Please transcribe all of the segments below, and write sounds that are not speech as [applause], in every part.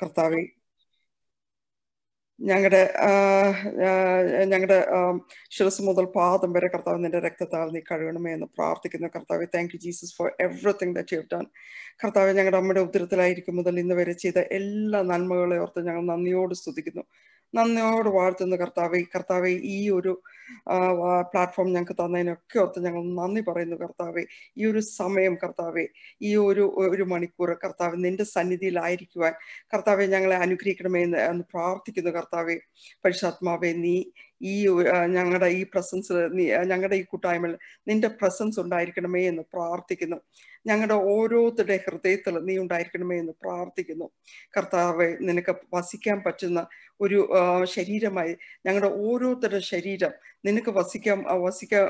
കർത്താവെ ഞങ്ങളുടെ ഞങ്ങളുടെ ശിരസ് മുതൽ പാദം വരെ കർത്താവ് നിന്റെ രക്തത്താൽ നീ കഴുകണമേ എന്ന് പ്രാർത്ഥിക്കുന്നു കർത്താവ്. Thank you Jesus for everything that you done കർത്താവ് ഞങ്ങളുടെ അമ്മയുടെ ഉദരത്തിലായിരിക്കും മുതൽ ഇന്ന് വരെ ചെയ്ത എല്ലാ നന്മകളെ ഓർത്ത് ഞങ്ങൾ നന്ദിയോട് സ്തുതിക്കുന്നു. നന്ദിയോട് വാഴ്ത്തുന്നു കർത്താവെ കർത്താവെ ഈ ഒരു പ്ലാറ്റ്ഫോം ഞങ്ങൾക്ക് തന്നതിനൊക്കെ ഓർത്ത് ഞങ്ങൾ നന്ദി പറയുന്നു കർത്താവെ. ഈ ഒരു സമയം കർത്താവെ ഈ ഒരു ഒരു മണിക്കൂർ കർത്താവ് നിന്റെ സന്നിധിയിലായിരിക്കുവാൻ കർത്താവെ ഞങ്ങളെ അനുഗ്രഹിക്കണമേ എന്ന് പ്രാർത്ഥിക്കുന്നു കർത്താവെ. പരിശാത്മാവെ നീ ഈ ഞങ്ങളുടെ ഈ പ്രസൻസ് ഞങ്ങളുടെ ഈ കൂട്ടായ്മയിൽ നിന്റെ പ്രസൻസ് ഉണ്ടായിരിക്കണമേ എന്ന് പ്രാർത്ഥിക്കുന്നു. ഞങ്ങളുടെ ഓരോരുത്തരുടെ ഹൃദയത്തിൽ നീ ഉണ്ടായിരിക്കണമേ എന്ന് പ്രാർത്ഥിക്കുന്നു. കർത്താവെ നിനക്ക് വസിക്കാൻ പറ്റുന്ന ഒരു ശരീരമായി ഞങ്ങളുടെ ഓരോരുത്തരുടെ ശരീരം നിനക്ക് വസിക്കാൻ വസിക്കാൻ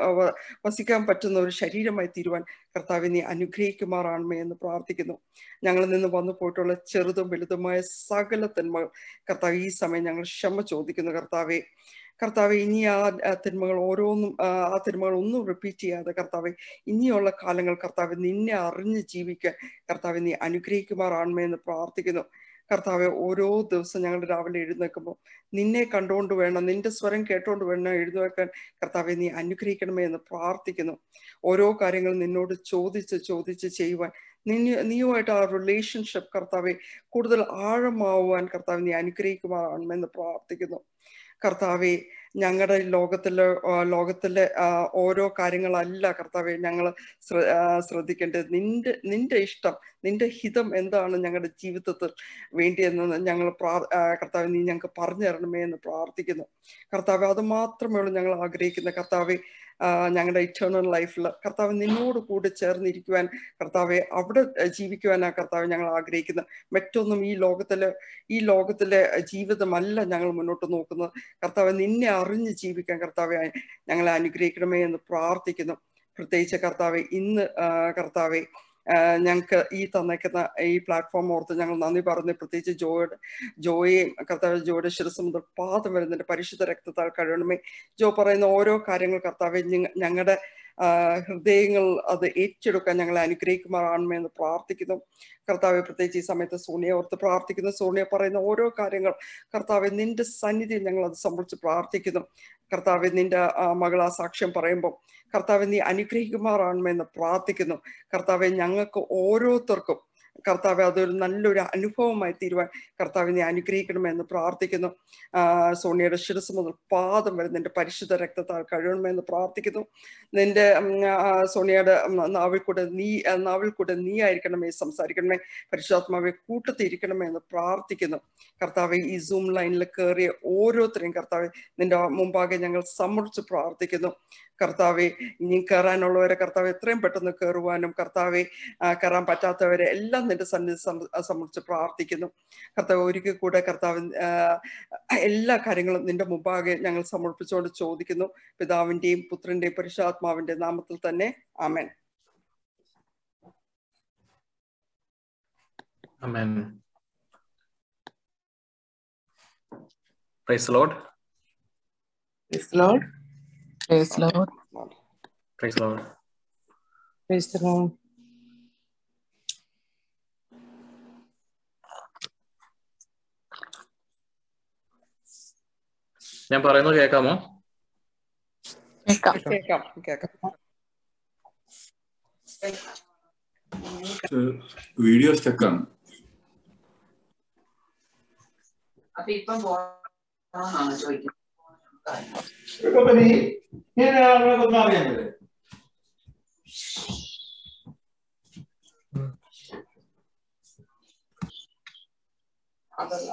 വസിക്കാൻ പറ്റുന്ന ഒരു ശരീരമായി തീരുവാൻ കർത്താവ് നീ അനുഗ്രഹിക്കുമാറാണമേ എന്ന് പ്രാർത്ഥിക്കുന്നു. ഞങ്ങളിൽ നിന്ന് വന്നു പോയിട്ടുള്ള ചെറുതും വലുതുമായ സകല തന്മ കർത്താവ് ഈ സമയം ഞങ്ങൾ ക്ഷമ ചോദിക്കുന്നു കർത്താവെ. കർത്താവ് ഇനി ആ തിന്മകൾ ഓരോന്നും ആ തിന്മകൾ ഒന്നും റിപ്പീറ്റ് ചെയ്യാതെ കർത്താവ് ഇനിയുള്ള കാലങ്ങൾ കർത്താവ് നിന്നെ അറിഞ്ഞ് ജീവിക്കാൻ കർത്താവ് നീ അനുഗ്രഹിക്കുമാറാണമേ എന്ന് പ്രാർത്ഥിക്കുന്നു. കർത്താവ് ഓരോ ദിവസം ഞങ്ങൾ രാവിലെ എഴുന്നേൽക്കുമ്പോൾ നിന്നെ കണ്ടുകൊണ്ട് വേണം നിന്റെ സ്വരം കേട്ടുകൊണ്ട് വേണം എഴുന്നേൽക്കാൻ കർത്താവെ നീ അനുഗ്രഹിക്കണമേ എന്ന് പ്രാർത്ഥിക്കുന്നു. ഓരോ കാര്യങ്ങളും നിന്നോട് ചോദിച്ച് ചോദിച്ച് ചെയ്യുവാൻ നിന്നെ നീയുമായിട്ട് ആ റിലേഷൻഷിപ്പ് കർത്താവെ കൂടുതൽ ആഴമാവുവാൻ കർത്താവ് നീ അനുഗ്രഹിക്കുമാറാണെന്ന് പ്രാർത്ഥിക്കുന്നു. കർത്താവെ ഞങ്ങളുടെ ലോകത്തിലെ ലോകത്തിലെ ഓരോ കാര്യങ്ങളല്ല കർത്താവെ ഞങ്ങൾ ശ്രദ്ധിക്കേണ്ടത്. നിന്റെ നിന്റെ ഇഷ്ടം നിന്റെ ഹിതം എന്താണ് ഞങ്ങളുടെ ജീവിതത്തിൽ വേണ്ടിയെന്ന് ഞങ്ങൾ പ്രാർ കർത്താവ് നീ ഞങ്ങൾക്ക് പറഞ്ഞു തരണമേ എന്ന് പ്രാർത്ഥിക്കുന്നു. കർത്താവ് അത് മാത്രമേ ഉള്ളൂ ഞങ്ങൾ ആഗ്രഹിക്കുന്ന. കർത്താവെ ഞങ്ങളുടെ ഇറ്റേണൽ ലൈഫിൽ കർത്താവ് നിന്നോട് കൂടെ ചേർന്നിരിക്കുവാൻ കർത്താവെ അവിടെ ജീവിക്കുവാനാ കർത്താവ് ഞങ്ങൾ ആഗ്രഹിക്കുന്നത്. മറ്റൊന്നും ഈ ലോകത്തിലെ ഈ ലോകത്തിലെ ജീവിതമല്ല ഞങ്ങൾ മുന്നോട്ട് നോക്കുന്നത്. കർത്താവ് നിന്നെ അറിഞ്ഞ് ജീവിക്കാൻ കർത്താവെ ഞങ്ങളെ അനുഗ്രഹിക്കണമേ എന്ന് പ്രാർത്ഥിക്കുന്നു. പ്രത്യേകിച്ച് കർത്താവെ ഇന്ന് കർത്താവെ ഞങ്ങൾക്ക് ഈ തന്നേക്കുന്ന ഈ പ്ലാറ്റ്ഫോം ഓർത്ത് ഞങ്ങൾ നന്ദി പറഞ്ഞു പ്രത്യേകിച്ച് ജോയുടെ ജോയെയും കർത്താവ് ജോയുടെ ശിരസ് മുതൽ പാദം വരുന്നതിന്റെ പരിശുദ്ധ രക്തത്താൽ കഴിയണമേ ജോ പറയുന്ന ഓരോ കാര്യങ്ങൾ കർത്താവ് ഞങ്ങളുടെ ഹൃദയങ്ങൾ അത് ഏറ്റെടുക്കാൻ ഞങ്ങൾ അനുഗ്രഹിക്കുമാറാണമേ എന്ന് പ്രാർത്ഥിക്കുന്നു. കർത്താവെ പ്രത്യേകിച്ച് ഈ സമയത്ത് സോണിയ ഓർത്ത് പ്രാർത്ഥിക്കുന്നു. സോണിയ പറയുന്ന ഓരോ കാര്യങ്ങൾ കർത്താവെ നിന്റെ സന്നിധിയിൽ ഞങ്ങൾ അത് സംബന്ധിച്ച് പ്രാർത്ഥിക്കുന്നു. കർത്താവെ നിന്റെ മകൾ ആ സാക്ഷ്യം പറയുമ്പോൾ കർത്താവെ നീ അനുഗ്രഹിക്കുമാറാണമേ എന്ന് പ്രാർത്ഥിക്കുന്നു. കർത്താവെ ഞങ്ങൾക്ക് ഓരോരുത്തർക്കും കർത്താവ് അതൊരു നല്ലൊരു അനുഭവമായി തീരുവാൻ കർത്താവിനെ അനുഗ്രഹിക്കണമെന്ന് പ്രാർത്ഥിക്കുന്നു. സോണിയുടെ ശിരസ് മുതൽ പാദം വരെ നിന്റെ പരിശുദ്ധ രക്തത്താൽ കഴിയണമെന്ന് പ്രാർത്ഥിക്കുന്നു. നിന്റെ സോണിയുടെ നാവിൽ കൂടെ നീ നാവിൽ കൂടെ നീ ആയിരിക്കണമേ സംസാരിക്കണമേ. പരിശുദ്ധാത്മാവെ കൂട്ടത്തിരിക്കണമേ എന്ന് പ്രാർത്ഥിക്കുന്നു. കർത്താവ് ഈ സൂം ലൈനിൽ കയറിയ ഓരോരുത്തരെയും കർത്താവ് നിന്റെ മുമ്പാകെ ഞങ്ങൾ സമ്മർദ്ദിച്ച് പ്രാർത്ഥിക്കുന്നു. കർത്താവെ ഇനി കയറാനുള്ളവരെ കർത്താവ് എത്രയും പെട്ടെന്ന് കയറുവാനും കർത്താവെ കയറാൻ പറ്റാത്തവരെ എല്ലാം നിന്റെ സന്നിധി സംബന്ധിച്ച് പ്രാർത്ഥിക്കുന്നു. കർത്താവ് ഒരിക്കൽ കൂടെ കർത്താവ് എല്ലാ കാര്യങ്ങളും നിന്റെ മുമ്പാകെ ഞങ്ങൾ സമർപ്പിച്ചുകൊണ്ട് ചോദിക്കുന്നു. പിതാവിന്റെയും പുത്രന്റെയും പരിശുദ്ധാത്മാവിന്റെ നാമത്തിൽ തന്നെ. ആമേൻ. ആമേൻ. Praise the Lord. Praise the Lord. Praise the Lord. Praise the Lord. Praise the Lord. ഞാൻ പറയുന്നത് കേൾക്കാമോ കേൾക്കാം കേൾക്കാം കേൾക്കാം വീഡിയോ സ്റ്റക്കാണ് അപ്പൊ ഇപ്പം ചോദിക്കുന്നത് ഇപ്പൊ നീ ഞാൻ ആളുകളൊന്നും അറിയാൻ അതല്ല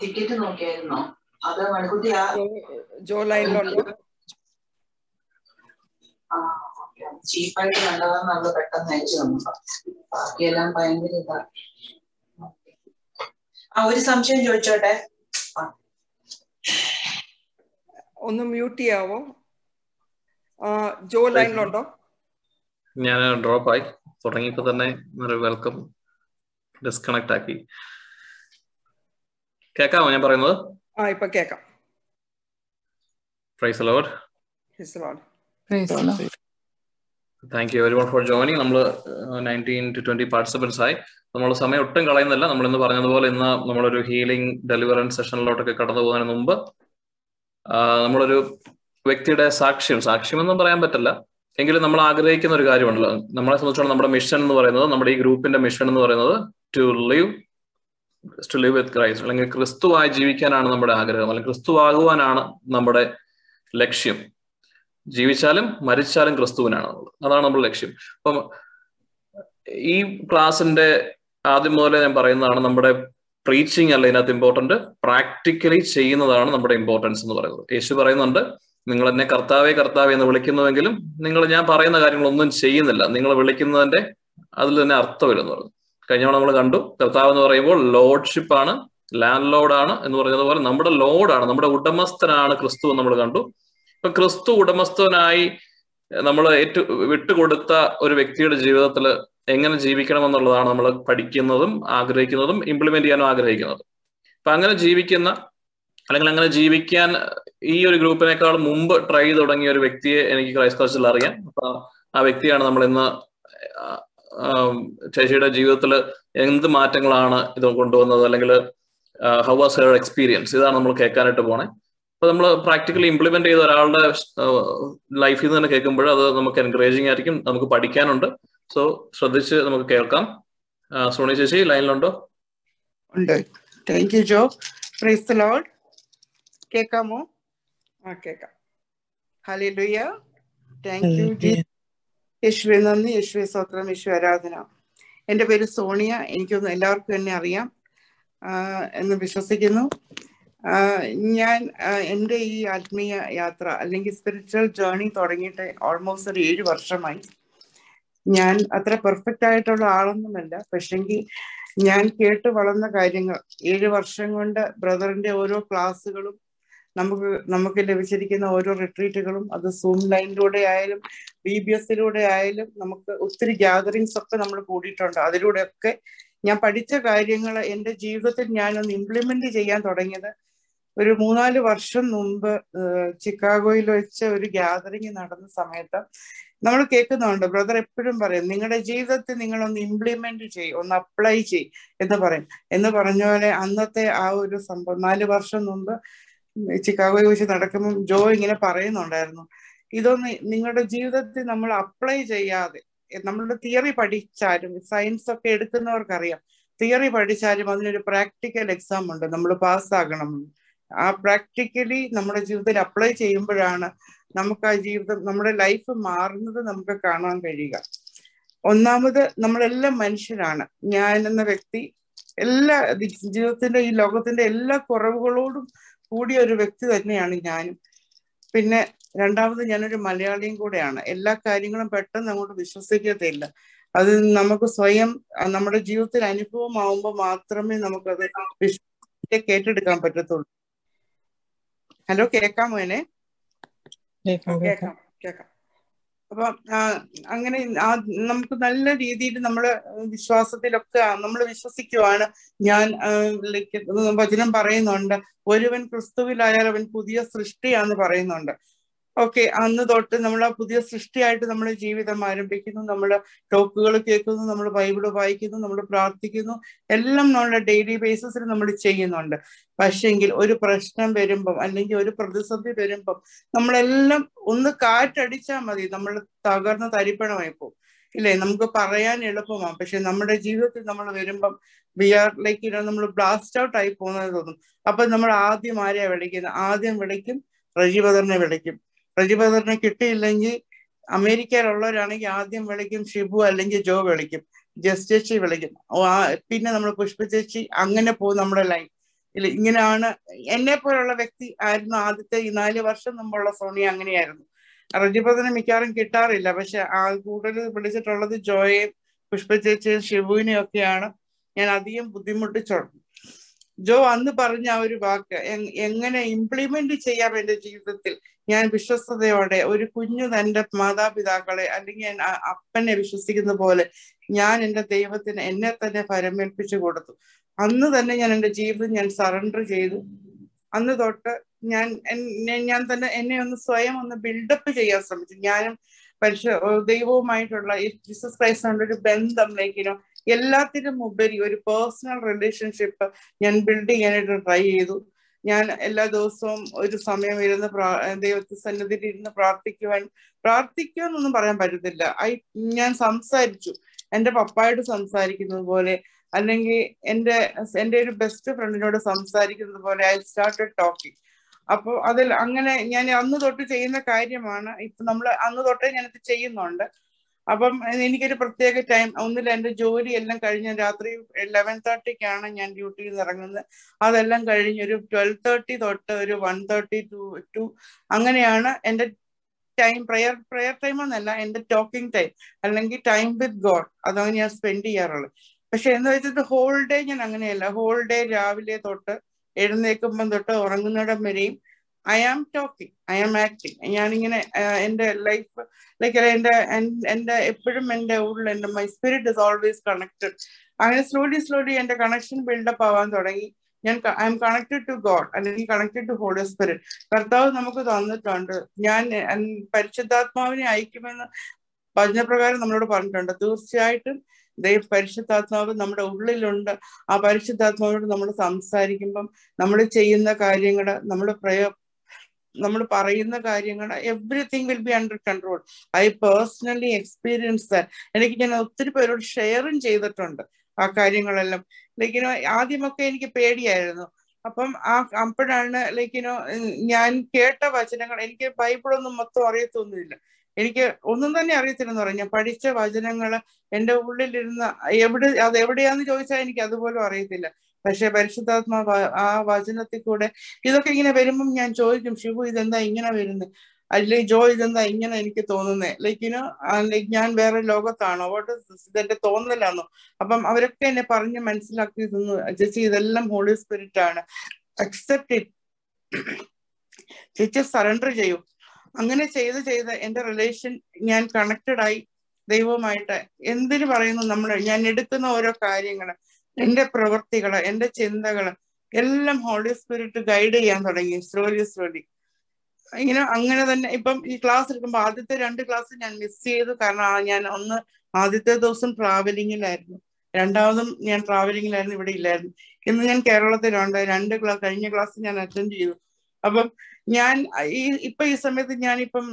ടിക്കറ്റ് നോക്കിയായിരുന്നോ അത് മണിക്കുട്ടി ആ ജോ ലൈനിലുണ്ടോ ചീപ്പായിട്ട് കണ്ടതാന്ന് നമ്മൾ പെട്ടെന്ന് അയച്ചു തന്നു ബാക്കിയെല്ലാം ഭയങ്കര ഇതാ ആ ഒരു സംശയം ചോദിച്ചോട്ടെ? ഒന്ന് മ്യൂട്ട് ചെയ്യാവോ? ജോ ലൈനിലുണ്ടോ ഞാൻ ഡ്രോപ്പ് ആയി. തുടങ്ങിയപ്പോ തന്നെ ഒരു വെൽക്കം ഡിസ്കണക്ട് ആക്കി. കേക്കാമോ ഞാൻ പറയുന്നത്? ആ ഇപ്പൊ കേക്കാം. Praise Lord his Lord praise the Lord. Thank you everyone for joining നമ്മൾ നയന്റീൻ ടു ട്വന്റി പാർട്ടിസിപ്പൻസ് ആയി. നമ്മൾ സമയം ഒട്ടും കളയുന്നില്ല നമ്മൾ ഇന്ന് പറഞ്ഞതുപോലെ ഇന്ന് നമ്മളൊരു ഹീലിംഗ് ഡെലിവറൻസ് സെഷനിലോട്ടൊക്കെ കടന്നു പോകുന്നതിന് മുമ്പ് നമ്മളൊരു വ്യക്തിയുടെ സാക്ഷ്യം സാക്ഷ്യം എന്നും പറയാൻ പറ്റില്ല. എങ്കിലും നമ്മൾ ആഗ്രഹിക്കുന്ന ഒരു കാര്യമുണ്ടല്ലോ. നമ്മളെ സംബന്ധിച്ചോളം നമ്മുടെ മിഷൻ എന്ന് പറയുന്നത് നമ്മുടെ ഈ ഗ്രൂപ്പിന്റെ മിഷൻ എന്ന് പറയുന്നത് to live to live with Christ അല്ലെങ്കിൽ ക്രിസ്തുവായി ജീവിക്കാനാണ് നമ്മുടെ ആഗ്രഹം. അല്ലെങ്കിൽ ക്രിസ്തുവാകുവാനാണ് നമ്മുടെ ലക്ഷ്യം. ജീവിച്ചാലും മരിച്ചാലും ക്രിസ്തുവിനാണ് നമ്മൾ അതാണ് നമ്മുടെ ലക്ഷ്യം. അപ്പം ഈ ക്ലാസിന്റെ ആദ്യം മുതലേ ഞാൻ പറയുന്നതാണ് നമ്മുടെ പ്രീച്ചിങ് അല്ല ഇതിനകത്ത് ഇമ്പോർട്ടന്റ് പ്രാക്ടിക്കലി ചെയ്യുന്നതാണ് നമ്മുടെ ഇമ്പോർട്ടൻസ് എന്ന് പറയുന്നത്. യേശു പറയുന്നുണ്ട് നിങ്ങൾ എന്നെ കർത്താവേ കർത്താവെ എന്ന് വിളിക്കുന്നുവെങ്കിലും നിങ്ങൾ ഞാൻ പറയുന്ന കാര്യങ്ങളൊന്നും ചെയ്യുന്നില്ല. നിങ്ങൾ വിളിക്കുന്നതിന്റെ അതിൽ തന്നെ അർത്ഥം പറഞ്ഞു കഴിഞ്ഞ നമ്മൾ കണ്ടു കർത്താവ് എന്ന് പറയുമ്പോൾ ലോഡ്ഷിപ്പാണ് ലാൻഡ് ലോഡാണ് എന്ന് പറഞ്ഞതുപോലെ നമ്മുടെ ലോഡാണ് നമ്മുടെ ഉടമസ്ഥനാണ് ക്രിസ്തു നമ്മൾ കണ്ടു. ഇപ്പൊ ക്രിസ്തു ഉടമസ്ഥനായി നമ്മൾ ഏറ്റു വിട്ടുകൊടുത്ത ഒരു വ്യക്തിയുടെ ജീവിതത്തിൽ എങ്ങനെ ജീവിക്കണം എന്നുള്ളതാണ് നമ്മൾ പഠിക്കുന്നതും ആഗ്രഹിക്കുന്നതും ഇംപ്ലിമെന്റ് ചെയ്യാനും ആഗ്രഹിക്കുന്നതും. അപ്പൊ അങ്ങനെ ജീവിക്കുന്ന അല്ലെങ്കിൽ അങ്ങനെ ജീവിക്കാൻ ഈ ഒരു ഗ്രൂപ്പിനേക്കാൾ മുമ്പ് ട്രൈ തുടങ്ങിയ ഒരു വ്യക്തിയെ എനിക്ക് കൾച്ചറിൽ അറിയാം. അപ്പൊ ആ വ്യക്തിയാണ് നമ്മൾ ഇന്ന് ചേച്ചിയുടെ ജീവിതത്തിൽ എന്ത് മാറ്റങ്ങളാണ് ഇത് കൊണ്ടുവന്നത്? അല്ലെങ്കിൽ ഹൗ വാസ് ഹെയർ എക്സ്പീരിയൻസ് ഇതാണ് നമ്മൾ കേൾക്കാനായിട്ട് പോണേ. അപ്പൊ നമ്മൾ പ്രാക്ടിക്കലി ഇംപ്ലിമെന്റ് ചെയ്ത ഒരാളുടെ ലൈഫിൽ നിന്ന് തന്നെ കേൾക്കുമ്പോൾ അത് നമുക്ക് എൻകറേജിങ് ആയിരിക്കും നമുക്ക് പഠിക്കാനുണ്ട്. സോ ശ്രദ്ധിച്ച് നമുക്ക് കേൾക്കാം. സോണി ചേച്ചി ലൈനിലുണ്ടോ ഉണ്ട്. Thank you Jo praise Lord കേൾക്കാമോ ആ കേൾക്കാം ഹല്ലേലൂയ താങ്ക് യു യേശുവെ നന്ദി. യേശുവെ സ്വത്രം യേശു ആരാധന. എന്റെ പേര് സോണിയ. എനിക്കൊന്ന് എല്ലാവർക്കും എന്നെ അറിയാം എന്ന് വിശ്വസിക്കുന്നു. ഞാൻ എന്റെ ഈ ആത്മീയ യാത്ര അല്ലെങ്കിൽ സ്പിരിച്വൽ ജേർണി തുടങ്ങിയിട്ട് ഓൾമോസ്റ്റ് ഒരു ഏഴ് വർഷമായി. ഞാൻ അത്ര പെർഫെക്റ്റ് ആയിട്ടുള്ള ആളൊന്നുമല്ല. പക്ഷെങ്കിൽ ഞാൻ കേട്ട് വളർന്ന കാര്യങ്ങൾ ഏഴ് വർഷം കൊണ്ട് ബ്രദറിന്റെ ഓരോ ക്ലാസ്സുകളും നമുക്ക് നമുക്ക് ലഭിച്ചിരിക്കുന്ന ഓരോ റിട്രീറ്റുകളും അത് സൂം ലൈനിലൂടെ ആയാലും ബി ബി എസിലൂടെ ആയാലും നമുക്ക് ഒത്തിരി ഗ്യാതറിങ്സ് ഒക്കെ നമ്മൾ കൂടിയിട്ടുണ്ട്. അതിലൂടെയൊക്കെ ഞാൻ പഠിച്ച കാര്യങ്ങൾ എന്റെ ജീവിതത്തിൽ ഞാനൊന്ന് ഇംപ്ലിമെന്റ് ചെയ്യാൻ തുടങ്ങിയത് ഒരു മൂന്നാൽ വർഷം മുമ്പ് ചിക്കാഗോയിൽ വെച്ച് ഒരു ഗ്യാതറിങ് നടന്ന സമയത്ത് നമ്മൾ കേൾക്കുന്നുണ്ട്. ബ്രദർ എപ്പോഴും പറയും നിങ്ങളുടെ ജീവിതത്തിൽ നിങ്ങളൊന്ന് ഇംപ്ലിമെന്റ് ചെയ്യും ഒന്ന് അപ്ലൈ ചെയ് എന്ന് പറയും. എന്ന് പറഞ്ഞ പോലെ അന്നത്തെ ആ ഒരു സംഭവം നാല് വർഷം മുമ്പ് ചിക്കാഗോയിൽ വെച്ച് നടക്കുമ്പോൾ ജോ ഇങ്ങനെ പറയുന്നുണ്ടായിരുന്നു. ഇതൊന്ന് നിങ്ങളുടെ ജീവിതത്തിൽ നമ്മൾ അപ്ലൈ ചെയ്യാതെ നമ്മളുടെ തിയറി പഠിച്ചാലും സയൻസ് ഒക്കെ എടുക്കുന്നവർക്കറിയാം തിയറി പഠിച്ചാലും അതിനൊരു പ്രാക്ടിക്കൽ എക്സാം ഉണ്ട്. നമ്മൾ പാസ്സാകണം ആ പ്രാക്ടിക്കലി നമ്മുടെ ജീവിതത്തിൽ അപ്ലൈ ചെയ്യുമ്പോഴാണ് നമുക്ക് ആ ജീവിതം നമ്മുടെ ലൈഫ് മാറുന്നത് നമുക്ക് കാണാൻ കഴിയുക. ഒന്നാമത് നമ്മളെല്ലാം മനുഷ്യരാണ്. ഞാൻ എന്ന വ്യക്തി എല്ലാ ജീവിതത്തിന്റെ ഈ ലോകത്തിന്റെ എല്ലാ കുറവുകളോടും കൂടിയ ഒരു വ്യക്തി തന്നെയാണ് ഞാനും. പിന്നെ രണ്ടാമത് ഞാനൊരു മലയാളിയും കൂടെയാണ്. എല്ലാ കാര്യങ്ങളും പെട്ടെന്ന് അങ്ങോട്ട് വിശ്വസിക്കത്തില്ല. അത് നമുക്ക് സ്വയം നമ്മുടെ ജീവിതത്തിൽ അനുഭവമാവുമ്പോൾ മാത്രമേ നമുക്കത് വിശ്വസിച്ച് കേട്ടെടുക്കാൻ പറ്റത്തുള്ളൂ. ഹലോ കേൾക്കാമോ എന്നെ കേൾക്കാം അപ്പൊ അങ്ങനെ ആ നമുക്ക് നല്ല രീതിയിൽ നമ്മൾ വിശ്വാസത്തിലൊക്കെ നമ്മൾ വിശ്വസിക്കുവാണ്. ഞാൻ വചനം പറയുന്നുണ്ട്. ഒരുവൻ ക്രിസ്തുവിലായാൽ അവൻ പുതിയ സൃഷ്ടിയാന്ന് പറയുന്നുണ്ട്. ഓക്കെ അന്ന് തൊട്ട് നമ്മൾ ആ പുതിയ സൃഷ്ടിയായിട്ട് നമ്മുടെ ജീവിതം ആരംഭിക്കുന്നു. നമ്മൾ ടോക്കുകൾ കേൾക്കുന്നു നമ്മൾ ബൈബിൾ വായിക്കുന്നു നമ്മൾ പ്രാർത്ഥിക്കുന്നു. എല്ലാം നമ്മുടെ ഡെയിലി ബേസിസിൽ നമ്മൾ ചെയ്യുന്നുണ്ട്. പക്ഷെങ്കിൽ ഒരു പ്രശ്നം വരുമ്പം അല്ലെങ്കിൽ ഒരു പ്രതിസന്ധി വരുമ്പം നമ്മളെല്ലാം ഒന്ന് കാറ്റടിച്ചാൽ മതി. നമ്മൾ തകർന്ന് തരിപ്പണമായി പോകും ഇല്ലേ? നമുക്ക് പറയാൻ എളുപ്പമാണ്. പക്ഷെ നമ്മുടെ ജീവിതത്തിൽ നമ്മൾ വരുമ്പം വി ആർ ലൈക്ക് നമ്മൾ ബ്ലാസ്റ്റ് ഔട്ട് ആയി പോകുന്നത് തോന്നും. അപ്പൊ നമ്മൾ ആദ്യം ആരെയാണ് വിളിക്കുന്നത്? ആദ്യം വിളിക്കും റജീവദറിനെ വിളിക്കും. റജിബദറിനെ കിട്ടിയില്ലെങ്കിൽ അമേരിക്കയിലുള്ളവരാണെങ്കിൽ ആദ്യം വിളിക്കും ഷിബു അല്ലെങ്കിൽ ജോ വിളിക്കും ജസ് ചേച്ചി വിളിക്കും. പിന്നെ നമ്മൾ പുഷ്പ ചേച്ചി അങ്ങനെ പോകും നമ്മുടെ ലൈൻ. ഇല്ല ഇങ്ങനെയാണ് എന്നെ പോലുള്ള വ്യക്തി ആയിരുന്നു ആദ്യത്തെ ഈ നാല് വർഷം മുമ്പുള്ള സോണിയ അങ്ങനെയായിരുന്നു. റജിപതിനെ മിക്കവാറും കിട്ടാറില്ല പക്ഷെ ആ കൂടുതൽ വിളിച്ചിട്ടുള്ളത് ജോയെയും പുഷ്പ ചേച്ചിയും ഷിബുവിനെയും ഒക്കെയാണ്. ഞാൻ അധികം ബുദ്ധിമുട്ടിച്ചോളും. ജോ അന്ന് പറഞ്ഞ ആ ഒരു വാക്ക് എങ്ങനെ ഇംപ്ലിമെന്റ് ചെയ്യാം എന്റെ ജീവിതത്തിൽ? ഞാൻ വിശ്വസ്തയോടെ ഒരു കുഞ്ഞു തന്റെ മാതാപിതാക്കളെ അല്ലെങ്കിൽ അപ്പനെ വിശ്വസിക്കുന്ന പോലെ ഞാൻ എന്റെ ദൈവത്തിന് എന്നെ തന്നെ പരമേൽപ്പിച്ചു കൊടുത്തു. അന്ന് തന്നെ ഞാൻ എന്റെ ജീവിതം ഞാൻ സറണ്ടർ ചെയ്തു. അന്ന് തൊട്ട് ഞാൻ ഞാൻ- തന്നെ എന്നെ ഒന്ന് സ്വയം ഒന്ന് ബിൽഡപ്പ് ചെയ്യാൻ ശ്രമിച്ചു. ഞാനും പരിശ ദൈവവുമായിട്ടുള്ള ജീസസ് ക്രൈസ്റ്റിനുള്ള ഒരു ബന്ധം ലൈക്കിനോ എല്ലാത്തിനും ഉപരി ഒരു പേഴ്സണൽ റിലേഷൻഷിപ്പ് ഞാൻ ബിൽഡ് ചെയ്യാനായിട്ട് ട്രൈ ചെയ്തു. ഞാൻ എല്ലാ ദിവസവും ഒരു സമയം ഇരുന്ന് ദൈവത്തെ സന്നിധിയിൽ ഇരുന്ന് പ്രാർത്ഥിക്കുവാൻ പ്രാർത്ഥിക്കുക എന്നൊന്നും പറയാൻ പറ്റത്തില്ല. ഐ ഞാൻ സംസാരിച്ചു. എന്റെ പപ്പായോട് സംസാരിക്കുന്നത് പോലെ അല്ലെങ്കിൽ എന്റെ എന്റെ ഒരു ബെസ്റ്റ് ഫ്രണ്ടിനോട് സംസാരിക്കുന്നത് പോലെ ഐ സ്റ്റാർട്ടഡ് ടോക്കിംഗ് അപ്പോൾ അതിൽ അങ്ങനെ ഞാൻ അന്ന് തൊട്ട് ചെയ്യുന്ന കാര്യമാണ്. ഇപ്പൊ നമ്മൾ അന്ന് തൊട്ടേ ഞാനിത് ചെയ്യുന്നുണ്ട്. അപ്പം എനിക്കൊരു പ്രത്യേക ടൈം ഒന്നിൽ എന്റെ ജോലി എല്ലാം കഴിഞ്ഞ് രാത്രി ലെവൻ തേർട്ടിക്കാണ് ഞാൻ ഡ്യൂട്ടിയിൽ നിന്ന് ഇറങ്ങുന്നത്. അതെല്ലാം കഴിഞ്ഞ് ഒരു ട്വൽവ് തേർട്ടി തൊട്ട് ഒരു വൺ തേർട്ടി ടു ടു അങ്ങനെയാണ് എന്റെ ടൈം പ്രയർ പ്രയർ ടൈം എന്നല്ല എന്റെ ടോക്കിംഗ് ടൈം അല്ലെങ്കിൽ ടൈം വിത്ത് ഗോഡ്. അതാണ് ഞാൻ സ്പെൻഡ് ചെയ്യാറുള്ളത്. പക്ഷെ എന്ന് വെച്ചിട്ട് ഹോൾ ഡേ ഞാൻ അങ്ങനെയല്ല. ഹോൾ ഡേ രാവിലെ തൊട്ട് എഴുന്നേൽക്കുമ്പം തൊട്ട് ഉറങ്ങുന്നിടം വരെയും I am talking I am acting ഞാനിങ്ങനെ എന്റെ ലൈഫ് ലൈക്ക് എന്റെ എന്റെ എപ്പോഴും എന്റെ ഉള്ളിൽ എന്റെ my spirit is always connected അങ്ങനെ സ്ലോലി സ്ലോലി എന്റെ കണക്ഷൻ ബിൽഡപ്പ് ആവാൻ തുടങ്ങി. ഞാൻ I am connected to God അല്ലെങ്കിൽ കണക്റ്റഡ് ടു ഹോളി സ്പിരിറ്റ് കർത്താവ് നമുക്ക് തന്നിട്ടുണ്ട്. ഞാൻ പരിശുദ്ധാത്മാവിനെ അയക്കുമെന്ന് വചനപ്രകാരം നമ്മളോട് പറഞ്ഞിട്ടുണ്ട്. തീർച്ചയായിട്ടും ദൈവ പരിശുദ്ധാത്മാവ് നമ്മുടെ ഉള്ളിലുണ്ട്. ആ പരിശുദ്ധാത്മാവിനോട് നമ്മൾ സംസാരിക്കുമ്പം നമ്മൾ ചെയ്യുന്ന കാര്യങ്ങൾ നമ്മൾ പ്രയോ നമ്മൾ പറയുന്ന കാര്യങ്ങൾ everything will be under control I personally experience എനിക്ക് ഞാൻ ഒത്തിരി പേരോട് ഷെയറും ചെയ്തിട്ടുണ്ട് ആ കാര്യങ്ങളെല്ലാം. ലൈക്കിനോ ആദ്യമൊക്കെ എനിക്ക് പേടിയായിരുന്നു. അപ്പം ആ അപ്പോഴാണ് ലൈക്കിനോ ഞാൻ കേട്ട വചനങ്ങൾ എനിക്ക് ബൈബിളൊന്നും മൊത്തം അറിയത്തൊന്നുമില്ല. എനിക്ക് ഒന്നും തന്നെ അറിയത്തില്ലെന്ന് പറഞ്ഞു ഞാൻ പഠിച്ച വചനങ്ങൾ എന്റെ ഉള്ളിലിരുന്ന എവിടെ അത് എവിടെയാന്ന് ചോദിച്ചാൽ എനിക്ക് അതുപോലും അറിയത്തില്ല. പക്ഷെ പരിശുദ്ധാത്മാവ് ആ- വചനത്തിൽ കൂടെ ഇതൊക്കെ ഇങ്ങനെ വരുമ്പം ഞാൻ ചോദിക്കും ശിവു ഇതെന്താ ഇങ്ങനെ വരുന്നത് അല്ലെങ്കിൽ ജോ ഇതെന്താ ഇങ്ങനെ എനിക്ക് തോന്നുന്നത് ലൈക്ക് യുനോ ലൈക്ക് ഞാൻ വേറെ ലോകത്താണോ? വാട്ട് ഇതെന്റെ തോന്നലാണോ? അപ്പം അവരൊക്കെ എന്നെ പറഞ്ഞ് മനസ്സിലാക്കി തന്നു ചേച്ചി ഇതെല്ലാം ഹോളി സ്പിരിറ്റ് ആണ്. അക്സെപ്റ്റ് ഇറ്റ് ചേച്ചി സറണ്ടർ ചെയ്യൂ. അങ്ങനെ ചെയ്ത് ചെയ്ത് എന്റെ റിലേഷൻ ഞാൻ കണക്റ്റഡ് ആയി ദൈവമായിട്ട് എന്തിനു പറയുന്നു നമ്മൾ? ഞാൻ എടുക്കുന്ന ഓരോ കാര്യങ്ങൾ എന്റെ പ്രവൃത്തികൾ എന്റെ ചിന്തകൾ എല്ലാം ഹോളി സ്പിരിറ്റ് ഗൈഡ് ചെയ്യാൻ തുടങ്ങി സ്ലോലി സ്ലോലി ഇങ്ങനെ അങ്ങനെ തന്നെ ഇപ്പം ഈ ക്ലാസ് എടുക്കുമ്പോൾ ആദ്യത്തെ രണ്ട് ക്ലാസ് ഞാൻ മിസ് ചെയ്തു. കാരണം ഞാൻ ഒന്ന് ആദ്യത്തെ ദിവസം ട്രാവലിങ്ങിലായിരുന്നു രണ്ടാമതും ഞാൻ ട്രാവലിങ്ങിലായിരുന്നു ഇവിടെ ഇല്ലായിരുന്നു. ഇന്ന് ഞാൻ കേരളത്തിലുണ്ട് രണ്ട് ക്ലാസ് കഴിഞ്ഞ ക്ലാസ് ഞാൻ അറ്റൻഡ് ചെയ്തു. അപ്പം ഞാൻ ഈ ഇപ്പൊ ഈ സമയത്ത് ഞാനിപ്പം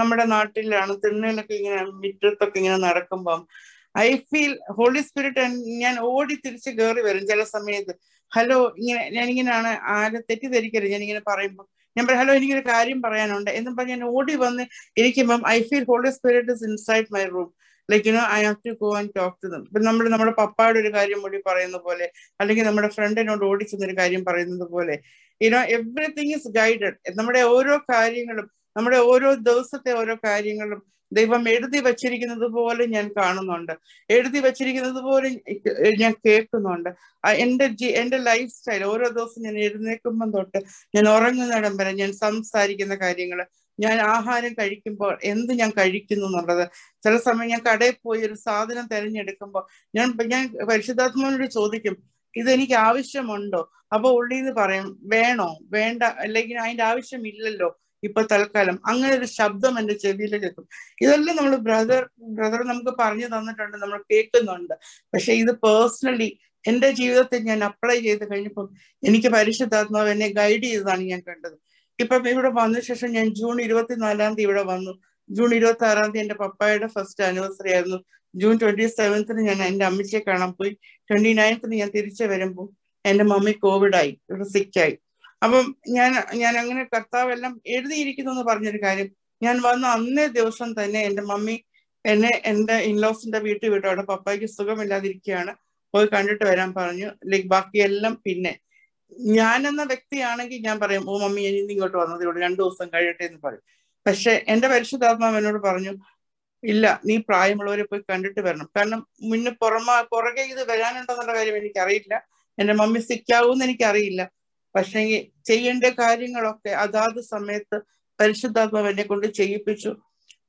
നമ്മുടെ നാട്ടിലാണ്. തിണ്ണയിലൊക്കെ ഇങ്ങനെ മുറ്റത്തൊക്കെ ഇങ്ങനെ നടക്കുമ്പം ഐ ഫീൽ ഹോളി സ്പിരിറ്റ് ഞാൻ ഓടി തിരിച്ച് കയറി വരും ചില സമയത്ത്. ഹലോ ഇങ്ങനെ ഞാനിങ്ങനെയാണ് ആരും തെറ്റിദ്ധരിക്കരുത്. ഞാനിങ്ങനെ പറയുമ്പോൾ ഞാൻ പറയും ഹലോ എനിക്കൊരു കാര്യം പറയാനുണ്ട്. എന്നും പറഞ്ഞ് ഞാൻ ഓടി വന്ന് ഇരിക്കുമ്പം I feel Holy Spirit is inside my room like you know I have to go and talk to them ഇപ്പൊ നമ്മൾ നമ്മുടെ പപ്പായുടെ ഒരു കാര്യം കൂടി പറയുന്ന പോലെ അല്ലെങ്കിൽ നമ്മുടെ ഫ്രണ്ടിനോട് ഓടി ഓടിച്ചെന്നൊരു കാര്യം പറയുന്നത് പോലെ യുനോ എവറിത്തിങ് ഇസ് ഗൈഡഡ് നമ്മുടെ ഓരോ കാര്യങ്ങളും നമ്മുടെ ഓരോ ദിവസത്തെ ഓരോ കാര്യങ്ങളും ദൈവം എഴുതി വച്ചിരിക്കുന്നത് പോലെ ഞാൻ കാണുന്നുണ്ട്. എഴുതി വച്ചിരിക്കുന്നത് പോലെ ഞാൻ കേൾക്കുന്നുണ്ട്. എന്റെ ജി എന്റെ ലൈഫ് സ്റ്റൈൽ ഓരോ ദിവസം ഞാൻ എഴുന്നേൽക്കുമ്പം തൊട്ട് ഞാൻ ഉറങ്ങുന്നിടം വരെ ഞാൻ സംസാരിക്കുന്ന കാര്യങ്ങൾ ഞാൻ ആഹാരം കഴിക്കുമ്പോൾ എന്ത് ഞാൻ കഴിക്കുന്നു എന്നുള്ളത്. ചില സമയം ഞാൻ കടയിൽ പോയി ഒരു സാധനം തിരഞ്ഞെടുക്കുമ്പോൾ ഞാൻ ഞാൻ പരിശുദ്ധാത്മാവിനോട് ചോദിക്കും ഇതെനിക്ക് ആവശ്യമുണ്ടോ? അപ്പൊ ഉള്ളിന്ന് പറയും വേണോ? വേണ്ട. അല്ലെങ്കിൽ അതിന്റെ ആവശ്യമില്ലല്ലോ ഇപ്പൊ തൽക്കാലം. അങ്ങനെ ഒരു ശബ്ദം എന്റെ ചെവിയിൽ കേൾക്കും. ഇതെല്ലാം നമ്മൾ ബ്രദർ ബ്രദർ നമുക്ക് പറഞ്ഞു തന്നിട്ടുണ്ട് നമ്മൾ കേൾക്കുന്നുണ്ട്. പക്ഷെ ഇത് പേഴ്സണലി എന്റെ ജീവിതത്തിൽ ഞാൻ അപ്ലൈ ചെയ്ത് കഴിഞ്ഞപ്പോൾ എനിക്ക് പരിശുദ്ധാത്മാവ് എന്നെ ഗൈഡ് ചെയ്തതാണ് ഞാൻ കണ്ടത്. ഇപ്പം ഇവിടെ വന്ന ശേഷം ഞാൻ ജൂൺ ഇരുപത്തിനാലാം തീയതി ഇവിടെ വന്നു. ജൂൺ ഇരുപത്തി ആറാം തീയതി എന്റെ പപ്പായുടെ ഫസ്റ്റ് ആനിവേഴ്സറി ആയിരുന്നു. ജൂൺ ട്വന്റി സെവൻത്തിന് ഞാൻ എന്റെ അമ്മച്ചിയെ കാണാൻ പോയി. ട്വന്റി നയൻത്തിന് ഞാൻ തിരിച്ചു വരുമ്പോൾ എന്റെ മമ്മി കോവിഡായി ഇവിടെ സിക്കായി അപ്പം ഞാൻ ഞാൻ അങ്ങനെ കർത്താവെല്ലാം എഴുതിയിരിക്കുന്നു എന്ന് പറഞ്ഞൊരു കാര്യം. ഞാൻ വന്ന അന്നേ ദിവസം തന്നെ എന്റെ മമ്മി എന്നെ എന്റെ ഇൻലോസിന്റെ വീട്ടിൽ വിട്ടു. അവിടെ പപ്പായ്ക്ക് സുഖമില്ലാതിരിക്കുകയാണ്. പോയി കണ്ടിട്ട് വരാൻ പറഞ്ഞു. ലൈക്ക് ബാക്കിയെല്ലാം പിന്നെ. ഞാൻ എന്ന വ്യക്തിയാണെങ്കിൽ ഞാൻ പറയും ഓ മമ്മി ഇനി ഇങ്ങോട്ട് വന്നത് രണ്ടു ദിവസം കഴിയട്ടെ എന്ന് പറയും. പക്ഷെ എന്റെ പരിശുദ്ധാത്മാവ് എന്നോട് പറഞ്ഞു ഇല്ല നീ പ്രായമുള്ളവരെ പോയി കണ്ടിട്ട് വരണം. കാരണം മുന്നേ പുറമാ പുറകെ ഇത് വരാനുണ്ടെന്നുള്ള കാര്യം എനിക്കറിയില്ല. എന്റെ മമ്മി സിക്കാവൂന്ന് എനിക്കറിയില്ല. പക്ഷേ ചെയ്യേണ്ട കാര്യങ്ങളൊക്കെ അതാത് സമയത്ത് പരിശുദ്ധാത്മാവ് എന്നെ കൊണ്ട് ചെയ്യിപ്പിച്ചു.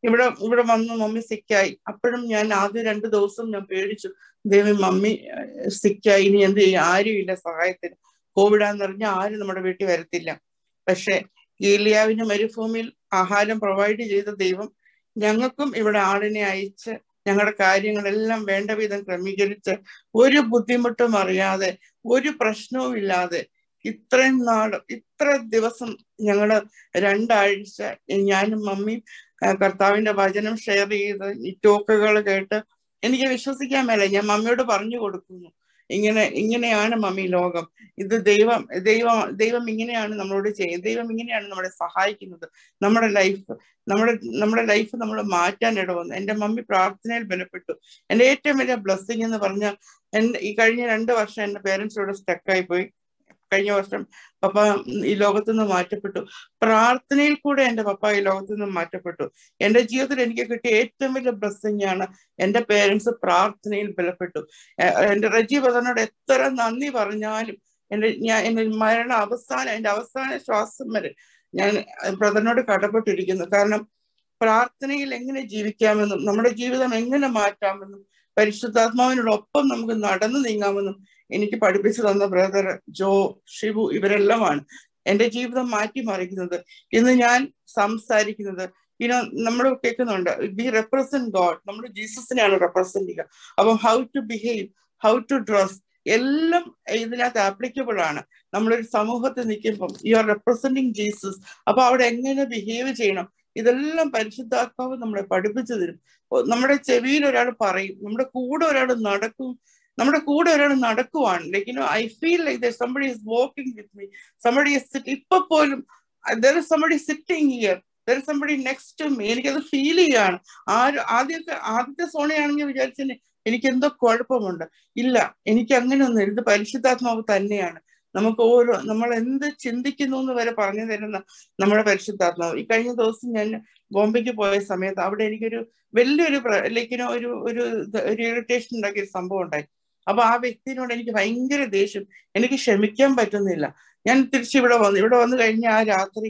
ഇവിടെ ഇവിടെ വന്ന് മമ്മി സിക്കായി. അപ്പോഴും ഞാൻ ആദ്യം രണ്ടു ദിവസം ഞാൻ പേടിച്ചു. ദേവി മമ്മി സിക്കായി. ഇനി എന്ത് ചെയ്യും? ആരുമില്ല സഹായത്തിന്. കോവിഡാന്ന് പറഞ്ഞാൽ ആരും നമ്മുടെ വീട്ടിൽ വരത്തില്ല. പക്ഷെ ഏലിയാവിന് മരുഭൂമിയിൽ ആഹാരം പ്രൊവൈഡ് ചെയ്ത ദൈവം ഞങ്ങൾക്കും ഇവിടെ ആളിനെ അയച്ച് ഞങ്ങളുടെ കാര്യങ്ങളെല്ലാം വേണ്ട വിധം ക്രമീകരിച്ച് ഒരു ബുദ്ധിമുട്ടും അറിയാതെ ഒരു പ്രശ്നവും ഇല്ലാതെ ഇത്രയും നാളും ഇത്ര ദിവസം ഞങ്ങൾ രണ്ടാഴ്ച ഞാനും മമ്മിയും കർത്താവിന്റെ വചനം ഷെയർ ചെയ്ത് ഈ ടോക്കുകൾ കേട്ട് എനിക്ക് വിശ്വസിക്കാൻ മേല. ഞാൻ മമ്മിയോട് പറഞ്ഞു കൊടുക്കുന്നു. ഇങ്ങനെ ഇങ്ങനെയാണ് മമ്മി ലോകം. ഇത് ദൈവം ദൈവം ദൈവം ഇങ്ങനെയാണ് നമ്മളോട് ചെയ്യുന്നത് ദൈവം ഇങ്ങനെയാണ് നമ്മളെ സഹായിക്കുന്നത്. നമ്മുടെ ലൈഫ് നമ്മുടെ നമ്മുടെ ലൈഫ് നമ്മൾ മാറ്റാൻ ഇടവന്നു. എന്റെ മമ്മി പ്രാർത്ഥനയിൽ ബലപ്പെട്ടു. എന്റെ ഏറ്റവും വലിയ ബ്ലെസ്സിങ് എന്ന് പറഞ്ഞാൽ എന്റെ ഈ കഴിഞ്ഞ രണ്ട് വർഷം എന്റെ പേരൻസ് ഇവിടെ സ്റ്റക്കായി പോയി. കഴിഞ്ഞ വർഷം പപ്പ ഈ ലോകത്തു നിന്ന് മാറ്റപ്പെട്ടു. പ്രാർത്ഥനയിൽ കൂടെ എന്റെ പപ്പ ഈ ലോകത്തു നിന്ന് മാറ്റപ്പെട്ടു. എന്റെ ജീവിതത്തിൽ എനിക്ക് കിട്ടിയ ഏറ്റവും വലിയ ബ്ലെസ്സിങ് ആണ് എന്റെ പേരൻസ് പ്രാർത്ഥനയിൽ ബലപ്പെട്ടു. എന്റെ റജി ബദറിനോട് എത്ര നന്ദി പറഞ്ഞാലും എന്റെ ഞാൻ എന്റെ മരണ അവസാനം എന്റെ അവസാന ശ്വാസം വരെ ഞാൻ ബ്രദറിനോട് കടപ്പെട്ടിരിക്കുന്നു. കാരണം പ്രാർത്ഥനയിൽ എങ്ങനെ ജീവിക്കാമെന്നും നമ്മുടെ ജീവിതം എങ്ങനെ മാറ്റാമെന്നും പരിശുദ്ധാത്മാവിനോടൊപ്പം നമുക്ക് നടന്നു നീങ്ങാമെന്നും എനിക്ക് പഠിപ്പിച്ചു തന്ന ബ്രദർ ജോ ഷിബു ഇവരെല്ലാമാണ് എന്റെ ജീവിതം മാറ്റിമറിക്കുന്നത് ഇന്ന് ഞാൻ സംസാരിക്കുന്നത് ഇനോ നമ്മൾ കേൾക്കുന്നുണ്ട് വി റെപ്രസെന്റ് ഗോഡ് നമ്മൾ ജീസസിനെയാണ് റെപ്രസെന്റ് ചെയ്യുക. അപ്പം how to behave how to dress എല്ലാം ഇതിനകത്ത് ആപ്ലിക്കബിൾ ആണ്. നമ്മളൊരു സമൂഹത്തിൽ നിൽക്കുമ്പം യു ആർ റെപ്രസെന്റിങ് ജീസസ് അപ്പൊ അവിടെ എങ്ങനെ ബിഹേവ് ചെയ്യണം? ഇതെല്ലാം പരിശുദ്ധാത്മാവ് നമ്മളെ പഠിപ്പിച്ചു തരും. നമ്മുടെ ചെവിയിൽ ഒരാൾ പറയും നമ്മുടെ കൂടെ ഒരാൾ നടക്കും നമ്മുടെ കൂടെ ഒരാൾ നടക്കുവാണ്. I feel like somebody is walking with me somebody is ഇപ്പൊ പോലും there is somebody sitting here there is somebody next me എനിക്കത് ഫീൽ ചെയ്യാണ്. ആരും ആദ്യമൊക്കെ ആദ്യത്തെ സോണയാണെങ്കിൽ വിചാരിച്ചതിന് എനിക്ക് എന്തോ കുഴപ്പമുണ്ട്. ഇല്ല എനിക്ക് അങ്ങനെയൊന്നും ഇത് പരിശുദ്ധാത്മാവ് തന്നെയാണ്. നമുക്ക് ഓരോ നമ്മൾ എന്ത് ചിന്തിക്കുന്നു എന്ന് വരെ പറഞ്ഞു തരുന്ന നമ്മുടെ പരിശുദ്ധാത്മാവ്. ഈ കഴിഞ്ഞ ദിവസം ഞാൻ ബോംബെക്ക് പോയ സമയത്ത് അവിടെ എനിക്കൊരു വലിയൊരു ലൈക്കിനോ ഒരു ഒരു ഒരു ഇറിറ്റേഷൻ ഉണ്ടാക്കിയ സംഭവം ഉണ്ടായി. അപ്പൊ ആ വ്യക്തിനോട് എനിക്ക് ഭയങ്കര ദേഷ്യം. എനിക്ക് ക്ഷമിക്കാൻ പറ്റുന്നില്ല. ഞാൻ തിരിച്ച് ഇവിടെ വന്നു ഇവിടെ വന്നു കഴിഞ്ഞ ആ രാത്രി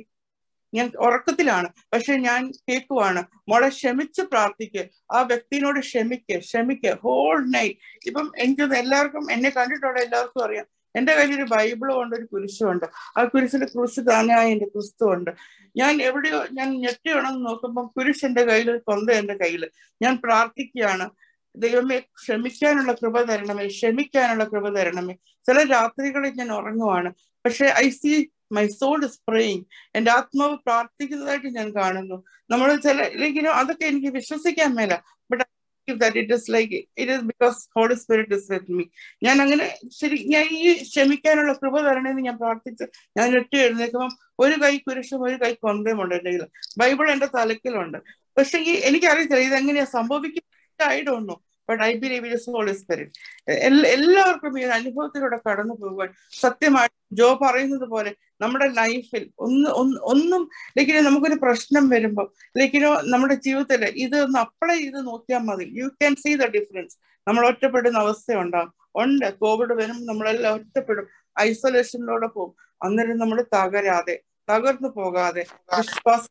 ഞാൻ ഉറക്കത്തിലാണ്. പക്ഷെ ഞാൻ കേൾക്കുവാണ് മോളെ ക്ഷമിച്ച് പ്രാർത്ഥിക്ക്. ആ വ്യക്തിനോട് ക്ഷമിക്ക് ക്ഷമിക്ക്. ഹോൾ നൈറ്റ് ഇപ്പം എനിക്ക് എല്ലാവർക്കും എന്നെ കണ്ടിട്ടുള്ള എല്ലാവർക്കും അറിയാം. എന്റെ കയ്യിൽ ഒരു ബൈബിളും ഉണ്ട് ഒരു കുരിശും ഉണ്ട് ആ കുരിശിൽ ക്രൂസ് താനായ എന്റെ ക്രിസ്തു ഉണ്ട് ഞാൻ എവിടെയോ ഞാൻ ഞെട്ടി ഉണർന്ന് നോക്കുമ്പോൾ കുരിശ് എന്റെ കയ്യിൽ കൊന്ത എന്റെ കയ്യിൽ ഞാൻ പ്രാർത്ഥിക്കുകയാണ്. ദൈവമേ ക്ഷമിക്കാനുള്ള കൃപ തരണമേ ക്ഷമിക്കാനുള്ള കൃപ തരണമേ. ചില രാത്രികളിൽ ഞാൻ ഉറങ്ങുവാണ്. പക്ഷെ I see my soul is praying എന്റെ ആത്മാവ് പ്രാർത്ഥിക്കുന്നതായിട്ട് ഞാൻ കാണുന്നു. നമ്മൾ ചില ഇല്ലെങ്കിലും അതൊക്കെ എനിക്ക് വിശ്വസിക്കാൻ മേല. ഞാൻ അങ്ങനെ ശരി ഞാൻ ഈ ക്ഷമിക്കാനുള്ള കൃപ തരണമെന്ന് ഞാൻ പ്രാർത്ഥിച്ച് ഞാൻ ഒറ്റ എഴുന്നേക്കുമ്പോൾ ഒരു കൈ കുരിശും ഒരു കൈ കൊന്തയും ഉണ്ട് എന്റെ ബൈബിൾ എന്റെ തലക്കിലുണ്ട് പക്ഷെ ഈ എനിക്കറിയത്തില്ല ഇതെങ്ങനെയാ I don't know but I believe it Holy Spirit എല്ലാവർക്കും ഈ അനുഭവത്തിലൂടെ കടന്നു പോകുവാൻ സത്യമായിട്ട് ജോ പറയുന്നത് പോലെ നമ്മുടെ ലൈഫിൽ ഒന്ന് ഒന്ന് ലൈക്കിനോ നമുക്കൊരു പ്രശ്നം വരുമ്പോൾ ലൈക്കിനോ നമ്മുടെ ജീവിതത്തിൽ ഇത് ഒന്ന് അപ്ലൈ ചെയ്ത് നോക്കിയാൽ മതി. You can see the difference നമ്മൾ ഒറ്റപ്പെടുന്ന അവസ്ഥ ഉണ്ടാവും. ഉണ്ട് കോവിഡ് വരും നമ്മളെല്ലാം ഒറ്റപ്പെടും. ഐസൊലേഷനിലൂടെ പോകും. അന്നേരം നമ്മൾ തകരാതെ തകർന്നു പോകാതെ വിശ്വാസ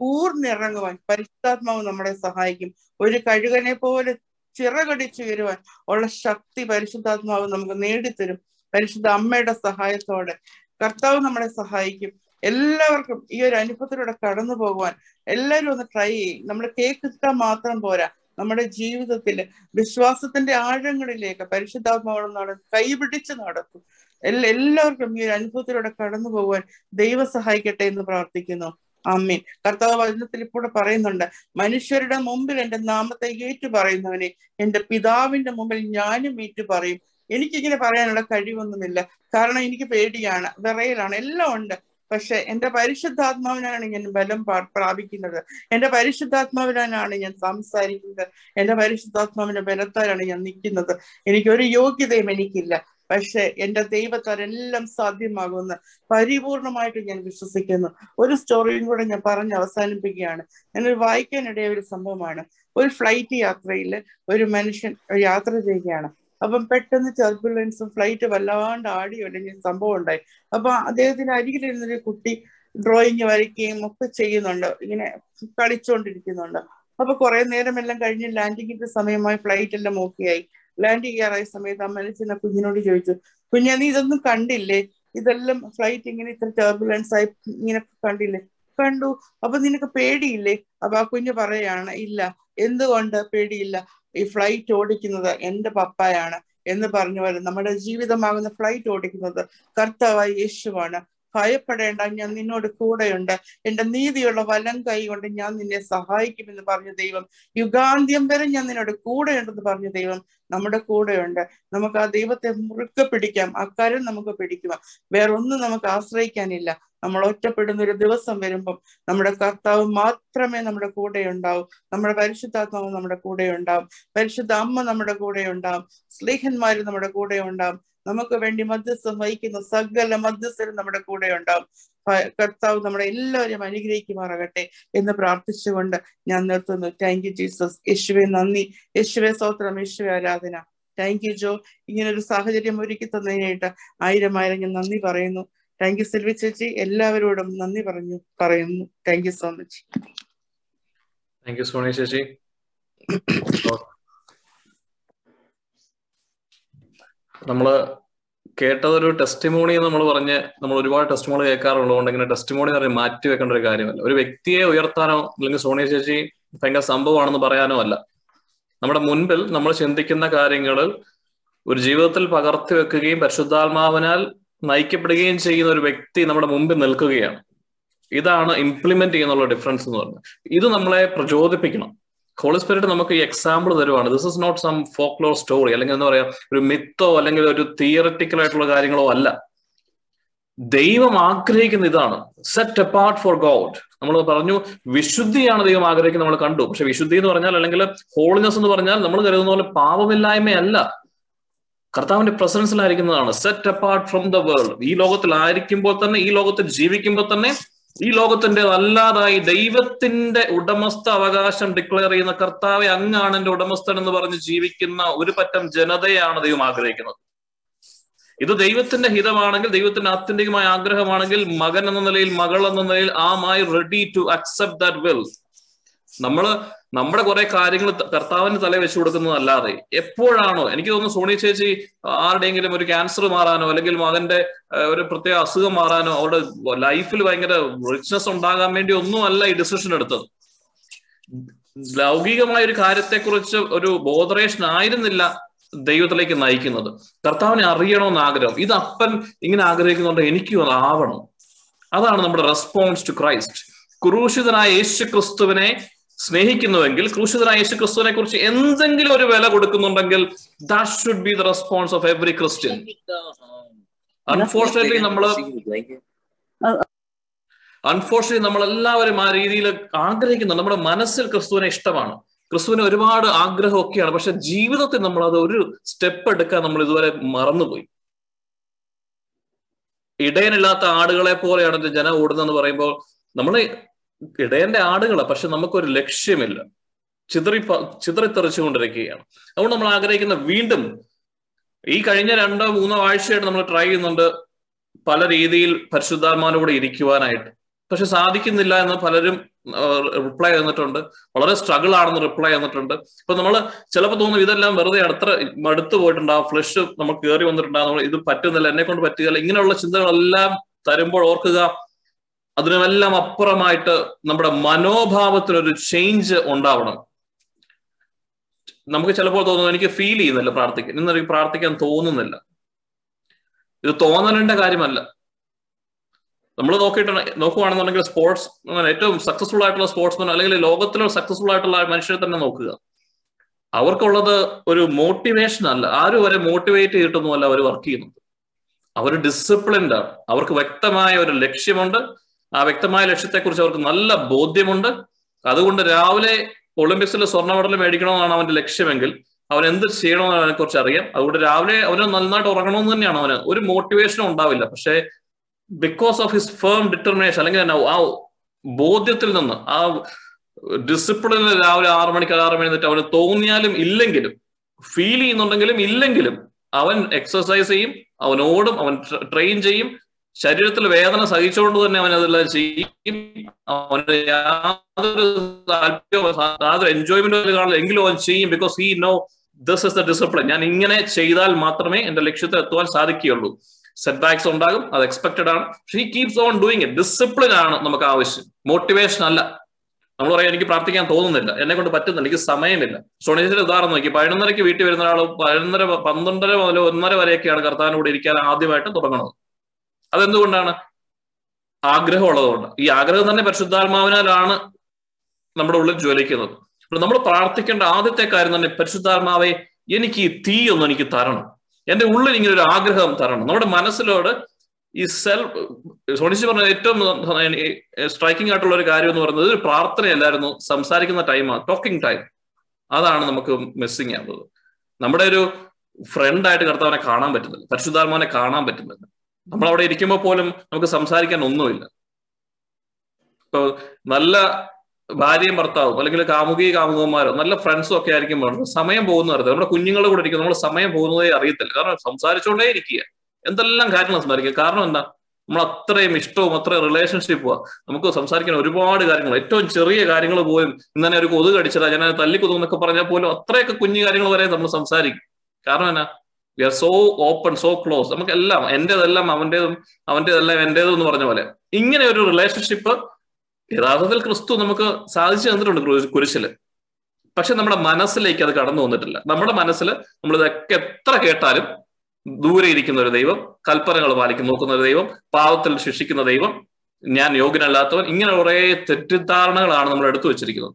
ആഴങ്ങളിലേക്ക് ഊർന്നിറങ്ങുവാൻ പരിശുദ്ധാത്മാവ് നമ്മളെ സഹായിക്കും. ഒരു കഴുകനെ പോലെ ചിറകടിച്ചു വരുവാൻ ഉള്ള ശക്തി പരിശുദ്ധാത്മാവ് നമുക്ക് നേടിത്തരും. പരിശുദ്ധ അമ്മയുടെ സഹായത്തോടെ. കർത്താവ് നമ്മളെ സഹായിക്കും. എല്ലാവർക്കും ഈ ഒരു അനുഭവത്തിലൂടെ കടന്നു പോകുവാൻ എല്ലാവരും ഒന്ന് ട്രൈ ചെയ്യും. നമ്മൾ കേൾക്കാൻ മാത്രം പോരാ. നമ്മുടെ ജീവിതത്തിൽ വിശ്വാസത്തിന്റെ ആഴങ്ങളിലേക്ക് പരിശുദ്ധാത്മാവോട് കൈപിടിച്ച് നടക്കും എല്ലാ എല്ലാവർക്കും ഈ ഒരു അനുഭവത്തിലൂടെ കടന്നു പോകുവാൻ ദൈവം സഹായിക്കട്ടെ എന്ന് പ്രാർത്ഥിക്കുന്നു. അമ്മീൻ കർത്താവ് വചനത്തിൽ ഇപ്പോൾ പറയുന്നുണ്ട് മനുഷ്യരുടെ മുമ്പിൽ എന്റെ നാമത്തെ ഏറ്റു പറയുന്നവനെ എന്റെ പിതാവിന്റെ മുമ്പിൽ ഞാനും ഏറ്റു പറയും എനിക്കിങ്ങനെ പറയാനുള്ള കഴിവൊന്നുമില്ല. കാരണം എനിക്ക് പേടിയാണ് വിറയലാണ് എല്ലാം ഉണ്ട്. പക്ഷെ എന്റെ പരിശുദ്ധാത്മാവിനാണ് ഞാൻ ബലം പ്രാപിക്കുന്നത്. എന്റെ പരിശുദ്ധാത്മാവിനാണ് ഞാൻ സംസാരിക്കുന്നത്. എന്റെ പരിശുദ്ധാത്മാവിന്റെ ബലത്താലാണ് ഞാൻ നിൽക്കുന്നത്. എനിക്കൊരു യോഗ്യതയും എനിക്കില്ല. പക്ഷെ എന്റെ ദൈവത്തരെല്ലാം സാധ്യമാകുമെന്ന് പരിപൂർണമായിട്ട് ഞാൻ വിശ്വസിക്കുന്നു. ഒരു സ്റ്റോറിയും കൂടെ ഞാൻ പറഞ്ഞ് അവസാനിപ്പിക്കുകയാണ്. ഞാനൊരു വായിക്കാനിടയ ഒരു സംഭവമാണ്. ഒരു ഫ്ലൈറ്റ് യാത്രയിൽ ഒരു മനുഷ്യൻ യാത്ര ചെയ്യുകയാണ്. അപ്പം പെട്ടെന്ന് ടെർബുലൻസും ഫ്ലൈറ്റ് വല്ലാണ്ട് ആടി ഒലഞ്ഞ സംഭവം ഉണ്ടായി. അപ്പൊ അദ്ദേഹത്തിന് അരികിലിരുന്നൊരു കുട്ടി ഡ്രോയിങ് വരയ്ക്കുകയും ഒക്കെ ചെയ്യുന്നുണ്ട്. ഇങ്ങനെ കളിച്ചുകൊണ്ടിരിക്കുന്നുണ്ട് അപ്പൊ കുറെ നേരം എല്ലാം കഴിഞ്ഞ് ലാൻഡിങ്ങിന്റെ സമയമായി ഫ്ലൈറ്റ് എല്ലാം ഓക്കെയായി ലാൻഡ് ചെയ്യാറായ സമയത്ത് ആ മനുഷ്യൻ ആ കുഞ്ഞിനോട് ചോദിച്ചു കുഞ്ഞ നീ ഇതൊന്നും കണ്ടില്ലേ? ഇതെല്ലാം ഫ്ലൈറ്റ് ഇങ്ങനെ ഇത്ര ടർബുലൻസ് ആയി ഇങ്ങനെ കണ്ടില്ലേ? കണ്ടു. അപ്പൊ നിനക്ക് പേടിയില്ലേ? അപ്പൊ ആ കുഞ്ഞ് പറയാണ് ഇല്ല. എന്തുകൊണ്ട് പേടിയില്ല? ഈ ഫ്ലൈറ്റ് ഓടിക്കുന്നത് എന്റെ പപ്പായാണ്. എന്ന് പറഞ്ഞു വരും. നമ്മുടെ ജീവിതമാകുന്ന ഫ്ലൈറ്റ് ഓടിക്കുന്നത് കർത്താവായ യേശുവാണ്. ഭയപ്പെടേണ്ട ഞാൻ നിന്നോട് കൂടെയുണ്ട്. എന്റെ നീതിയുള്ള വലം കൈ കൊണ്ട് ഞാൻ നിന്നെ സഹായിക്കുമെന്ന് പറഞ്ഞ ദൈവം. യുഗാന്ത്യം വരെ ഞാൻ നിന്നോട് കൂടെയുണ്ടെന്ന് പറഞ്ഞ ദൈവം നമ്മുടെ കൂടെയുണ്ട്. നമുക്ക് ആ ദൈവത്തെ മുറുക്കെ പിടിക്കാം അക്കാര്യം നമുക്ക് പിടിക്കുക വേറൊന്നും നമുക്ക് ആശ്രയിക്കാനില്ല. നമ്മൾ ഒറ്റപ്പെടുന്ന ഒരു ദിവസം വരുമ്പം നമ്മുടെ കർത്താവ് മാത്രമേ നമ്മുടെ കൂടെ ഉണ്ടാവും നമ്മുടെ പരിശുദ്ധാത്മാവ് നമ്മുടെ കൂടെ ഉണ്ടാവും പരിശുദ്ധ അമ്മ നമ്മുടെ കൂടെ ഉണ്ടാവും സ്നേഹന്മാര് നമ്മുടെ കൂടെ ഉണ്ടാവും നമുക്ക് വേണ്ടി മധ്യസ്ഥം വഹിക്കുന്ന സകല മധ്യസ്ഥരും നമ്മുടെ കൂടെ ഉണ്ടാവും. കർത്താവ് നമ്മളെ എല്ലാവരെയും അനുഗ്രഹിക്കുമാറാകട്ടെ എന്ന് പ്രാർത്ഥിച്ചുകൊണ്ട് ഞാൻ നിർത്തുന്നു. താങ്ക് യു ജീസസ് യേശുവെ നന്ദി. യേശുവെ സ്തോത്രം. യേശുവെ ആരാധന. താങ്ക് യു ജോ ഇങ്ങനെ ഒരു സാഹചര്യം ഒരുക്കി തന്നതിനായിട്ട് ആയിരം ആയിരം ഞാൻ നന്ദി പറയുന്നു. താങ്ക് യു സെൽവി ചേച്ചി. എല്ലാവരോടും നന്ദി പറഞ്ഞു പറയുന്നു. Thank you so much thank you Sony ചേച്ചി. [coughs] നമ്മൾ കേട്ടതൊരു ടെസ്റ്റിമോണി നമ്മൾ പറഞ്ഞ് നമ്മൾ ഒരുപാട് ടെസ്റ്റിമോണി കേൾക്കാറുള്ളതുകൊണ്ട് ഇങ്ങനെ ടെസ്റ്റിമോണി പറഞ്ഞ് മാറ്റി വെക്കേണ്ട ഒരു കാര്യമല്ല. ഒരു വ്യക്തിയെ ഉയർത്താനോ അല്ലെങ്കിൽ സോണിയ ചേച്ചി ഭയങ്കര സംഭവമാണെന്ന് പറയാനോ അല്ല. നമ്മുടെ മുൻപിൽ നമ്മൾ ചിന്തിക്കുന്ന കാര്യങ്ങളിൽ ഒരു ജീവിതത്തിൽ പകർത്തി വെക്കുകയും പരിശുദ്ധാത്മാവിനാൽ നയിക്കപ്പെടുകയും ചെയ്യുന്ന ഒരു വ്യക്തി നമ്മുടെ മുമ്പിൽ നിൽക്കുകയാണ്. ഇതാണ് ഇംപ്ലിമെന്റ് ചെയ്യുന്നുള്ള ഡിഫറൻസ് എന്ന് പറയുന്നത് ഇത് നമ്മളെ പ്രചോദിപ്പിക്കണം. ഹോളി സ്പിരിറ്റ് നമുക്ക് ഈ example തരുവാണ്. This is not some folklore story അല്ലെങ്കിൽ എന്താ പറയാ ഒരു മിത്തോ അല്ലെങ്കിൽ ഒരു തിയററ്റിക്കൽ ആയിട്ടുള്ള കാര്യങ്ങളോ അല്ല. ദൈവം ആഗ്രഹിക്കുന്ന ഇതാണ്. സെറ്റ് അപ്പാർട്ട് ഫോർ ഗോഡ് നമ്മൾ പറഞ്ഞു വിശുദ്ധിയാണ് ദൈവം ആഗ്രഹിക്കുന്നത് നമ്മൾ കണ്ടു. പക്ഷെ വിശുദ്ധി എന്ന് പറഞ്ഞാൽ അല്ലെങ്കിൽ ഹോളിനെസ് എന്ന് പറഞ്ഞാൽ നമ്മൾ കരുതുന്ന പോലെ പാപമില്ലായ്മയല്ല കർത്താവിന്റെ പ്രസൻസിലായിരിക്കുന്നതാണ് set apart from the world ഈ ലോകത്തിലായിരിക്കുമ്പോൾ തന്നെ ഈ ലോകത്തിൽ ജീവിക്കുമ്പോൾ തന്നെ ഈ ലോകത്തിന്റെ അല്ലാതായി ദൈവത്തിന്റെ ഉടമസ്ഥ അവകാശം ഡിക്ലെയർ ചെയ്യുന്ന കർത്താവെ അങ്ങാണ് എന്റെ ഉടമസ്ഥൻ എന്ന് പറഞ്ഞ് ജീവിക്കുന്ന ഒരു പറ്റം ജനതയാണ് ദൈവം ആഗ്രഹിക്കുന്നത്. ഇത് ദൈവത്തിന്റെ ഹിതമാണെങ്കിൽ ദൈവത്തിന്റെ ആത്യന്തികമായ ആഗ്രഹമാണെങ്കിൽ മകൻ എന്ന നിലയിൽ മകൾ എന്ന നിലയിൽ ആ മായി ready to accept that will നമ്മൾ നമ്മുടെ കുറെ കാര്യങ്ങൾ കർത്താവിന് തല വെച്ചു കൊടുക്കുന്നതല്ലാതെ എപ്പോഴാണോ എനിക്ക് തോന്നുന്നു സോണി ചേച്ചി ആരുടെയെങ്കിലും ഒരു ക്യാൻസർ മാറാനോ അല്ലെങ്കിൽ മകന്റെ ഒരു പ്രത്യേക അസുഖം മാറാനോ അവരുടെ ലൈഫിൽ ഭയങ്കര റിച്ച്നെസ് ഉണ്ടാകാൻ വേണ്ടി ഒന്നും അല്ല ഈ ഡിസിഷൻ എടുത്തത്. ലൗകികമായ ഒരു കാര്യത്തെക്കുറിച്ച് ഒരു ബോധറേഷൻ ആയിരുന്നില്ല ദൈവത്തിലേക്ക് നയിക്കുന്നത്. കർത്താവിനെ അറിയണമെന്ന് ആഗ്രഹം. ഇത് അപ്പൻ ഇങ്ങനെ ആഗ്രഹിക്കുന്നുണ്ട് എനിക്കും അത് ആവണം. അതാണ് നമ്മുടെ റെസ്പോൺസ് ടു ക്രൈസ്റ്റ് ക്രൂശിതനായ യേശു ക്രിസ്തുവിനെ സ്നേഹിക്കുന്നുവെങ്കിൽ ക്രൂശിതനായ യേശു ക്രിസ്തുവിനെ കുറിച്ച് എന്തെങ്കിലും ഒരു വില കൊടുക്കുന്നുണ്ടെങ്കിൽ that should be the response of every Christian unfortunately നമ്മൾ അൺഫോർച്ചുനേറ്റ്ലി നമ്മൾ എല്ലാവരും ആ രീതിയിൽ ആഗ്രഹിക്കുന്നു. നമ്മുടെ മനസ്സിൽ ക്രിസ്തുവിനെ ഇഷ്ടമാണ്. ക്രിസ്തുവിന് ഒരുപാട് ആഗ്രഹം ആഗ്രഹമൊക്കെയാണ്. പക്ഷെ ജീവിതത്തിൽ നമ്മൾ അത് ഒരു സ്റ്റെപ്പ് എടുക്കാൻ നമ്മൾ ഇതുവരെ മറന്നുപോയി. ഇടയനില്ലാത്ത ആടുകളെ പോലെയാണ് ജനം ഓടുന്നതെന്ന് പറയുമ്പോൾ നമ്മൾ ഇടയന്റെ ആടുകള പക്ഷെ നമുക്കൊരു ലക്ഷ്യമില്ല. ചിതറി ചിതറിത്തെറിച്ചുകൊണ്ടിരിക്കുകയാണ്. അതുകൊണ്ട് നമ്മൾ ആഗ്രഹിക്കുന്ന വീണ്ടും ഈ കഴിഞ്ഞ രണ്ടോ മൂന്നോ ആഴ്ചയായിട്ട് നമ്മൾ ട്രൈ ചെയ്യുന്നുണ്ട് പല രീതിയിൽ പരിശുദ്ധാത്മാവിനോട് ഇരിക്കുവാനായിട്ട്. പക്ഷെ സാധിക്കുന്നില്ല എന്ന് പലരും റിപ്ലൈ തന്നിട്ടുണ്ട്. വളരെ സ്ട്രഗിൾ ആണെന്ന് റിപ്ലൈ തന്നിട്ടുണ്ട്. ഇപ്പൊ നമ്മൾ ചിലപ്പോൾ തോന്നും ഇതെല്ലാം വെറുതെ അടുത്ത മടുത്തു പോയിട്ടുണ്ടാവും ഫ്ലഷ് നമ്മൾ കയറി വന്നിട്ടുണ്ടാകും നമ്മൾ ഇത് പറ്റുന്നില്ല എന്നെ കൊണ്ട് പറ്റുകയില്ല. ഇങ്ങനെയുള്ള ചിന്തകളെല്ലാം തരുമ്പോൾ ഓർക്കുക അതിനുമെല്ലാം അപ്പുറമായിട്ട് നമ്മുടെ മനോഭാവത്തിനൊരു ചേഞ്ച് ഉണ്ടാവണം. നമുക്ക് ചിലപ്പോൾ തോന്നുന്നു എനിക്ക് ഫീൽ ചെയ്യുന്നില്ല പ്രാർത്ഥിക്കാൻ. ഇന്ന് പ്രാർത്ഥിക്കാൻ തോന്നുന്നില്ല. ഇത് തോന്നലിന്റെ കാര്യമല്ല. നമ്മൾ നോക്കിയിട്ട് നോക്കുകയാണെന്നുണ്ടെങ്കിൽ സ്പോർട്സ് ഏറ്റവും സക്സസ്ഫുൾ ആയിട്ടുള്ള സ്പോർട്സ്മാൻ അല്ലെങ്കിൽ ലോകത്തിലെ സക്സസ്ഫുൾ ആയിട്ടുള്ള മനുഷ്യരെ തന്നെ നോക്കുക. അവർക്കുള്ളത് ഒരു മോട്ടിവേഷൻ അല്ല. ആരും അവരെ മോട്ടിവേറ്റ് ചെയ്തിട്ടൊന്നുമല്ല അവർ വർക്ക് ചെയ്യുന്നത്. അവർ ഡിസിപ്ലിൻഡ് ആണ്. അവർക്ക് വ്യക്തമായ ഒരു ലക്ഷ്യമുണ്ട്. ആ വ്യക്തമായ ലക്ഷ്യത്തെക്കുറിച്ച് അവർക്ക് നല്ല ബോധ്യമുണ്ട്. അതുകൊണ്ട് രാവിലെ ഒളിമ്പിക്സിൽ സ്വർണ മെഡൽ മേടിക്കണമെന്നാണ് അവന്റെ ലക്ഷ്യമെങ്കിൽ അവൻ എന്ത് ചെയ്യണമെന്ന് അവനെ കുറിച്ച് അറിയാം. അതുകൊണ്ട് രാവിലെ അവന് നന്നായിട്ട് ഉറങ്ങണമെന്ന് തന്നെയാണ് അവന്. ഒരു മോട്ടിവേഷനും ഉണ്ടാവില്ല. പക്ഷേ because of his firm determination അല്ലെങ്കിൽ ആ ബോധ്യത്തിൽ നിന്ന് ആ ഡിസിപ്ലിനിൽ രാവിലെ ആറു മണിക്ക് ആറ് മണി എന്നിട്ട് അവന് തോന്നിയാലും ഇല്ലെങ്കിലും ഫീൽ ചെയ്യുന്നുണ്ടെങ്കിലും ഇല്ലെങ്കിലും അവൻ എക്സസൈസ് ചെയ്യും അവൻ ഓടും അവൻ ട്രെയിൻ ചെയ്യും ശരീരത്തിൽ വേദന സഹിച്ചുകൊണ്ട് തന്നെ അവൻ അതെല്ലാം ചെയ്യും. അവന് യാതൊരു താല്പര്യമോ യാതൊരു എൻജോയ്മെന്റ് കാണില്ല എങ്കിലും അവൻ ചെയ്യും because he know this is the discipline ഞാൻ ഇങ്ങനെ ചെയ്താൽ മാത്രമേ എന്റെ ലക്ഷ്യത്തിൽ എത്തുവാൻ സാധിക്കുകയുള്ളൂ. സെറ്റ് ബാക്സ് ഉണ്ടാകും അത് എക്സ്പെക്ടഡ് ആണ്. He keeps on doing it discipline ആണ് നമുക്ക് ആവശ്യം. മോട്ടിവേഷൻ അല്ല. നമ്മൾ പറയാം എനിക്ക് പ്രാർത്ഥിക്കാൻ തോന്നുന്നില്ല. എന്നെ കൊണ്ട് പറ്റുന്നില്ല. എനിക്ക് സമയമില്ല. സോണീസിന്റെ ഉദാഹരണം നോക്കി. പതിനൊന്നരയ്ക്ക് വീട്ടിൽ വരുന്ന ഒരാൾ പതിനൊന്നര പന്ത്രണ്ടര മുതൽ ഒന്നര വരെയൊക്കെയാണ് കർത്താവിനോട് ഇരിക്കാൻ ആദ്യമായിട്ട് തുടങ്ങുന്നത്. അതെന്തുകൊണ്ടാണ്? ആഗ്രഹം ഉള്ളതുകൊണ്ട് ഈ ആഗ്രഹം തന്നെ പരിശുദ്ധാത്മാവിനാലാണ് നമ്മുടെ ഉള്ളിൽ ജ്വലിക്കുന്നത്. അപ്പൊ നമ്മൾ പ്രാർത്ഥിക്കേണ്ട ആദ്യത്തെ കാര്യം തന്നെ പരിശുദ്ധാത്മാവെ എനിക്ക് ഈ തീ ഒന്ന് എനിക്ക് തരണം. എന്റെ ഉള്ളിൽ ഇങ്ങനെ ഒരു ആഗ്രഹം തരണം. നമ്മുടെ മനസ്സിലോട് ഈ സെൽഫ് സോണിച്ച് പറഞ്ഞ ഏറ്റവും സ്ട്രൈക്കിംഗ് ആയിട്ടുള്ള ഒരു കാര്യം എന്ന് പറയുന്നത് ഒരു പ്രാർത്ഥനയല്ലായിരുന്നു സംസാരിക്കുന്ന ടൈമാണ് ടോക്കിംഗ് ടൈം അതാണ് നമുക്ക് മിസ്സിങ് ആവുന്നത്. നമ്മുടെ ഒരു ഫ്രണ്ടായിട്ട് കർത്താവിനെ കാണാൻ പറ്റുന്നില്ല. പരിശുദ്ധാത്മാവിനെ കാണാൻ പറ്റുന്നില്ല. നമ്മൾ അവിടെ ഇരിക്കുമ്പോൾ പോലും നമുക്ക് സംസാരിക്കാൻ ഒന്നുമില്ല. ഇപ്പൊ നല്ല ഭാര്യയും ഭർത്താവും അല്ലെങ്കിൽ കാമുകി കാമുകന്മാരോ നല്ല ഫ്രണ്ട്സും ഒക്കെ ആയിരിക്കും പറഞ്ഞത് സമയം പോകുന്ന അറിയാം നമ്മുടെ കുഞ്ഞുങ്ങളുടെ കൂടെ ഇരിക്കും നമ്മൾ സമയം പോകുന്നതേ അറിയത്തില്ല. കാരണം സംസാരിച്ചുകൊണ്ടേ ഇരിക്കുക. എന്തെല്ലാം കാര്യങ്ങൾ സംസാരിക്കുക? കാരണം എന്താ? നമ്മൾ അത്രയും ഇഷ്ടവും അത്രയും റിലേഷൻഷിപ്പും നമുക്ക് സംസാരിക്കാൻ ഒരുപാട് കാര്യങ്ങൾ. ഏറ്റവും ചെറിയ കാര്യങ്ങൾ പോലും ഇന്നലെ ഒരു കൊതുക് അടിച്ചതാ. ഞാൻ തല്ലി കൊതുക് എന്നൊക്കെ പറഞ്ഞാൽ പോലും അത്രയൊക്കെ കുഞ്ഞു കാര്യങ്ങൾ വരെ നമ്മൾ സംസാരിക്കും. കാരണം എന്നാ? We are so open so close നമുക്ക് എല്ലാം എന്റേതെല്ലാം അവന്റേതും അവന്റേതെല്ലാം എന്റേതും എന്ന് പറഞ്ഞ പോലെ. ഇങ്ങനെ ഒരു റിലേഷൻഷിപ്പ് യഥാർത്ഥത്തിൽ ക്രിസ്തു നമുക്ക് സാധിച്ചു തന്നിട്ടുണ്ട് കുരിശിൽ പക്ഷെ നമ്മുടെ മനസ്സിലേക്ക് അത് കടന്നു വന്നിട്ടില്ല. നമ്മുടെ മനസ്സിൽ നമ്മൾ ഇതൊക്കെ എത്ര കേട്ടാലും ദൂരെ ഇരിക്കുന്ന ഒരു ദൈവം കൽപ്പനകൾ പാലിക്കും നോക്കുന്ന ഒരു ദൈവം പാവത്തിൽ ശിക്ഷിക്കുന്ന ദൈവം ഞാൻ യോഗ്യനല്ലാത്തവൻ ഇങ്ങനെ കുറെ തെറ്റിദ്ധാരണകളാണ് നമ്മൾ എടുത്തു വെച്ചിരിക്കുന്നത്.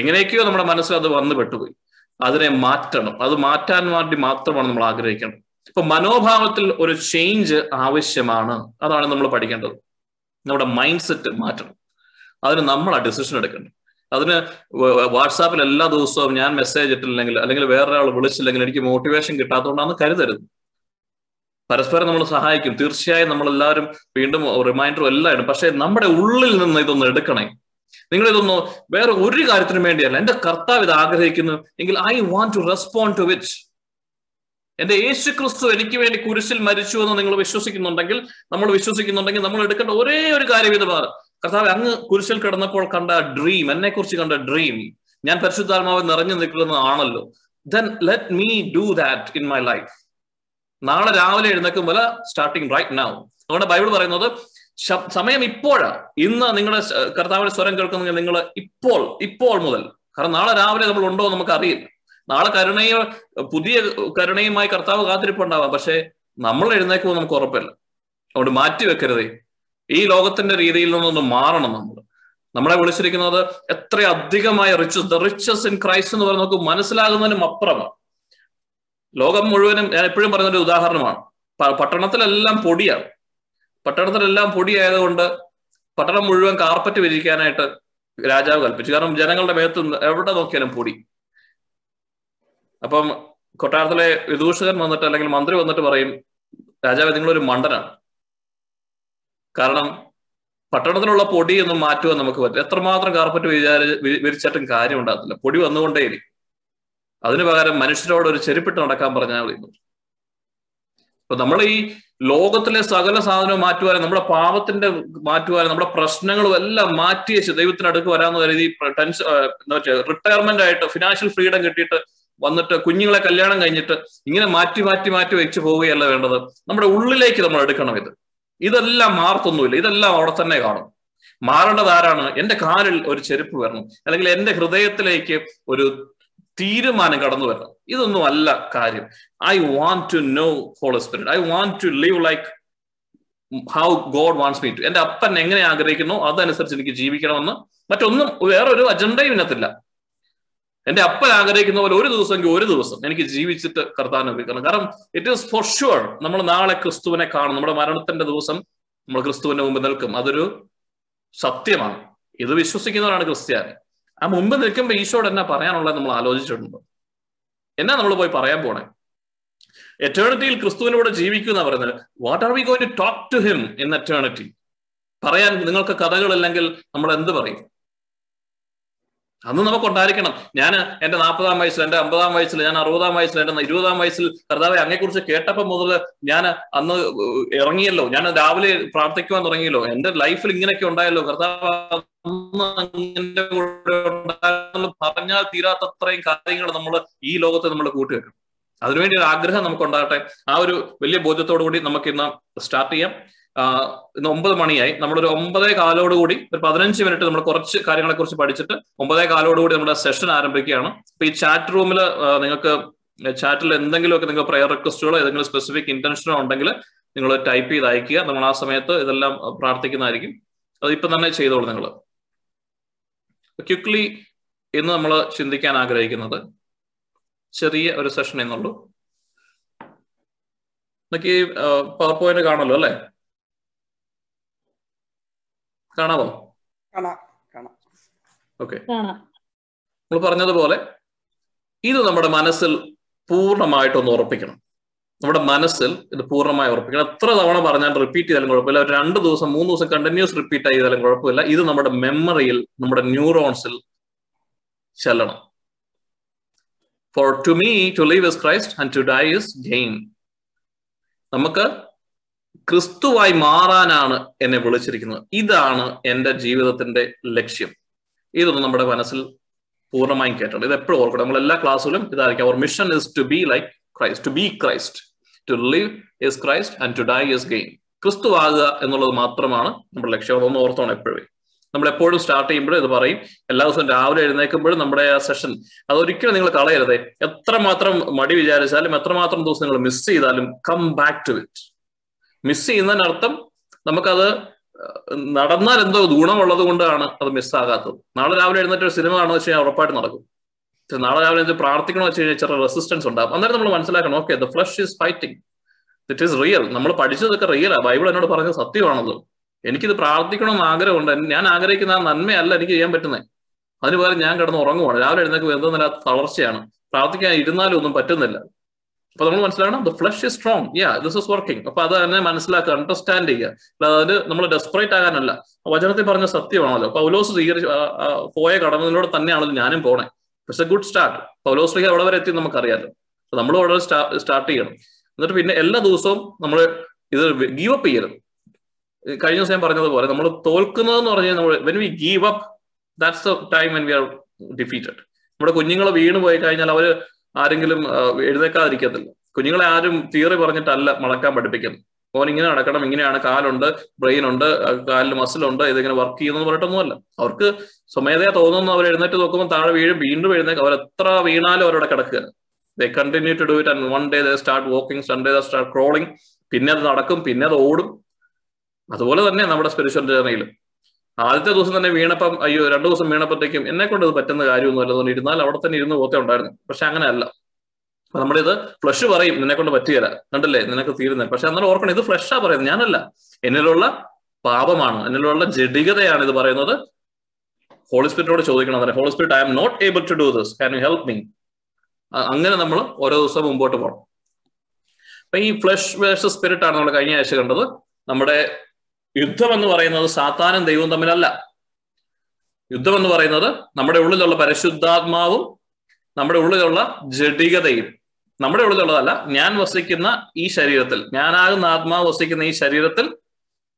എങ്ങനെയൊക്കെയോ നമ്മുടെ മനസ്സിൽ അത് വന്നു പെട്ടുപോയി അതിനെ മാറ്റണം. അത് മാറ്റാൻ വേണ്ടി മാത്രമാണ് നമ്മൾ ആഗ്രഹിക്കേണ്ടത് ഇപ്പൊ മനോഭാവത്തിൽ ഒരു ചേഞ്ച് ആവശ്യമാണ്. അതാണ് നമ്മൾ പഠിക്കേണ്ടത്. നമ്മുടെ മൈൻഡ് സെറ്റ് മാറ്റണം. അതിന് നമ്മൾ ആ ഡിസിഷൻ എടുക്കണം. അതിന് വാട്സാപ്പിൽ എല്ലാ ദിവസവും ഞാൻ മെസ്സേജ് ഇട്ടില്ലെങ്കിൽ അല്ലെങ്കിൽ വേറൊരാൾ വിളിച്ചില്ലെങ്കിൽ എനിക്ക് മോട്ടിവേഷൻ കിട്ടാത്തതുകൊണ്ടാണ് കരുതരുത്. പരസ്പരം നമ്മൾ സഹായിക്കും. തീർച്ചയായും നമ്മൾ എല്ലാവരും വീണ്ടും റിമൈൻഡറും എല്ലാം ഇടും. പക്ഷേ നമ്മുടെ ഉള്ളിൽ നിന്ന് ഇതൊന്ന് എടുക്കണേ. നിങ്ങൾ ഇതൊന്ന് വേറെ ഒരു കാര്യത്തിനും വേണ്ടിയല്ല. എന്റെ കർത്താവ് ഇത് ആഗ്രഹിക്കുന്നു. എങ്കിൽ I want to respond to which എന്റെ യേശു ക്രിസ്തു എനിക്ക് വേണ്ടി കുരിശിൽ മരിച്ചു എന്ന് നിങ്ങൾ വിശ്വസിക്കുന്നുണ്ടെങ്കിൽ നമ്മൾ വിശ്വസിക്കുന്നുണ്ടെങ്കിൽ നമ്മൾ എടുക്കേണ്ട ഒരേ ഒരു കാര്യം ഇത് കർത്താവ് അങ്ങ് കുരിശിൽ കിടന്നപ്പോൾ കണ്ട ഡ്രീം എന്നെ കുറിച്ച് കണ്ട ഡ്രീം ഞാൻ പരിശുദ്ധാത്മാവ് നിറഞ്ഞു നിൽക്കുന്നതാണല്ലോ. Then let me do that in my life നാളെ രാവിലെ എഴുന്നേക്കുമ്പോൾ സ്റ്റാർട്ടിങ് റൈറ്റ് നൗ അതുകൊണ്ട് ബൈബിൾ പറയുന്നത് സമയം ഇപ്പോഴാ. ഇന്ന് നിങ്ങളുടെ കർത്താവിന്റെ സ്വരം കേൾക്കുന്നെങ്കിൽ നിങ്ങൾ ഇപ്പോൾ ഇപ്പോൾ മുതൽ. കാരണം നാളെ രാവിലെ നമ്മൾ ഉണ്ടോ നമുക്ക് അറിയില്ല നാളെ കരുണയോ പുതിയ കരുണയുമായി കർത്താവ് കാത്തിരിപ്പുണ്ടാവാം. പക്ഷെ നമ്മൾ എഴുന്നേക്കുമ്പോൾ നമുക്ക് ഉറപ്പില്ല. അതുകൊണ്ട് മാറ്റി വെക്കരുതേ. ഈ ലോകത്തിന്റെ രീതിയിൽ നിന്നൊന്ന് മാറണം നമ്മൾ. നമ്മളെ വിളിച്ചിരിക്കുന്നത് എത്ര അധികമായ riches the riches in Christ എന്ന് പറയുന്നത് നമുക്ക് മനസ്സിലാകുന്നതിനും അപ്പുറമാണ്. ലോകം മുഴുവനും ഞാൻ എപ്പോഴും പറയുന്ന ഒരു ഉദാഹരണമാണ് പട്ടണത്തിലെല്ലാം പൊടിയാണ്. പട്ടണത്തിലെല്ലാം പൊടിയായതുകൊണ്ട് പട്ടണം മുഴുവൻ കാർപ്പറ്റ് വിരിക്കാനായിട്ട് രാജാവ് കൽപ്പിച്ചു. കാരണം ജനങ്ങളുടെ മേത്ത് എവിടെ നോക്കിയാലും പൊടി. അപ്പം കൊട്ടാരത്തിലെ വിദൂഷകൻ വന്നിട്ട് അല്ലെങ്കിൽ മന്ത്രി വന്നിട്ട് പറയും രാജാവ് നിങ്ങളൊരു മണ്ടനാണ്. കാരണം പട്ടണത്തിലുള്ള പൊടിയൊന്നും മാറ്റുവാൻ നമുക്ക് പറ്റില്ല. എത്രമാത്രം കാർപ്പറ്റ് വിചാരി വിരിച്ചിട്ടും കാര്യം ഉണ്ടാകത്തില്ല പൊടി വന്നുകൊണ്ടേയിരിക്കും. അതിനു പകരം മനുഷ്യരോട് ഒരു ചെരുപ്പിട്ട് നടക്കാൻ പറഞ്ഞാൽ മതി. അപ്പൊ നമ്മൾ ഈ ലോകത്തിലെ സകല സാധനവും മാറ്റുവാനും നമ്മുടെ പാപത്തിന്റെ മാറ്റുവാനും നമ്മുടെ പ്രശ്നങ്ങളും എല്ലാം മാറ്റി വെച്ച് ദൈവത്തിന് അടുക്ക് വരാമെന്ന് കരുതി ടെൻഷൻ എന്താ വെച്ചാൽ റിട്ടയർമെന്റ് ആയിട്ട് ഫിനാൻഷ്യൽ ഫ്രീഡം കിട്ടിയിട്ട് വന്നിട്ട് കുഞ്ഞുങ്ങളെ കല്യാണം കഴിഞ്ഞിട്ട് ഇങ്ങനെ മാറ്റി മാറ്റി മാറ്റി വെച്ച് പോവുകയല്ല വേണ്ടത്. നമ്മുടെ ഉള്ളിലേക്ക് നമ്മൾ എടുക്കണം ഇത്. ഇതെല്ലാം മാറത്തൊന്നുമില്ല. ഇതെല്ലാം അവിടെ തന്നെ കാണും. മാറേണ്ടത് ആരാണ്? എന്റെ കാലിൽ ഒരു ചെരുപ്പ് വരണം. അല്ലെങ്കിൽ എന്റെ ഹൃദയത്തിലേക്ക് ഒരു തീരുമാനം കടന്നു വരണം. ഇതൊന്നും അല്ല കാര്യം. I want to know holy spirit I want to live like how God wants me to എന്റെ അപ്പൻ എങ്ങനെ ആഗ്രഹിക്കുന്നു? അതനുസരിച്ച് എനിക്ക് ജീവിക്കണമെന്ന്. മറ്റൊന്നും വേറൊരു അജണ്ടയും ഇതിനകത്തില്ല. എന്റെ അപ്പൻ ആഗ്രഹിക്കുന്ന പോലെ ഒരു ദിവസമെങ്കിൽ ഒരു ദിവസം എനിക്ക് ജീവിച്ചിട്ട് കർത്താൻ ഉപയോഗിക്കണം. കാരണം ഇറ്റ് ഈസ് ഫോർ ഷുവർ നമ്മൾ നാളെ ക്രിസ്തുവിനെ കാണും. നമ്മുടെ മരണത്തിന്റെ ദിവസം നമ്മൾ ക്രിസ്തുവിന്റെ മുമ്പ് നിൽക്കും. അതൊരു സത്യമാണ്. ഇത് വിശ്വസിക്കുന്നവരാണ് ക്രിസ്ത്യാനി. ആ മുമ്പ് നിൽക്കുമ്പോൾ ഈശോട് എന്നാ പറയാനുള്ളത് നമ്മൾ ആലോചിച്ചിട്ടുണ്ട്? എന്നാ നമ്മൾ പോയി പറയാൻ പോണേ? എറ്റേണിറ്റിയിൽ ക്രിസ്തുവിനോട് ജീവിക്കുന്ന പറയുന്നത്. What are we going to talk to him in eternity പറയാൻ നിങ്ങൾക്ക് കഥകളില്ലെങ്കിൽ നമ്മൾ എന്ത് പറയും? അന്ന് നമുക്ക് ഉണ്ടായിരിക്കണം. ഞാൻ എന്റെ നാൽപ്പതാം വയസ്സിൽ എന്റെ അമ്പതാം വയസ്സിൽ ഞാൻ അറുപതാം വയസ്സിൽ എന്റെ ഇരുപതാം വയസ്സിൽ കർത്താവെ അങ്ങെക്കുറിച്ച് കേട്ടപ്പോൾ മുതൽ ഞാൻ അന്ന് ഇറങ്ങിയല്ലോ. ഞാൻ രാവിലെ പ്രാർത്ഥിക്കുവാൻ തുടങ്ങിയല്ലോ. എന്റെ ലൈഫിൽ ഇങ്ങനെയൊക്കെ ഉണ്ടായല്ലോ. കർത്താവ് അങ്ങനെ പറഞ്ഞാൽ തീരാത്തത്രയും കാര്യങ്ങൾ നമ്മൾ ഈ ലോകത്തെ നമ്മൾ കൂട്ടിവെക്കും. അതിനുവേണ്ടി ഒരു ആഗ്രഹം നമുക്ക് ഉണ്ടാകട്ടെ ആ ഒരു വലിയ ബോധ്യത്തോടു കൂടി നമുക്ക് ഇന്ന് സ്റ്റാർട്ട് ചെയ്യാം. ഇന്ന് ഒമ്പത് മണിയായി. നമ്മളൊരു ഒമ്പതേ കാലോട് കൂടി ഒരു പതിനഞ്ച് മിനിറ്റ് നമ്മൾ കുറച്ച് കാര്യങ്ങളെ കുറിച്ച് പഠിച്ചിട്ട് ഒമ്പതേ കാലോട് കൂടി നമ്മുടെ സെഷൻ ആരംഭിക്കുകയാണ്. അപ്പൊ ഈ ചാറ്റ് റൂമിൽ നിങ്ങൾക്ക് ചാറ്റിൽ എന്തെങ്കിലുമൊക്കെ നിങ്ങൾ പ്രയർ റിക്വസ്റ്റുകളോ ഏതെങ്കിലും സ്പെസിഫിക് ഇന്റൻഷനോ ഉണ്ടെങ്കിൽ നിങ്ങൾ ടൈപ്പ് ചെയ്ത് അയക്കുക നമ്മൾ ആ സമയത്ത് ഇതെല്ലാം പ്രാർത്ഥിക്കുന്നതായിരിക്കും. അത് ഇപ്പൊ തന്നെ ചെയ്തോളൂ നിങ്ങൾ ക്വിക്ലി ഇന്ന് നമ്മൾ ചിന്തിക്കാൻ ആഗ്രഹിക്കുന്നത് ചെറിയ ഒരു സെഷൻ എന്നുള്ളൂ നമുക്ക് ഈ പവർ പോയിന്റ് കാണല്ലോ അല്ലേ? കാണാമോ? കാണാം കാണാം. ഓക്കെ. കാണാം. നമ്മൾ പറഞ്ഞതുപോലെ ഇത് നമ്മുടെ മനസ്സിൽ പൂർണമായിട്ടൊന്ന് ഉറപ്പിക്കണം. നമ്മുടെ മനസ്സിൽ ഇത് പൂർണമായി ഉറപ്പിക്കണം. എത്ര തവണ പറഞ്ഞാൽ റിപ്പീറ്റ് ചെയ്താലും കുഴപ്പമില്ല. ഒരു രണ്ട് ദിവസം മൂന്ന് ദിവസം കണ്ടിന്യൂസ് റിപ്പീറ്റ് ചെയ്താലും കുഴപ്പമില്ല. ഇത് നമ്മുടെ മെമ്മറിയിൽ നമ്മുടെ ന്യൂറോൺസിൽ ചെല്ലണം. For to me to live is Christ and to die is gain നമുക്ക് ക്രിസ്തുവായി മാറാനാണ് എന്നെ വിളിച്ചിരിക്കുന്നത്. ഇതാണ് എന്റെ ജീവിതത്തിന്റെ ലക്ഷ്യം. ഇതൊന്നും നമ്മുടെ മനസ്സിൽ പൂർണമായും കേട്ടണം. ഇത് എപ്പോഴും ഓർക്കണം. നമ്മൾ എല്ലാ ക്ലാസ്സിലും ഇതായിരിക്കും. Our mission is to be like Christ to be Christ to live is Christ and to die is gain ക്രിസ്തു ആകുക എന്നുള്ളത് മാത്രമാണ് നമ്മുടെ ലക്ഷ്യം. അതൊന്ന് ഓർത്തോണം എപ്പോഴും. നമ്മൾ എപ്പോഴും സ്റ്റാർട്ട് ചെയ്യുമ്പോഴും ഇത് പറയും. എല്ലാ ദിവസവും രാവിലെ എഴുന്നേൽക്കുമ്പോഴും നമ്മുടെ ആ സെഷൻ അതൊരിക്കലും നിങ്ങൾ കളയരുതേ. എത്രമാത്രം മടി വിചാരിച്ചാലും എത്രമാത്രം ദിവസം നിങ്ങൾ മിസ് ചെയ്താലും come back to it miss ചെയ്യുന്നതിനർത്ഥം നമുക്കത് നടന്നാൽ എന്തോ ഗുണമുള്ളത് കൊണ്ടാണ് അത് മിസ്സാകാത്തത് നാളെ രാവിലെ എഴുന്നേറ്റ് ഒരു സിനിമ കാണുന്ന വെച്ച് കഴിഞ്ഞാൽ ഉറപ്പായിട്ട് നടക്കും. നാളെ രാവിലെ എന്ത് പ്രാർത്ഥിക്കണമെന്ന് വെച്ച് കഴിഞ്ഞാൽ ചെറിയ റെസിസ്റ്റൻസ് ഉണ്ടാകും. അന്നേരം നമ്മൾ മനസ്സിലാക്കണം okay the flesh is fighting it is real നമ്മൾ പഠിച്ചതൊക്കെ റിയലാണ് ബൈബിൾ എന്നോട് പറഞ്ഞ സത്യമാണല്ലോ. എനിക്കിത് പ്രാർത്ഥിക്കണമെന്ന് ആഗ്രഹമുണ്ട്. ഞാൻ ആഗ്രഹിക്കുന്ന ആ നന്മയല്ല എനിക്ക് ചെയ്യാൻ പറ്റുന്നത് അതിന് പകരം ഞാൻ കിടന്ന് ഉറങ്ങുവാണ്. രാവിലെ എഴുന്നേക്ക് എന്തെന്നില്ലാത്ത തളർച്ചയാണ്. പ്രാർത്ഥിക്കാൻ ഇരുന്നാലും ഒന്നും പറ്റുന്നില്ല. അപ്പൊ നമ്മൾ മനസ്സിലാക്കണം the flesh is strong yeah this is working അപ്പൊ അത് തന്നെ മനസ്സിലാക്കുക അണ്ടർസ്റ്റാൻഡ് ചെയ്യുക. അല്ലാതെ നമ്മൾ ഡെസ്പറേറ്റ് ആകാനല്ല. വചനത്തിൽ പറഞ്ഞ സത്യമാണല്ലോ. പൗലോസ് സ്വീകരിച്ച് പോയ കടന്നതിലൂടെ തന്നെയാണല്ലോ ഞാനും പോണേ. It's a good start Paulose അവിടെ വരെ എത്തി നമുക്കറിയാലോ. നമ്മൾ അവിടെ സ്റ്റാർട്ട് ചെയ്യണം. എന്നിട്ട് പിന്നെ എല്ലാ ദിവസവും നമ്മൾ ഇത് ഗീവ് അപ്പ് ചെയ്യരുത്. കഴിഞ്ഞ ദിവസം ഞാൻ പറഞ്ഞതുപോലെ നമ്മൾ തോൽക്കുന്നതെന്ന് പറഞ്ഞാൽ നമ്മൾ when we give up that's the time when we are defeated നമ്മുടെ കുഞ്ഞുങ്ങൾ വീണ് പോയി കഴിഞ്ഞാൽ അവർ ആരെങ്കിലും എഴുന്നേക്കാതിരിക്കത്തില്ല. കുഞ്ഞുങ്ങളെ ആരും തിയറി പറഞ്ഞിട്ടല്ല മടക്കാൻ പഠിപ്പിക്കുന്നത്. ഓൻ ഇങ്ങനെ നടക്കണം ഇങ്ങനെയാണ് കാലുണ്ട് ബ്രെയിൻ ഉണ്ട് കാലിൽ മസിലുണ്ട് ഇതിങ്ങനെ വർക്ക് ചെയ്യുന്നു പറഞ്ഞിട്ടൊന്നുമല്ല. അവർക്ക് സ്വമേധയാ തോന്നുന്നു അവർ എഴുന്നേറ്റ് നോക്കുമ്പോൾ താഴെ വീഴും വീണ്ടും എഴുന്നേക്കും. അവർ എത്ര വീണാലും അവരവിടെ കിടക്കുക. They continue to do it and one day they start walking Sunday the start crawling പിന്നെ അത് നടക്കും പിന്നെ അത് ഓടും. അതുപോലെ തന്നെ നമ്മുടെ സ്പിരിച്വൽ ജേർണിയിലും ആദ്യത്തെ ദിവസം തന്നെ വീണപ്പം അയ്യോ രണ്ടു ദിവസം വീണപ്പോഴത്തേക്കും എന്നെ കൊണ്ട് ഇത് പറ്റുന്ന അതുകൊണ്ട് ഇരുന്നാൽ അവിടെ തന്നെ ഇരുന്ന് പോത്തേ ഉണ്ടായിരുന്നു. പക്ഷെ അങ്ങനെയല്ല. നമ്മുടെ നമ്മളിത് ഫ്ലഷ് പറയും നിന്നെ കൊണ്ട് പറ്റിയല്ല. കണ്ടല്ലേ? നിനക്ക് തീരുന്നത്. പക്ഷെ അന്നേരം ഓർക്കണം ഇത് ഫ്ലഷാ പറയുന്നത്. ഞാനല്ല. എന്നിലുള്ള പാപമാണ് എന്നിലുള്ള ജഡികതയാണ് ഇത് പറയുന്നത്. ഹോളിസ്പിരിറ്റോട് ചോദിക്കണം അന്നേരം. Holy spirit I am not able to do this can you help me അങ്ങനെ നമ്മൾ ഓരോ ദിവസം മുമ്പോട്ട് പോകണം അപ്പൊ ഈ ഫ്ലഷ് വേഴ്സസ് സ്പിരിറ്റ് ആണ് നമ്മൾ കഴിഞ്ഞ ആഴ്ച കണ്ടത്. നമ്മുടെ യുദ്ധം എന്ന് പറയുന്നത് സാത്താനും ദൈവവും തമ്മിലല്ല. യുദ്ധം എന്ന് പറയുന്നത് നമ്മുടെ ഉള്ളിലുള്ള പരിശുദ്ധാത്മാവും നമ്മുടെ ഉള്ളിലുള്ള ജഡികതയും നമ്മുടെ ഉള്ളിലുള്ളതല്ല ഞാൻ വസിക്കുന്ന ഈ ശരീരത്തിൽ ഞാനാകുന്ന ആത്മാവ് വസിക്കുന്ന ഈ ശരീരത്തിൽ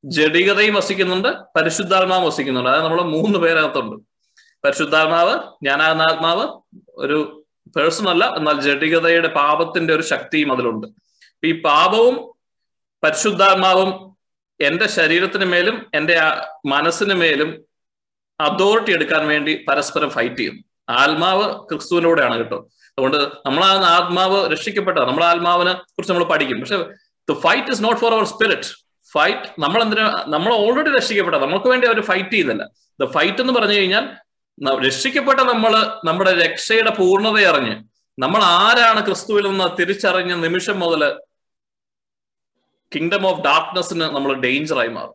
ജഡികതയും വസിക്കുന്നുണ്ട് പരിശുദ്ധാത്മാവ് വസിക്കുന്നുണ്ട്. അതായത് നമ്മൾ മൂന്ന് പേരകത്തുണ്ട്. പരിശുദ്ധാത്മാവ് ഞാനാകുന്ന ആത്മാവ് ഒരു പേഴ്സൺ അല്ല എന്നാൽ ജഡികതയുടെ പാപത്തിന്റെ ഒരു ശക്തിയും അതിലുണ്ട്. ഈ പാപവും പരിശുദ്ധാത്മാവും എന്റെ ശരീരത്തിന് മേലും എന്റെ മനസ്സിന് മേലും അതോറിറ്റി എടുക്കാൻ വേണ്ടി പരസ്പരം ഫൈറ്റ് ചെയ്യുന്നു ആത്മാവ് ക്രിസ്തുവിലൂടെയാണ് കേട്ടോ. അതുകൊണ്ട് നമ്മൾ ആ ആത്മാവ് രക്ഷിക്കപ്പെട്ട നമ്മൾ ആത്മാവിനെ കുറിച്ച് നമ്മൾ പഠിക്കും. പക്ഷെ the fight is not for our spirit fight നമ്മൾ എന്തിനാ നമ്മൾ ഓൾറെഡി രക്ഷിക്കപ്പെട്ട നമുക്ക് വേണ്ടി അവർ ഫൈറ്റ് ചെയ്യുന്നില്ല. ദ ഫൈറ്റ് എന്ന് പറഞ്ഞു കഴിഞ്ഞാൽ രക്ഷിക്കപ്പെട്ട നമ്മൾ നമ്മുടെ രക്ഷയുടെ പൂർണത അറിഞ്ഞ് നമ്മൾ ആരാണ് ക്രിസ്തുവിൽ നിന്ന് തിരിച്ചറിഞ്ഞ നിമിഷം മുതൽ കിങ്ഡം ഓഫ് ഡാർക്ക്നെസ്സിന് നമ്മൾ ഡേഞ്ചറായി മാറും.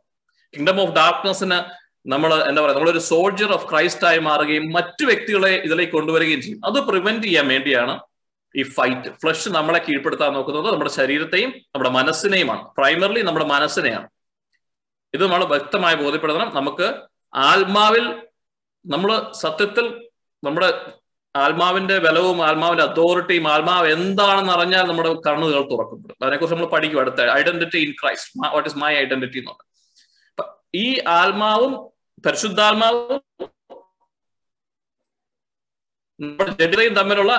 കിങ്ഡം ഓഫ് ഡാർക്ക്നെസ്സിന് നമ്മൾ എന്താ പറയുക നമ്മളൊരു സോൾജർ ഓഫ് ക്രൈസ്റ്റ് ആയി മാറുകയും മറ്റു വ്യക്തികളെ ഇതിലേക്ക് കൊണ്ടുവരികയും ചെയ്യും. അത് പ്രിവെന്റ് ചെയ്യാൻ വേണ്ടിയാണ് ഈ ഫൈറ്റ് ഫ്ലഷ് നമ്മളെ കീഴ്പ്പെടുത്താൻ നോക്കുന്നത് നമ്മുടെ ശരീരത്തെയും നമ്മുടെ മനസ്സിനെയുമാണ്. പ്രൈമറിലി നമ്മുടെ മനസ്സിനെയാണ്. ഇത് നമ്മൾ വ്യക്തമായി ബോധ്യപ്പെടുത്തണം. നമുക്ക് ആത്മാവിൽ നമ്മൾ സത്യത്തിൽ നമ്മുടെ ആത്മാവിന്റെ ബലവും ആത്മാവിന്റെ അതോറിറ്റിയും ആത്മാവ് എന്താണെന്ന് അറിഞ്ഞാൽ നമ്മുടെ കണ്ണുകൾ തുറക്കപ്പെടും. അതിനെക്കുറിച്ച് നമ്മൾ പഠിക്കും അടുത്ത identity in Christ what is my identity എന്ന് എന്നുള്ളത് ഈ ആത്മാവും പരിശുദ്ധാത്മാവും നമ്മുടെ ജഡിതയും തമ്മിലുള്ള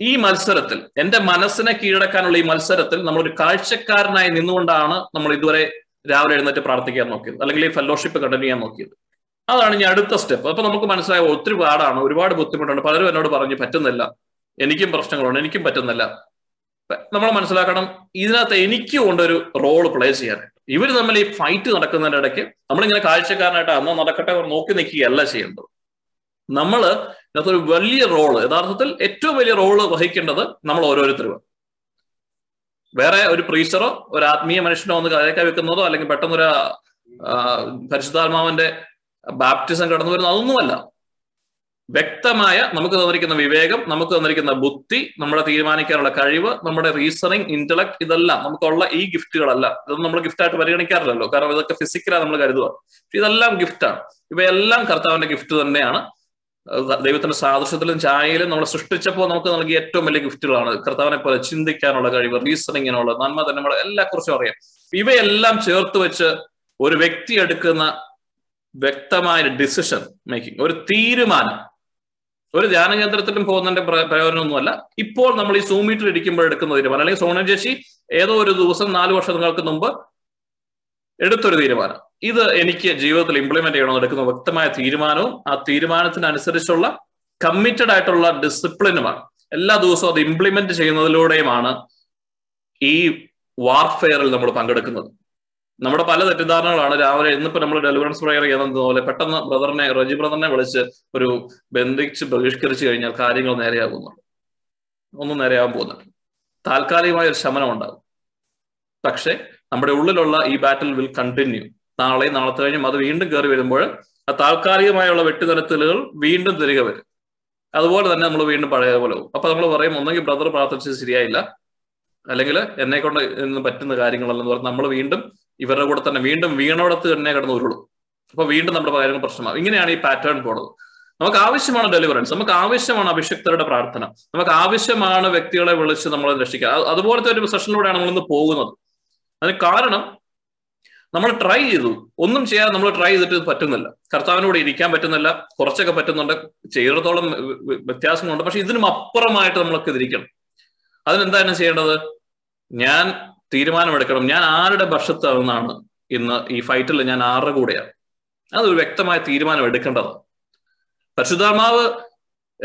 ഈ മത്സരത്തിൽ എന്റെ മനസ്സിനെ കീഴടക്കാനുള്ള ഈ മത്സരത്തിൽ നമ്മളൊരു കാഴ്ചക്കാരനായി നിന്നുകൊണ്ടാണ് നമ്മൾ ഇതുവരെ രാവിലെ എഴുന്നേറ്റ് പ്രാർത്ഥിക്കാൻ നോക്കിയത്. അല്ലെങ്കിൽ ഈ ഫെലോഷിപ്പ് കണ്ടിന്യൂ ചെയ്യാൻ നോക്കിയത്. അതാണ് ഇനി അടുത്ത സ്റ്റെപ്പ്. അപ്പൊ നമുക്ക് മനസ്സിലായ ഒത്തിരി പാടാണ് ഒരുപാട് ബുദ്ധിമുട്ടുണ്ട്. പലരും എന്നോട് പറഞ്ഞു പറ്റുന്നില്ല. എനിക്കും പ്രശ്നങ്ങളുണ്ട് എനിക്കും പറ്റുന്നില്ല. നമ്മൾ മനസ്സിലാക്കണം ഇതിനകത്ത് എനിക്കും കൊണ്ടൊരു റോൾ പ്ലേ ചെയ്യാനായിട്ട് ഇവർ തമ്മിൽ ഈ ഫൈറ്റ് നടക്കുന്നതിന്റെ ഇടയ്ക്ക് നമ്മളിങ്ങനെ കാഴ്ചക്കാരനായിട്ട് അന്ന് നടക്കട്ടെ നോക്കി നിൽക്കുകയല്ല ചെയ്യേണ്ടത്. നമ്മൾ ഇതിനകത്തൊരു വലിയ റോൾ യഥാർത്ഥത്തിൽ ഏറ്റവും വലിയ റോൾ വഹിക്കേണ്ടത് നമ്മൾ ഓരോരുത്തരും വേറെ ഒരു പ്രീച്ചറോ ഒരു ആത്മീയ മനുഷ്യനോ ഒന്ന് കഥയൊക്കെ വെക്കുന്നതോ അല്ലെങ്കിൽ പെട്ടെന്നൊരു പരിശുദ്ധാത്മാവിന്റെ ബാപ്റ്റിസം കടന്നു വരുന്നത് അതൊന്നുമല്ല. വ്യക്തമായ നമുക്ക് തന്നിരിക്കുന്ന വിവേകം നമുക്ക് തന്നിരിക്കുന്ന ബുദ്ധി നമ്മളെ തീരുമാനിക്കാനുള്ള കഴിവ് നമ്മുടെ റീസണിങ് ഇന്റലക്ട് ഇതെല്ലാം നമുക്കുള്ള ഈ ഗിഫ്റ്റുകളല്ല. ഇതൊന്നും നമ്മൾ ഗിഫ്റ്റായിട്ട് പരിഗണിക്കാറില്ലല്ലോ. കാരണം ഇതൊക്കെ ഫിസിക്കലാണ് നമ്മൾ കരുതുക. ഇതെല്ലാം ഗിഫ്റ്റാണ് ഇവയെല്ലാം കർത്താവിന്റെ ഗിഫ്റ്റ് തന്നെയാണ്. ദൈവത്തിന്റെ സാദൃശ്യത്തിലും ചായയിലും നമ്മൾ സൃഷ്ടിച്ചപ്പോൾ നമുക്ക് നൽകിയ ഏറ്റവും വലിയ ഗിഫ്റ്റുകളാണ്. കർത്താവിനെ പോലെ ചിന്തിക്കാനുള്ള കഴിവ് റീസണിങ്ങിനുള്ള നന്മ തന്നെ എല്ലാ കുറിച്ചും അറിയാം. ഇവയെല്ലാം ചേർത്ത് വെച്ച് ഒരു വ്യക്തി എടുക്കുന്ന വ്യക്തമായ ഡിസിഷൻ മേക്കിംഗ് ഒരു തീരുമാനം. ഒരു ധ്യാന കേന്ദ്രത്തിലും പോകുന്നതിന്റെ പ്രയോജനമൊന്നുമല്ല. ഇപ്പോൾ നമ്മൾ ഈ സൂം മീറ്റർ ഇരിക്കുമ്പോൾ എടുക്കുന്ന തീരുമാനം അല്ലെങ്കിൽ സോണിയ ചേച്ചി ഏതോ ഒരു ദിവസം നാല് വർഷങ്ങൾക്ക് മുമ്പ് എടുത്തൊരു തീരുമാനം. ഇത് എനിക്ക് ജീവിതത്തിൽ ഇംപ്ലിമെന്റ് ചെയ്യണമെന്ന് എടുക്കുന്ന വ്യക്തമായ തീരുമാനവും ആ തീരുമാനത്തിനനുസരിച്ചുള്ള കമ്മിറ്റഡ് ആയിട്ടുള്ള ഡിസിപ്ലിനുമാണ് എല്ലാ ദിവസവും അത് ഇംപ്ലിമെന്റ് ചെയ്യുന്നതിലൂടെയുമാണ് ഈ വാർഫെയറിൽ നമ്മൾ പങ്കെടുക്കുന്നത്. നമ്മുടെ പല തെറ്റിദ്ധാരണകളാണ്. രാവിലെ ഇന്നിപ്പോ നമ്മൾ ഡെലിവറൻസ് പ്രയർ ചെയ്യുന്നത് പോലെ പെട്ടെന്ന് ബ്രദറിനെ റജി ബ്രദറിനെ വിളിച്ച് ഒരു ബന്ധിച്ച് ബഹിഷ്കരിച്ചു കഴിഞ്ഞാൽ കാര്യങ്ങൾ നേരെയാകുന്നുണ്ട് ഒന്നും നേരെയാകാൻ പോകുന്നുണ്ട് താൽക്കാലികമായ ഒരു ശമനം ഉണ്ടാകും. പക്ഷെ നമ്മുടെ ഉള്ളിലുള്ള ഈ ബാറ്റിൽ വിൽ കണ്ടിന്യൂ. നാളെയും നാളത്തെ കഴിഞ്ഞും അത് വീണ്ടും കയറി വരുമ്പോൾ ആ താൽക്കാലികമായുള്ള വെട്ടിനിരത്തലുകൾ വീണ്ടും തിരികെ വരും. അതുപോലെ തന്നെ നമ്മൾ വീണ്ടും പഴയ പോലെ പോകും. അപ്പൊ നമ്മൾ പറയും ഒന്നെങ്കിൽ ബ്രദർ പ്രാർത്ഥിച്ചത് ശരിയായില്ല. അല്ലെങ്കിൽ എന്നെ കൊണ്ട് ഇന്ന് പറ്റുന്ന കാര്യങ്ങളല്ലെന്ന് പറഞ്ഞ് നമ്മൾ വീണ്ടും ഇവരുടെ കൂടെ തന്നെ വീണ്ടും വീണോടത്ത് തന്നെ കിടന്ന് ഉരുളും. അപ്പൊ വീണ്ടും നമ്മുടെ കാര്യങ്ങൾ പ്രശ്നമാകും. ഇങ്ങനെയാണ് ഈ പാറ്റേൺ പോണത്. നമുക്ക് ആവശ്യമാണ് ഡെലിവറൻസ് നമുക്ക് ആവശ്യമാണ് അഭിഷക്തരുടെ പ്രാർത്ഥന. നമുക്ക് ആവശ്യമാണ് വ്യക്തികളെ വിളിച്ച് നമ്മളെ രക്ഷിക്കുക അതുപോലത്തെ ഒരു സെഷനിലൂടെയാണ് നമ്മളിന്ന് പോകുന്നത്. അതിന് കാരണം നമ്മൾ ട്രൈ ചെയ്തു. ഒന്നും ചെയ്യാൻ നമ്മൾ ട്രൈ ചെയ്തിട്ട് പറ്റുന്നില്ല. കർത്താവിനോട് ഇരിക്കാൻ പറ്റുന്നില്ല. കുറച്ചൊക്കെ പറ്റുന്നുണ്ട്. ചെയ്തിടത്തോളം വ്യത്യാസങ്ങളുണ്ട്. പക്ഷെ ഇതിനും അപ്പുറമായിട്ട് നമ്മളൊക്കെ ഇതിരിക്കണം. അതിനെന്താണ് ചെയ്യേണ്ടത്? ഞാൻ തീരുമാനമെടുക്കണം. ഞാൻ ആരുടെ പക്ഷത്താണെന്നാണ് ഇന്ന് ഈ ഫൈറ്റിൽ ഞാൻ ആരുടെ കൂടെയാണ്? അതൊരു വ്യക്തമായ തീരുമാനം എടുക്കേണ്ടത് പരിശുദ്ധാത്മാവ്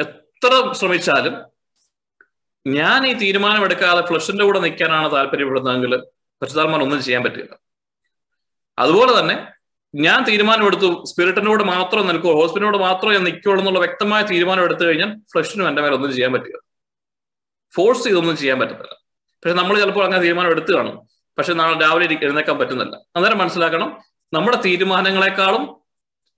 എത്ര ശ്രമിച്ചാലും ഞാൻ ഈ തീരുമാനം എടുക്കാതെ ഫ്ലഷിന്റെ കൂടെ നിൽക്കാനാണ് താല്പര്യപ്പെടുന്നതെങ്കിൽ പരിശുദ്ധാത്മാവിന് ഒന്നും ചെയ്യാൻ പറ്റില്ല. അതുപോലെ തന്നെ ഞാൻ തീരുമാനമെടുത്തു സ്പിരിറ്റിനോട് മാത്രം നിൽക്കുമോ ഹോസ്പിറ്റലിനോട് മാത്രം ഞാൻ നിൽക്കുള്ളൂ എന്നുള്ള വ്യക്തമായ തീരുമാനം എടുത്തു കഴിഞ്ഞാൽ ഫ്ലഷിനും എന്റെ മേലെ ഒന്നും ചെയ്യാൻ പറ്റില്ല. ഫോഴ്സ് ചെയ്തൊന്നും ചെയ്യാൻ പറ്റത്തില്ല. പക്ഷെ നമ്മൾ ചിലപ്പോൾ അങ്ങനെ തീരുമാനം എടുത്തു കാണും. പക്ഷെ നാളെ രാവിലെ എഴുന്നേക്കാൻ പറ്റുന്നില്ല. അന്നേരം മനസ്സിലാക്കണം നമ്മുടെ തീരുമാനങ്ങളെക്കാളും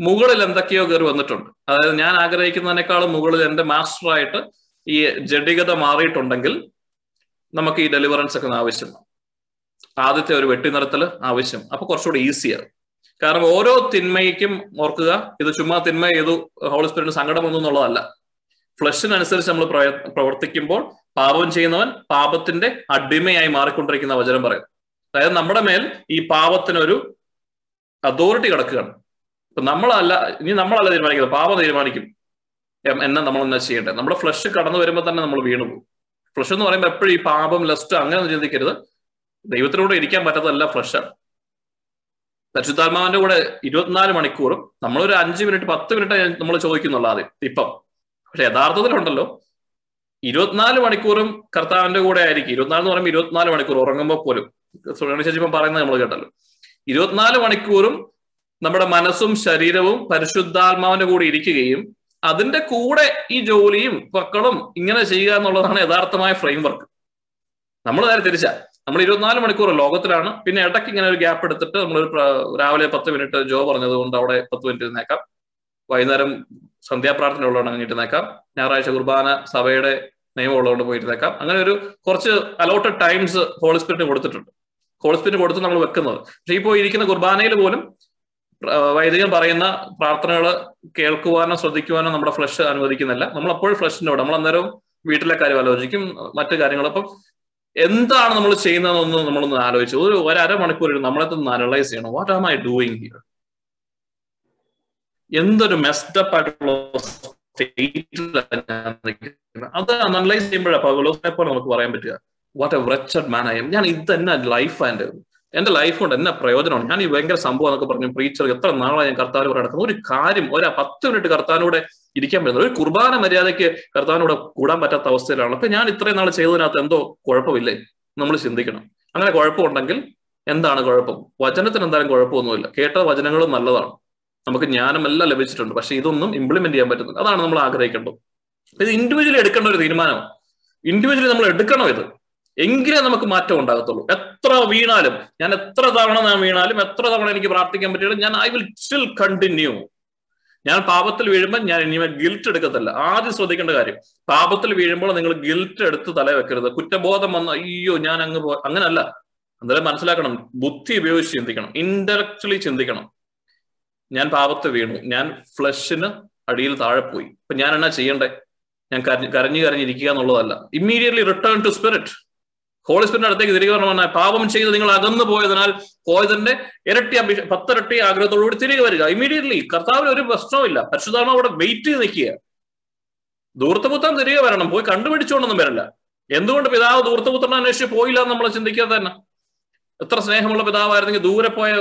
മുകളിൽ എന്തൊക്കെയോ കയറി വന്നിട്ടുണ്ട്. അതായത് ഞാൻ ആഗ്രഹിക്കുന്നതിനേക്കാളും മുകളിൽ എന്റെ മാസ്റ്ററായിട്ട് ഈ ജഡികത മാറിയിട്ടുണ്ടെങ്കിൽ നമുക്ക് ഈ ഡെലിവറൻസ് ഒക്കെ ആവശ്യമാണ് ആദ്യത്തെ ഒരു വെട്ടി വെട്ടിനിറത്തൽ ആവശ്യം. അപ്പൊ കുറച്ചുകൂടി ഈസിയാണ് കാരണം ഓരോ തിന്മയ്ക്കും ഓർക്കുക ഇത് ചുമ്മാ തിന്മ ചെയ്തു ഹോളി സ്പിരിറ്റ് സങ്കടം വന്നു എന്നുള്ളതല്ല. ഫ്ലഷിനനുസരിച്ച് നമ്മൾ പ്രവർത്തിക്കുമ്പോൾ പാപം ചെയ്യുന്നവൻ പാപത്തിന്റെ അടിമയായി മാറിക്കൊണ്ടിരിക്കുന്ന വചനം പറയും അതായത് നമ്മുടെ മേൽ ഈ പാപത്തിനൊരു അതോറിറ്റി കിടക്കുകയാണ്. ഇപ്പൊ നമ്മളല്ല ഇനി നമ്മളല്ല തീരുമാനിക്കുന്നത്. പാപം തീരുമാനിക്കും. എന്ന നമ്മൾ എന്നാ ചെയ്യേണ്ടത് നമ്മുടെ ഫ്ലഷ് കടന്നു വരുമ്പോൾ തന്നെ നമ്മൾ വീണു പോകും. ഫ്ലഷ് എന്ന് പറയുമ്പോൾ എപ്പോഴും ഈ പാപം ലസ്റ്റ് അങ്ങനെ ഒന്നും ചിന്തിക്കരുത്. ദൈവത്തിലൂടെ ഇരിക്കാൻ പറ്റാത്തതല്ല ഫ്ലഷാണ് പരിശുദ്ധാത്മാവിന്റെ കൂടെ ഇരുപത്തിനാല് മണിക്കൂറും നമ്മളൊരു അഞ്ച് മിനിറ്റ് പത്ത് മിനിറ്റ് നമ്മൾ ചോദിക്കുന്നുള്ളൂ ആദ്യം. ഇപ്പം. പക്ഷെ യഥാർത്ഥത്തിലുണ്ടല്ലോ. ഇരുപത്തിനാല് മണിക്കൂറും കർത്താവിന്റെ കൂടെ ആയിരിക്കും. ഇരുപത്തിനാല് എന്ന് പറയുമ്പോൾ ഇരുപത്തിനാല് മണിക്കൂർ ഉറങ്ങുമ്പോൾ പോലും. ചേച്ചി ഇപ്പം പറയുന്നത് നമ്മൾ കേട്ടല്ലോ. ഇരുപത്തിനാല് മണിക്കൂറും നമ്മുടെ മനസ്സും ശരീരവും പരിശുദ്ധാത്മാവിന്റെ കൂടെ ഇരിക്കുകയും അതിന്റെ കൂടെ ഈ ജോലിയും മക്കളും ഇങ്ങനെ ചെയ്യുക എന്നുള്ളതാണ് യഥാർത്ഥമായ ഫ്രെയിംവർക്ക് നമ്മൾ നേരെ തിരിച്ച. നമ്മൾ ഇരുപത്തിനാല് മണിക്കൂർ ലോകത്തിലാണ്. പിന്നെ ഇടയ്ക്ക് ഇങ്ങനെ ഒരു ഗ്യാപ്പ് എടുത്തിട്ട് നമ്മൾ രാവിലെ പത്ത് മിനിറ്റ് ജോ പറഞ്ഞത് കൊണ്ട് അവിടെ പത്ത് മിനിറ്റ് ഇരുന്നേക്കാം. വൈകുന്നേരം സന്ധ്യാപ്രാർത്ഥന ഉള്ളതുകൊണ്ട് അങ്ങ് ഇരുന്നേക്കാം ഞായറാഴ്ച കുർബാന സഭയുടെ നിയമം ഉള്ളതുകൊണ്ട് പോയിരുന്നേക്കാം അങ്ങനെ ഒരു കുറച്ച് അലോട്ടഡ് ടൈംസ് ഹോളി സ്പിരിറ്റ് കൊടുത്തിട്ടുണ്ട്. ഹോളി സ്പിരിറ്റ് കൊടുത്ത് നമ്മൾ വെക്കുന്നത്. പക്ഷേ ഇപ്പോൾ ഇരിക്കുന്ന കുർബാനയിൽ പോലും വൈദികൻ പറയുന്ന പ്രാർത്ഥനകൾ കേൾക്കുവാനോ ശ്രദ്ധിക്കുവാനോ നമ്മുടെ ഫ്ലഷ് അനുവദിക്കുന്നില്ല. നമ്മൾ അപ്പോഴും ഫ്ലഷിന്റെ കൂടെ നമ്മൾ അന്നേരം വീട്ടിലെ കാര്യം ആലോചിക്കും മറ്റു കാര്യങ്ങൾ. അപ്പം എന്താണ് നമ്മൾ ചെയ്യുന്നതെന്ന് നമ്മളൊന്ന് ആലോചിച്ചു. ഒരു ഒരു നമ്മളെ നമ്മളെത്തൊന്ന് അനലൈസ് ചെയ്യണം. What am I doing here എന്തൊരു മെസ്ഡപ്പ് അത് അനലൈസ് ചെയ്യുമ്പോഴാണ് പോലെ നമുക്ക് പറയാൻ പറ്റുക. വാട്ട് എ വ്രച്ചഡ് മാൻ ആയും ഞാൻ ഇത് തന്നെ ലൈഫ് ആൻഡ് എന്റെ ലൈഫ് കൊണ്ട് എന്നെ പ്രയോജനമാണ്? ഞാൻ ഈ ഭയങ്കര സംഭവം എന്നൊക്കെ പറഞ്ഞു പ്രീച്ചർ എത്ര നാളായി ഞാൻ കർത്താവിന് കൂടെ നടക്കുന്നത് ഒരു കാര്യം ഒരു പത്ത് മിനിറ്റ് കർത്താവിനൂടെ ഇരിക്കാൻ പറ്റുന്നത് ഒരു കുർബാന മര്യാദയ്ക്ക് കർത്താവിനൂടെ കൂടാൻ പറ്റാത്ത അവസ്ഥയിലാണ്. അപ്പൊ ഞാൻ ഇത്രയും നാൾ ചെയ്തതിനകത്ത് എന്തോ കുഴപ്പമില്ലേ? നമ്മൾ ചിന്തിക്കണം. അങ്ങനെ കുഴപ്പമുണ്ടെങ്കിൽ എന്താണ് കുഴപ്പം? വചനത്തിന് എന്തായാലും കുഴപ്പമൊന്നുമില്ല. കേട്ട വചനങ്ങളും നല്ലതാണ്. നമുക്ക് ജ്ഞാനം എല്ലാം ലഭിച്ചിട്ടുണ്ട്. പക്ഷെ ഇതൊന്നും ഇംപ്ലിമെന്റ് ചെയ്യാൻ പറ്റുന്നില്ല അതാണ് നമ്മൾ ആഗ്രഹിക്കേണ്ടത്. ഇത് ഇൻഡിവിജ്വലി എടുക്കേണ്ട ഒരു തീരുമാനമാണ്. ഇൻഡിവിജ്വലി നമ്മൾ എടുക്കണം ഇത്? എങ്കിലേ നമുക്ക് മാറ്റം ഉണ്ടാകത്തുള്ളൂ. എത്ര വീണാലും ഞാൻ എത്ര തവണ ഞാൻ വീണാലും എത്ര തവണ എനിക്ക് പ്രാർത്ഥിക്കാൻ പറ്റിയാലും ഞാൻ ഐ വിൽ സ്റ്റിൽ കണ്ടിന്യൂ ഞാൻ പാപത്തിൽ വീഴുമ്പോൾ ഞാൻ ഇനിമേ ഗിൽറ്റ് എടുക്കത്തില്ല. ആദ്യം ശ്രദ്ധിക്കേണ്ട കാര്യം പാപത്തിൽ വീഴുമ്പോൾ നിങ്ങൾ ഗിൽറ്റ് എടുത്ത് തല വെക്കരുത്. കുറ്റബോധം വന്ന അയ്യോ ഞാൻ അങ്ങ് പോ അങ്ങനല്ല. എന്തായാലും മനസ്സിലാക്കണം ബുദ്ധി ഉപയോഗിച്ച് ചിന്തിക്കണം. ഇന്റലക്ച്വലി ചിന്തിക്കണം. ഞാൻ പാപത്തെ വീണു. ഞാൻ ഫ്ലഷിന് അടിയിൽ താഴെ പോയി. അപ്പൊ ഞാൻ എന്നാ ചെയ്യണ്ടേ? ഞാൻ കരഞ്ഞ് കരഞ്ഞു കരഞ്ഞിരിക്കുക എന്നുള്ളതല്ല. Immediately return to spirit holy spirit അടുത്തേക്ക് തിരികെ പറഞ്ഞാൽ പാപം ചെയ്ത് നിങ്ങൾ അകന്നു പോയതിനാൽ പോയതിന്റെ ഇരട്ടി അഭിഷ പത്തിരട്ടി ആഗ്രഹത്തോടുകൂടി തിരികെ വരിക. ഇമ്മീഡിയറ്റ്ലി കർത്താവിന് ഒരു പ്രശ്നവുമില്ല പരിശുദ്ധാത്മ അവിടെ വെയിറ്റ് ചെയ്ത് നിൽക്കുക. ദൂർത്തപുത്രൻ തിരികെ വരണം. പോയി കണ്ടുപിടിച്ചുകൊണ്ടൊന്നും വരില്ല. എന്തുകൊണ്ട് പിതാവ് ദൂർത്തപുത്രനെ അന്വേഷിച്ച് പോയില്ല എന്ന് നമ്മൾ ചിന്തിക്കാതെ തന്നെ? എത്ര സ്നേഹമുള്ള പിതാവായിരുന്നെങ്കിൽ ദൂരെ പോയ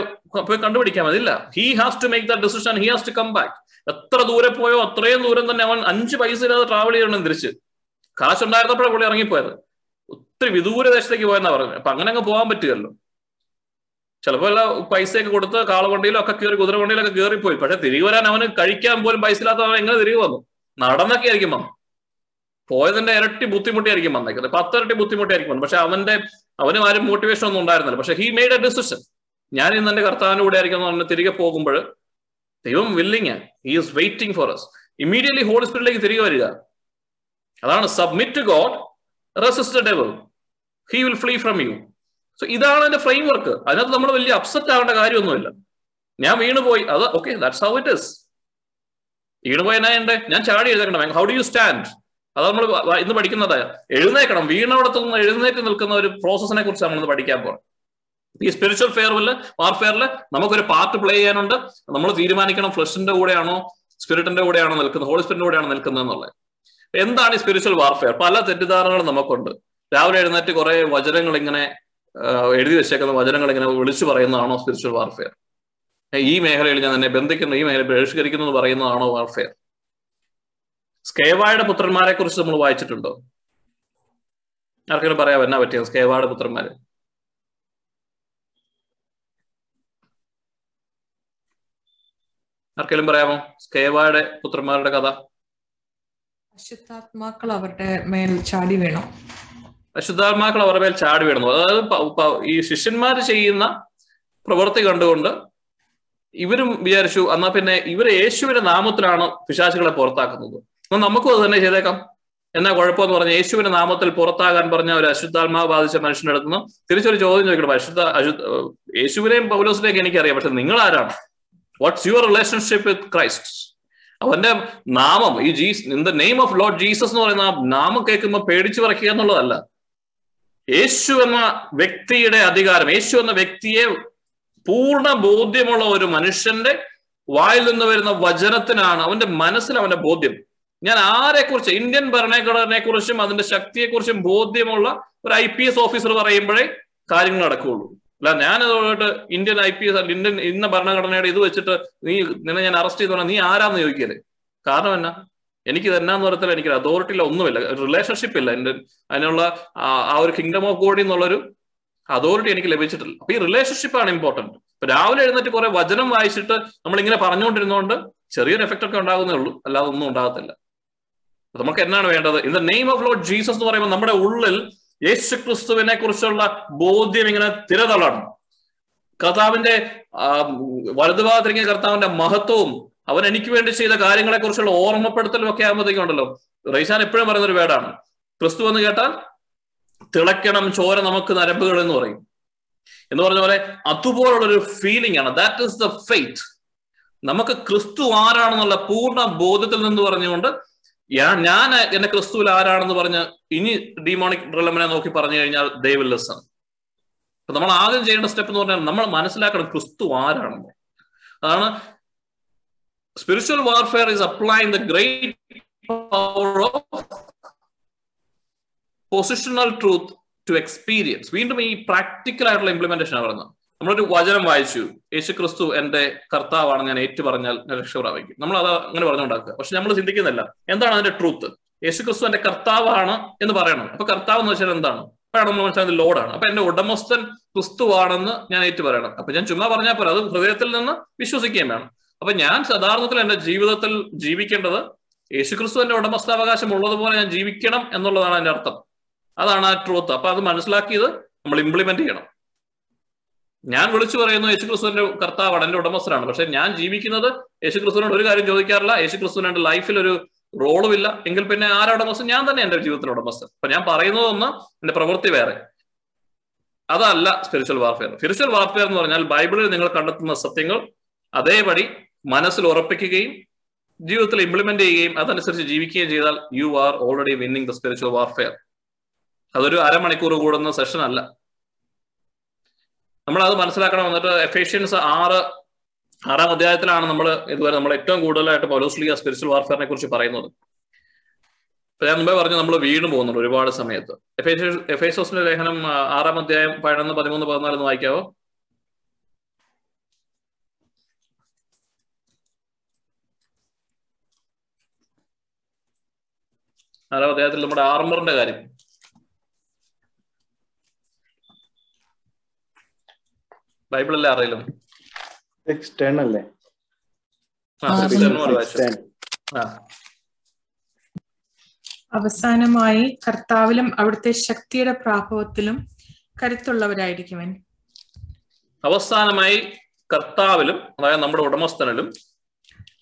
പോയി കണ്ടുപിടിക്കാൻ അതില്ല he has to make the decision he has to come back എത്ര ദൂരെ പോയോ അത്രയും ദൂരം തന്നെ അവൻ അഞ്ച് പൈസ ഇല്ലാതെ ട്രാവൽ ചെയ്യണം തിരിച്ച്. കാശുണ്ടായിരുന്നപ്പോഴാണ് പുള്ളി ഇറങ്ങിപ്പോയത്. ഒത്തിരി വിദൂര ദേശത്തേക്ക് പോയെന്നാ പറഞ്ഞത് അപ്പൊ അങ്ങനെ അങ്ങ് പോകാൻ പറ്റുമല്ലോ ചിലപ്പോ എല്ലാ പൈസയൊക്കെ കൊടുത്ത് കാളവണ്ടിയിലോ ഒക്കെ കയറി കുതിരവണ്ടിയിലൊക്കെ കയറിപ്പോയി. പക്ഷെ തിരികെ വരാൻ അവന് കഴിക്കാൻ പോലും പൈസ ഇല്ലാത്തവൻ എങ്ങനെ തിരികെ വന്നു? നടന്നൊക്കെ ആയിരിക്കും വന്നു പോയതിന്റെ ഇരട്ടി ബുദ്ധിമുട്ടിയായിരിക്കും വന്നേക്കുന്നത്. പത്തിരട്ടി ബുദ്ധിമുട്ടിയായിരിക്കും വന്നു പക്ഷെ അവന്റെ അവന് ആരും മോട്ടിവേഷൻ ഒന്നും ഉണ്ടായിരുന്നില്ല. പക്ഷെ ഹി മെയ്ഡ് എ ഡിസിഷൻ ഞാൻ ഇന്ന് എന്റെ കർത്താവിന്റെ കൂടെ ആയിരിക്കും എന്ന് തിരികെ പോകുമ്പോൾ ദൈവം willing he is waiting for us immediately holy സ്പിരിറ്റിലേക്ക് തിരികെ വരിക. അതാണ് submit to God resist devil he will flee from you so ഇതാണ് എന്റെ ഫ്രെയിം വർക്ക് അതിനകത്ത് നമ്മൾ വലിയ അപ്സെറ്റ് ആവേണ്ട കാര്യമൊന്നുമില്ല. ഞാൻ വീണുപോയി. അത് okay that's how it is വീണുപോയി എന്നാ ഉണ്ട് ഞാൻ ചാടി എഴുതേക്കണം ഹൗ ഡു യു സ്റ്റാൻഡ് അത് നമ്മൾ ഇന്ന് പഠിക്കുന്നത്. എഴുന്നേക്കണം. വീണവിടത്തു നിന്ന് എഴുന്നേറ്റ് നിൽക്കുന്ന ഒരു പ്രോസസ്സിനെ കുറിച്ച് നമ്മൾ ഇന്ന് പഠിക്കാൻ പോകണം ഈ സ്പിരിച്വൽ ഫെയറിൽ വാർഫെയറിൽ നമുക്കൊരു പാർട്ട് പ്ലേ ചെയ്യാനുണ്ട്. നമ്മൾ തീരുമാനിക്കണം ഫ്ലഷിന്റെ കൂടെയാണോ സ്പിരിറ്റിന്റെ കൂടെയാണോ നിൽക്കുന്നത് ഹോളി സ്പിരിറ്റിന്റെ കൂടെയാണോ നിൽക്കുന്നത് എന്നുള്ളത്. എന്താണ് ഈ സ്പിരിച്വൽ വാർഫെയർ പല തെറ്റിദ്ധാരണകളും നമുക്കുണ്ട്. രാവിലെ എഴുന്നേറ്റ് കുറെ വചനങ്ങൾ ഇങ്ങനെ എഴുതി വെച്ചേക്കുന്ന വചനങ്ങൾ ഇങ്ങനെ വിളിച്ചു പറയുന്നതാണോ സ്പിരിച്വൽ വാർഫെയർ ഈ മേഖലയിൽ ഞാൻ എന്നെ ബന്ധിക്കുന്നു ഈ മേഖലയിൽ ബഹിഷ്കരിക്കുന്നു എന്ന് പറയുന്നതാണോ വാർഫെയർ സ്കേവായുടെ പുത്രന്മാരെ കുറിച്ച് നമ്മൾ വായിച്ചിട്ടുണ്ടോ? ആർക്കെങ്കിലും പറയാമോ? എന്നാ പറ്റിയത് സ്കേവായുടെ പുത്രന്മാര്? ആർക്കെങ്കിലും പറയാമോ? സ്കേവായുടെ പുത്രന്മാരുടെ കഥ? അശുദ്ധാത്മാക്കൾ അവരുടെ മേൽ ചാടി വീണു. അശുദ്ധാത്മാക്കൾ അവരുടെ മേൽ ചാടി വീണു. അതായത് ഈ ശിഷ്യന്മാർ ചെയ്യുന്ന പ്രവൃത്തി കണ്ടുകൊണ്ട് ഇവരും വിചാരിച്ചു എന്നാ പിന്നെ ഇവർ യേശുവിന്റെ നാമത്തിലാണ് പിശാചുകളെ പുറത്താക്കുന്നത്. എന്നാൽ നമുക്കും അത് തന്നെ ചെയ്തേക്കാം. എന്നാ കുഴപ്പമെന്ന് പറഞ്ഞ യേശുവിന്റെ നാമത്തിൽ പുറത്താകാൻ പറഞ്ഞ ഒരു അശുദ്ധാത്മാവ് ബാധിച്ച മനുഷ്യന്റെ അടുത്ത് നിന്ന് തിരിച്ചൊരു ചോദ്യം ചോദിക്കണം അശുദ്ധ അശുദ്ധ യേശുവിനെയും പൗലോസിനെയൊക്കെ എനിക്കറിയാം പക്ഷെ നിങ്ങൾ ആരാണ് what's your relationship with Christ അവന്റെ നാമം ഈ Jees in the name of Lord Jesus എന്ന് പറയുന്ന നാമം കേൾക്കുമ്പോൾ പേടിച്ചു പറക്കുക എന്നുള്ളതല്ല. യേശു എന്ന വ്യക്തിയുടെ അധികാരം യേശു എന്ന വ്യക്തിയെ പൂർണ ബോധ്യമുള്ള ഒരു മനുഷ്യന്റെ വായിൽ നിന്ന് വരുന്ന വചനത്തിനാണ് അവന്റെ മനസ്സിൽ അവന്റെ ബോധ്യം. ഞാൻ ആരെക്കുറിച്ച് ഇന്ത്യൻ ഭരണഘടനയെ കുറിച്ചും അതിന്റെ ശക്തിയെക്കുറിച്ചും ബോധ്യമുള്ള ഒരു ഐ പി എസ് ഓഫീസർ പറയുമ്പോഴേ കാര്യങ്ങൾ നടക്കുകയുള്ളൂ. അല്ല ഞാൻ അതുകൊണ്ട് Indian I P S Indian ഇന്ന ഭരണഘടനയുടെ ഇത് വെച്ചിട്ട് നീ നിന്നെ ഞാൻ അറസ്റ്റ് ചെയ്തോളാം നീ ആരാന്ന് ചോദിക്കരുത് കാരണം എന്നാ? എനിക്ക് ഇതെന്നാന്ന് പറയത്തില്ല എനിക്ക് അതോറിറ്റിയിൽ ഒന്നുമില്ല റിലേഷൻഷിപ്പ് ഇല്ല. എന്റെ അതിനുള്ള ആ ഒരു കിങ്ഡം ഓഫ് ഗോഡ് എന്നുള്ളൊരു അതോറിറ്റി എനിക്ക് ലഭിച്ചിട്ടില്ല. അപ്പൊ ഈ റിലേഷൻഷിപ്പ് ആണ് ഇമ്പോർട്ടന്റ് ഇപ്പൊ രാവിലെ എഴുന്നേറ്റ് കുറെ വചനം വായിച്ചിട്ട് നമ്മൾ ഇങ്ങനെ പറഞ്ഞുകൊണ്ടിരുന്നോണ്ട് ചെറിയൊരു എഫക്റ്റ് ഒക്കെ ഉണ്ടാകുന്നേ ഉള്ളൂ. അല്ലാതെ ഒന്നും ഉണ്ടാകത്തില്ല. നമുക്ക് എന്നാണ് വേണ്ടത്? In the name of Lord Jesus എന്ന് പറയുമ്പോൾ നമ്മുടെ ഉള്ളിൽ യേശു ക്രിസ്തുവിനെ കുറിച്ചുള്ള ബോധ്യം ഇങ്ങനെ തിരതളണം കർത്താവിന്റെ വലതുഭാഗത്തിരിക്കുന്ന കർത്താവിന്റെ മഹത്വവും അവൻ എനിക്ക് വേണ്ടി ചെയ്ത കാര്യങ്ങളെ കുറിച്ചുള്ള ഓർമ്മപ്പെടുത്തലും ഒക്കെ ആകുമ്പോഴത്തേക്കുണ്ടല്ലോ. റൈസാൻ എപ്പോഴും പറയുന്ന ഒരു വേടാണ്. ക്രിസ്തു എന്ന് കേട്ടാൽ തിളക്കണം ചോര നമുക്ക് നരമ്പുകൾ എന്ന് പറയും. എന്ന് പറഞ്ഞ പോലെ അതുപോലുള്ള ഒരു ഫീലിംഗ് ആണ്. ദാറ്റ് ഇസ് ദ ഫെയ്ത്ത് നമുക്ക് ക്രിസ്തു ആരാണെന്നുള്ള പൂർണ ബോധത്തിൽ നിന്ന് പറഞ്ഞുകൊണ്ട് ഞാൻ എന്റെ ക്രിസ്തുവിൽ ആരാണെന്ന് പറഞ്ഞ് ഇനി ഡിമോണിക് ഡ്രലമിനെ നോക്കി പറഞ്ഞു കഴിഞ്ഞാൽ ദൈവം ലെസൺ അപ്പൊ നമ്മൾ ആദ്യം ചെയ്യേണ്ട സ്റ്റെപ്പ് എന്ന് പറഞ്ഞാൽ നമ്മൾ മനസ്സിലാക്കണം ക്രിസ്തു ആരാണെന്ന്. അതാണ് spiritual warfare is applying the great power of positional truth to experience വീണ്ടും ഈ പ്രാക്ടിക്കൽ ആയിട്ടുള്ള ഇംപ്ലിമെന്റേഷൻ പറയുന്നത്. നമ്മളൊരു വചനം വായിച്ചു. യേശു ക്രിസ്തു എന്റെ കർത്താവാണ് ഞാൻ ഏറ്റു പറഞ്ഞാൽ ഞാൻ രക്ഷ പ്രാപിക്കും നമ്മൾ അത് അങ്ങനെ പറഞ്ഞുണ്ടാക്കുക പക്ഷെ നമ്മൾ ചിന്തിക്കുന്നില്ല. എന്താണ് അതിന്റെ ട്രൂത്ത് യേശു ക്രിസ്തു എന്റെ കർത്താവാണ് എന്ന് പറയണം. അപ്പൊ കർത്താവ് എന്ന് വെച്ചാൽ എന്താണ്? അപ്പോഴാണ് നമ്മൾ മനസ്സിലായത് ലോഡാണ്. അപ്പൊ എന്റെ ഉടമസ്ഥൻ ക്രിസ്തുവാണെന്ന് ഞാൻ ഏറ്റു പറയണം അപ്പൊ ഞാൻ ചുമ്മാ പറഞ്ഞാൽ പോലെ അത് ഹൃദയത്തിൽ നിന്ന് വിശ്വസിക്കുകയും വേണം. അപ്പൊ ഞാൻ യഥാർത്ഥത്തിൽ എന്റെ ജീവിതത്തിൽ ജീവിക്കേണ്ടത് യേശുക്രിസ്തു എന്റെ ഉടമസ്ഥാവകാശം ഉള്ളതുപോലെ ഞാൻ ജീവിക്കണം എന്നുള്ളതാണ് അതിന്റെ അർത്ഥം. അതാണ് ആ ട്രൂത്ത് അപ്പൊ അത് മനസ്സിലാക്കിയത് നമ്മൾ ഇംപ്ലിമെന്റ് ചെയ്യണം. ഞാൻ വിളിച്ചു പറയുന്നു യേശുക്രിസ്തുവിന്റെ കർത്താവാണ് എന്റെ ഉടമസ്ഥനാണ്. പക്ഷെ ഞാൻ ജീവിക്കുന്നത് യേശുക്രിസ്തുവിനോട് ഒരു കാര്യം ചോദിക്കാറില്ല. യേശുക്രിസ്തുവിന് എന്റെ ലൈഫിൽ ഒരു റോളും ഇല്ല എങ്കിൽ പിന്നെ ആരാ ഉടമസ്ഥൻ? ഞാൻ തന്നെ എന്റെ ജീവിതത്തിന്റെ ഉടമസ്ഥൻ. അപ്പൊ ഞാൻ പറയുന്നതൊന്ന് എന്റെ പ്രവൃത്തി വേറെ. അതല്ല സ്പിരിച്വൽ വാർഫെയർ സ്പിരിച്വൽ വാർഫെയർ എന്ന് പറഞ്ഞാൽ ബൈബിളിൽ നിങ്ങൾ കണ്ടെത്തുന്ന സത്യങ്ങൾ അതേപടി മനസ്സിൽ ഉറപ്പിക്കുകയും ജീവിതത്തിൽ ഇംപ്ലിമെന്റ് ചെയ്യുകയും അതനുസരിച്ച് ജീവിക്കുകയും ചെയ്താൽ you are already winning the spiritual warfare അതൊരു അരമണിക്കൂർ കൂടുന്ന സെഷൻ അല്ല. നമ്മൾ അത് മനസ്സിലാക്കണം. എന്നിട്ട് എഫേഷ്യൻസ് ആറ് ആറാം അധ്യായത്തിലാണ് നമ്മൾ ഇതുവരെ നമ്മൾ ഏറ്റവും കൂടുതലായിട്ട് പൗലോസ്ലിയ സ്പിരിച്വൽ വാർഫെയറിനെ കുറിച്ച് പറയുന്നത്. ഞാൻ മുമ്പേ പറഞ്ഞു നമ്മൾ വീണ് പോകുന്നുണ്ട് ഒരുപാട് സമയത്ത്. എഫേസോസിന്റെ ലേഖനം ആറാം അധ്യായം പതിനൊന്ന് പതിമൂന്ന് പതിനാല് എന്ന് വായിക്കാവോ? ആറാം അധ്യായത്തിൽ നമ്മുടെ ആർമറിന്റെ കാര്യം. ബൈബിളല്ലേ അറിയില്ല സിക്സ് അല്ലേ? ആ അവസാനമായി കർത്താവിലും അവിടുത്തെ ശക്തിയുടെ പ്രാഭവത്തിലും കരുത്തുള്ളവരായിരിക്കുവൻ. അവസാനമായി കർത്താവിലും അതായത് നമ്മുടെ ഉടമസ്ഥനിലും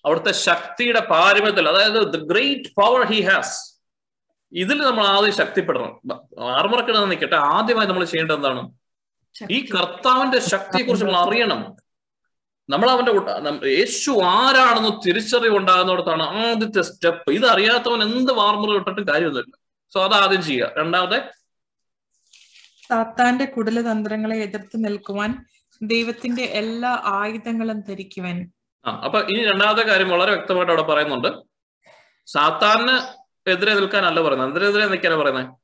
അവിടുത്തെ ശക്തിയുടെ പാരമ്യത്തിൽ അതായത് the great power he has ഇതിൽ നമ്മൾ ആദ്യം ശക്തിപ്പെടണം. ആർമറക്കിടുന്ന നിൽക്കട്ടെ. ആദ്യമായി നമ്മൾ ചെയ്യേണ്ടത് എന്താണ്? ഈ കർത്താവിന്റെ ശക്തിയെ കുറിച്ച് നമ്മൾ അറിയണം നമ്മൾ അവന്റെ യേശു ആരാണെന്ന് തിരിച്ചറിവ് ഉണ്ടാകുന്നിടത്താണ് ആദ്യത്തെ സ്റ്റെപ്പ്. ഇത് അറിയാത്തവൻ എന്ത് വാർമുറ ഇട്ടിട്ടും കാര്യമൊന്നുമില്ല. സോ അത് ആദ്യം ചെയ്യുക. രണ്ടാമത്തെ. സാത്താന്റെ കുടലതന്ത്രങ്ങളെ എതിർത്ത് നിൽക്കുവാൻ ദൈവത്തിന്റെ എല്ലാ ആയുധങ്ങളും ധരിക്കുവാൻ. ആ അപ്പൊ ഇനി രണ്ടാമത്തെ കാര്യം വളരെ വ്യക്തമായിട്ട് അവിടെ പറയുന്നുണ്ട്. സാത്താന് എതിരെ നിൽക്കാനല്ല പറയുന്നത്. എന്തിനെതിരെ നിൽക്കാനാ പറയുന്നത്?